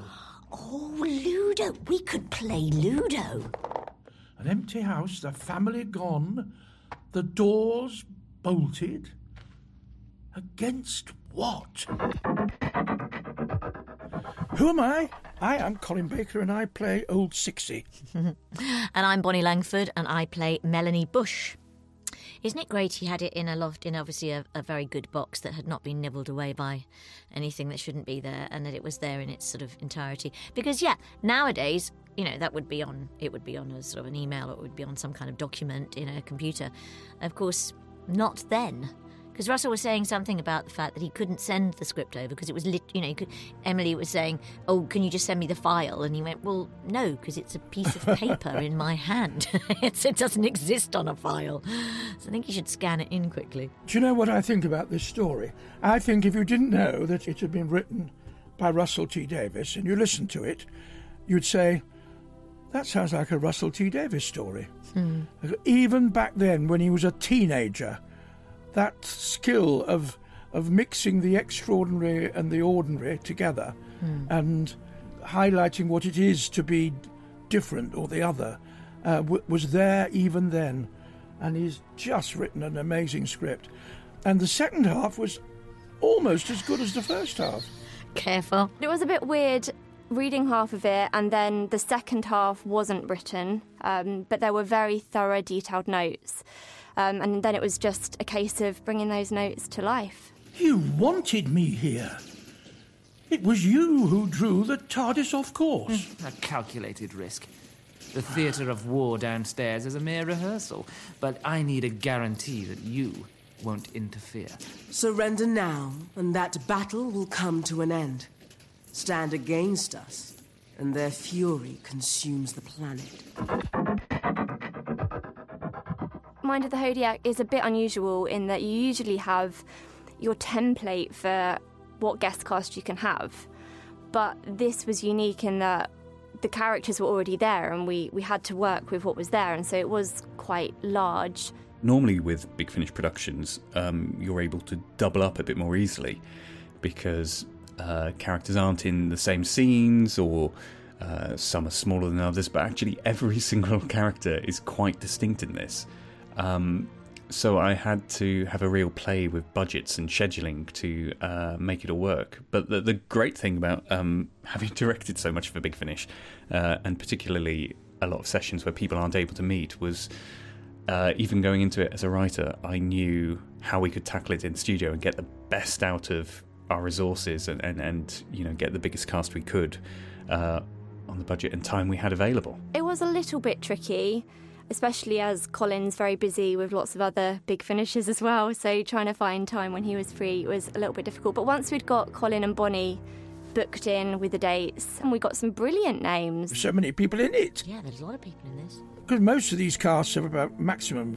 Oh, Ludo. We could play Ludo. An empty house, the family gone, the doors bolted. Against what? Who am I? I am Colin Baker and I play Old Sixy. (laughs) and I'm Bonnie Langford and I play Melanie Bush. Isn't it great he had it in a loft, in obviously a, a, very good box that had not been nibbled away by anything that shouldn't be there, and that it was there in its sort of entirety? Because yeah, nowadays, you know, that would be on it would be on a sort of an email, it would be on some kind of document in a computer. Of course, not then. Because Russell was saying something about the fact that he couldn't send the script over because it was lit. You know, could, Emily was saying, "Oh, can you just send me the file?" And he went, "Well, no, because it's a piece of (laughs) paper in my hand. (laughs) it doesn't exist on a file. So I think you should scan it in quickly." Do you know what I think about this story? I think if you didn't know that it had been written by Russell T Davies and you listened to it, you'd say, "That sounds like a Russell T Davies story." Hmm. Even back then, when he was a teenager that skill of of mixing the extraordinary and the ordinary together Hmm. and highlighting what it is to be different or the other uh, w- was there even then and he's just written an amazing script and the second half was almost as good as the first half Careful. It was a bit weird reading half of it, and then the second half wasn't written, um, but there were very thorough, detailed notes. Um, and then it was just a case of bringing those notes to life. you wanted me here it was you who drew the TARDIS off course. A calculated risk. The theatre of war downstairs is a mere rehearsal, but I need a guarantee that you won't interfere. Surrender now, and that battle will come to an end. Stand against us, and their fury consumes the planet. Mind of the Hodiac is a bit unusual in that you usually have your template for what guest cast you can have. but this was unique in that the characters were already there and we, we had to work with what was there, and so it was quite large. Normally, with Big Finish Productions, um, you're able to double up a bit more easily because uh, characters aren't in the same scenes or uh, some are smaller than others, but actually, every (laughs) single character is quite distinct in this. Um, so I had to have a real play with budgets and scheduling to uh, make it all work. But the, the great thing about um, having (laughs) directed so much for Big Finish, uh, and particularly a lot of sessions where people aren't able to meet, was uh, even going into it as a writer, I knew how we could tackle it in studio and get the best out of our resources and, and, and you know get the biggest cast we could uh, on the budget and time we had available. It was a little bit tricky, especially as Colin's very busy with lots of other big finishes as well. So trying to find time when he was free was a little bit difficult. But once we'd got Colin and Bonnie booked in with the dates, and we got some brilliant names. So many people in it. Yeah, there's a lot of people in this. Because most of these casts have about maximum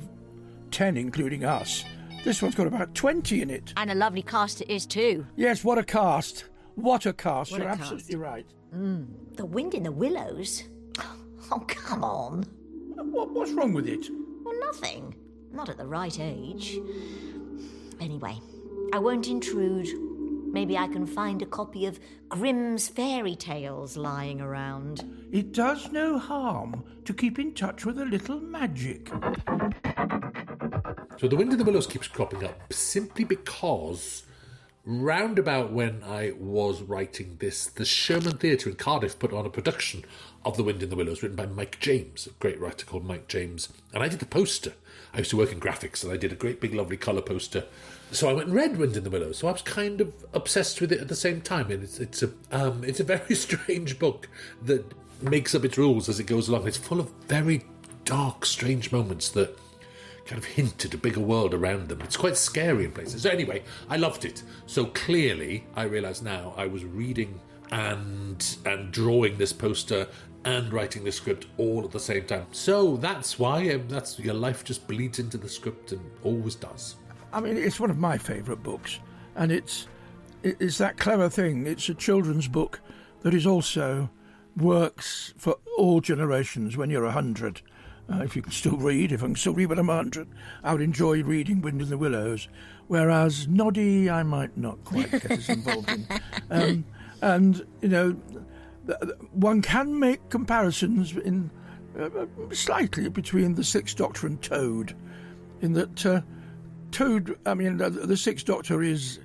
10, including us. This one's got about 20 in it. And a lovely cast it is too. Yes, what a cast. What a cast. What You're a cast. absolutely right. Mm. The wind in the willows. (gasps) Oh, come on. What, what's wrong with it? Well, nothing. Not at the right age. Anyway, I won't intrude. Maybe I can find a copy of Grimm's fairy tales lying around. It does no harm to keep in touch with a little magic. So the Wind in the Willows keeps cropping up simply because round about when I was writing this, the Sherman Theatre in Cardiff put on a production of The Wind in the Willows written by Mike James, a great writer called Mike James. And I did the poster. I used to work in graphics and I did a great big lovely colour poster. So I went and read Wind in the Willows. So I was kind of obsessed with it at the same time. And it's it's a um, (laughs) it's a very strange book that makes up its rules as it goes along. It's full of very dark, strange moments that kind of hint at a bigger world around them. It's quite scary in places. So anyway, I loved it. So clearly, I realise now I was reading and and drawing this poster and writing the script all at the same time. So that's why um, that's your life just bleeds into the script and always does. I mean, it's one of my favourite books, and it's it's that clever thing. It's a children's book that is also works for all generations. When you're a hundred, uh, if you can still read, if I can still read when I'm a hundred, I would enjoy reading Wind in the Willows. Whereas Noddy, I might not quite get as involved in. (laughs) Um, and you know, one can make comparisons in uh, slightly between the Sixth Doctor and Toad, in that. Uh, Toad, I mean, the, the Sixth Doctor is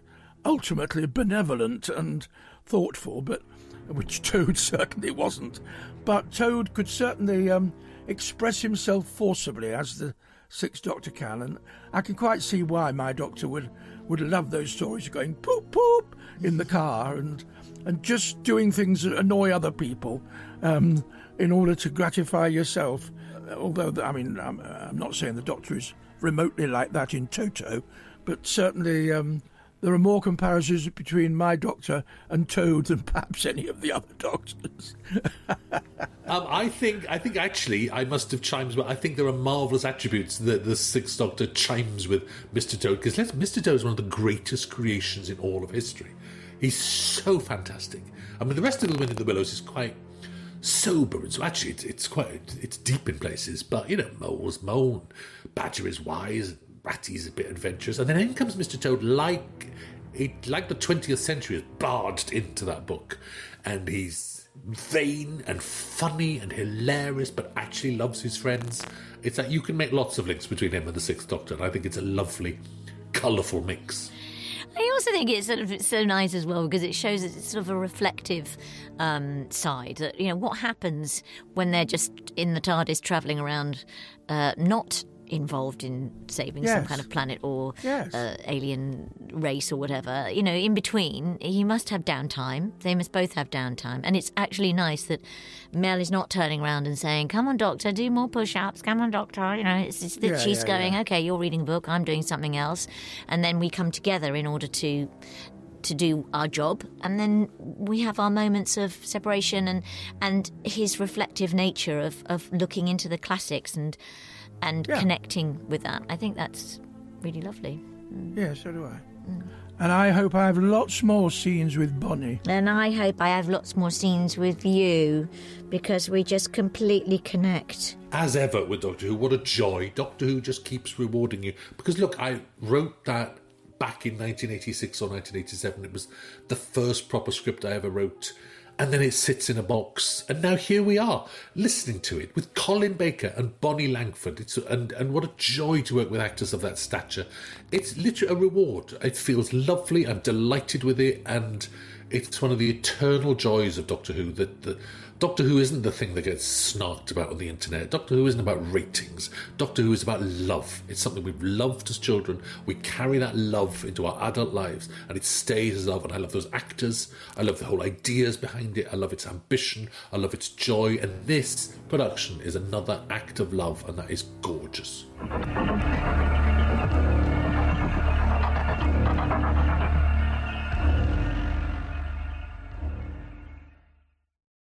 ultimately benevolent and thoughtful, but which Toad (laughs) certainly wasn't. But Toad could certainly um, express himself forcibly, as the Sixth Doctor can, and I can quite see why my Doctor would would love those stories of going poop poop in the car and and just doing things that annoy other people um, in order to gratify yourself. Although, I mean, I'm, I'm not saying the Doctor is remotely like that in Toto, but certainly um, there are more comparisons between my Doctor and Toad than perhaps any of the other Doctors. (laughs) Um, I think I think actually I must have chimes, but I think there are marvelous attributes that the Sixth Doctor chimes with Mister Toad because Mister Toad is one of the greatest creations in all of history. He's so fantastic. I mean, the rest of the Wind in the Willows is quite sober, and so actually it's, it's quite it's deep in places. But you know, moles moan, Badger is wise, Ratty's a bit adventurous, and then in comes Mister Toad like it like the twentieth century has barged into that book, and he's vain and funny and hilarious, but actually loves his friends. It's like you can make lots of links between him and the Sixth Doctor, and I think it's a lovely, colourful mix. I also think it's sort of so nice as well because it shows that it's sort of a reflective um, side. That you know what happens when they're just in the TARDIS travelling around, uh, not involved in saving some kind of planet or Yes. uh, alien race or whatever. You know, in between, he must have downtime. They must both have downtime, and it's actually nice that Mel is not turning around and saying, "Come on, Doctor, do more push-ups. Come on, Doctor." You know, it's, it's that Yeah, she's yeah, going, yeah. "Okay, you're reading a book. I'm doing something else," and then we come together in order to to do our job and then we have our moments of separation and and his reflective nature of of looking into the classics and and Yeah. connecting with that i think that's really lovely mm. Yeah, so do I. Mm. And I hope I have lots more scenes with Bonnie. And I hope I have lots more scenes with you because we just completely connect. As ever with Doctor Who, what a joy. Doctor Who just keeps rewarding you. Because look, I wrote that back in 1986 or 1987. It was the first proper script I ever wrote. And then it sits in a box. And now here we are, listening to it with Colin Baker and Bonnie Langford. It's, and, and what a joy to work with actors of that stature. It's literally a reward. It feels lovely. I'm delighted with it. And it's one of the eternal joys of Doctor Who that Doctor Who isn't the thing that gets snarked about on the internet. Doctor Who isn't about ratings. Doctor Who is about love. It's something we've loved as children. We carry that love into our adult lives, and it stays as love. And I love those actors. I love the whole ideas behind it. I love its ambition. I love its joy. And this production is another act of love, and that is gorgeous.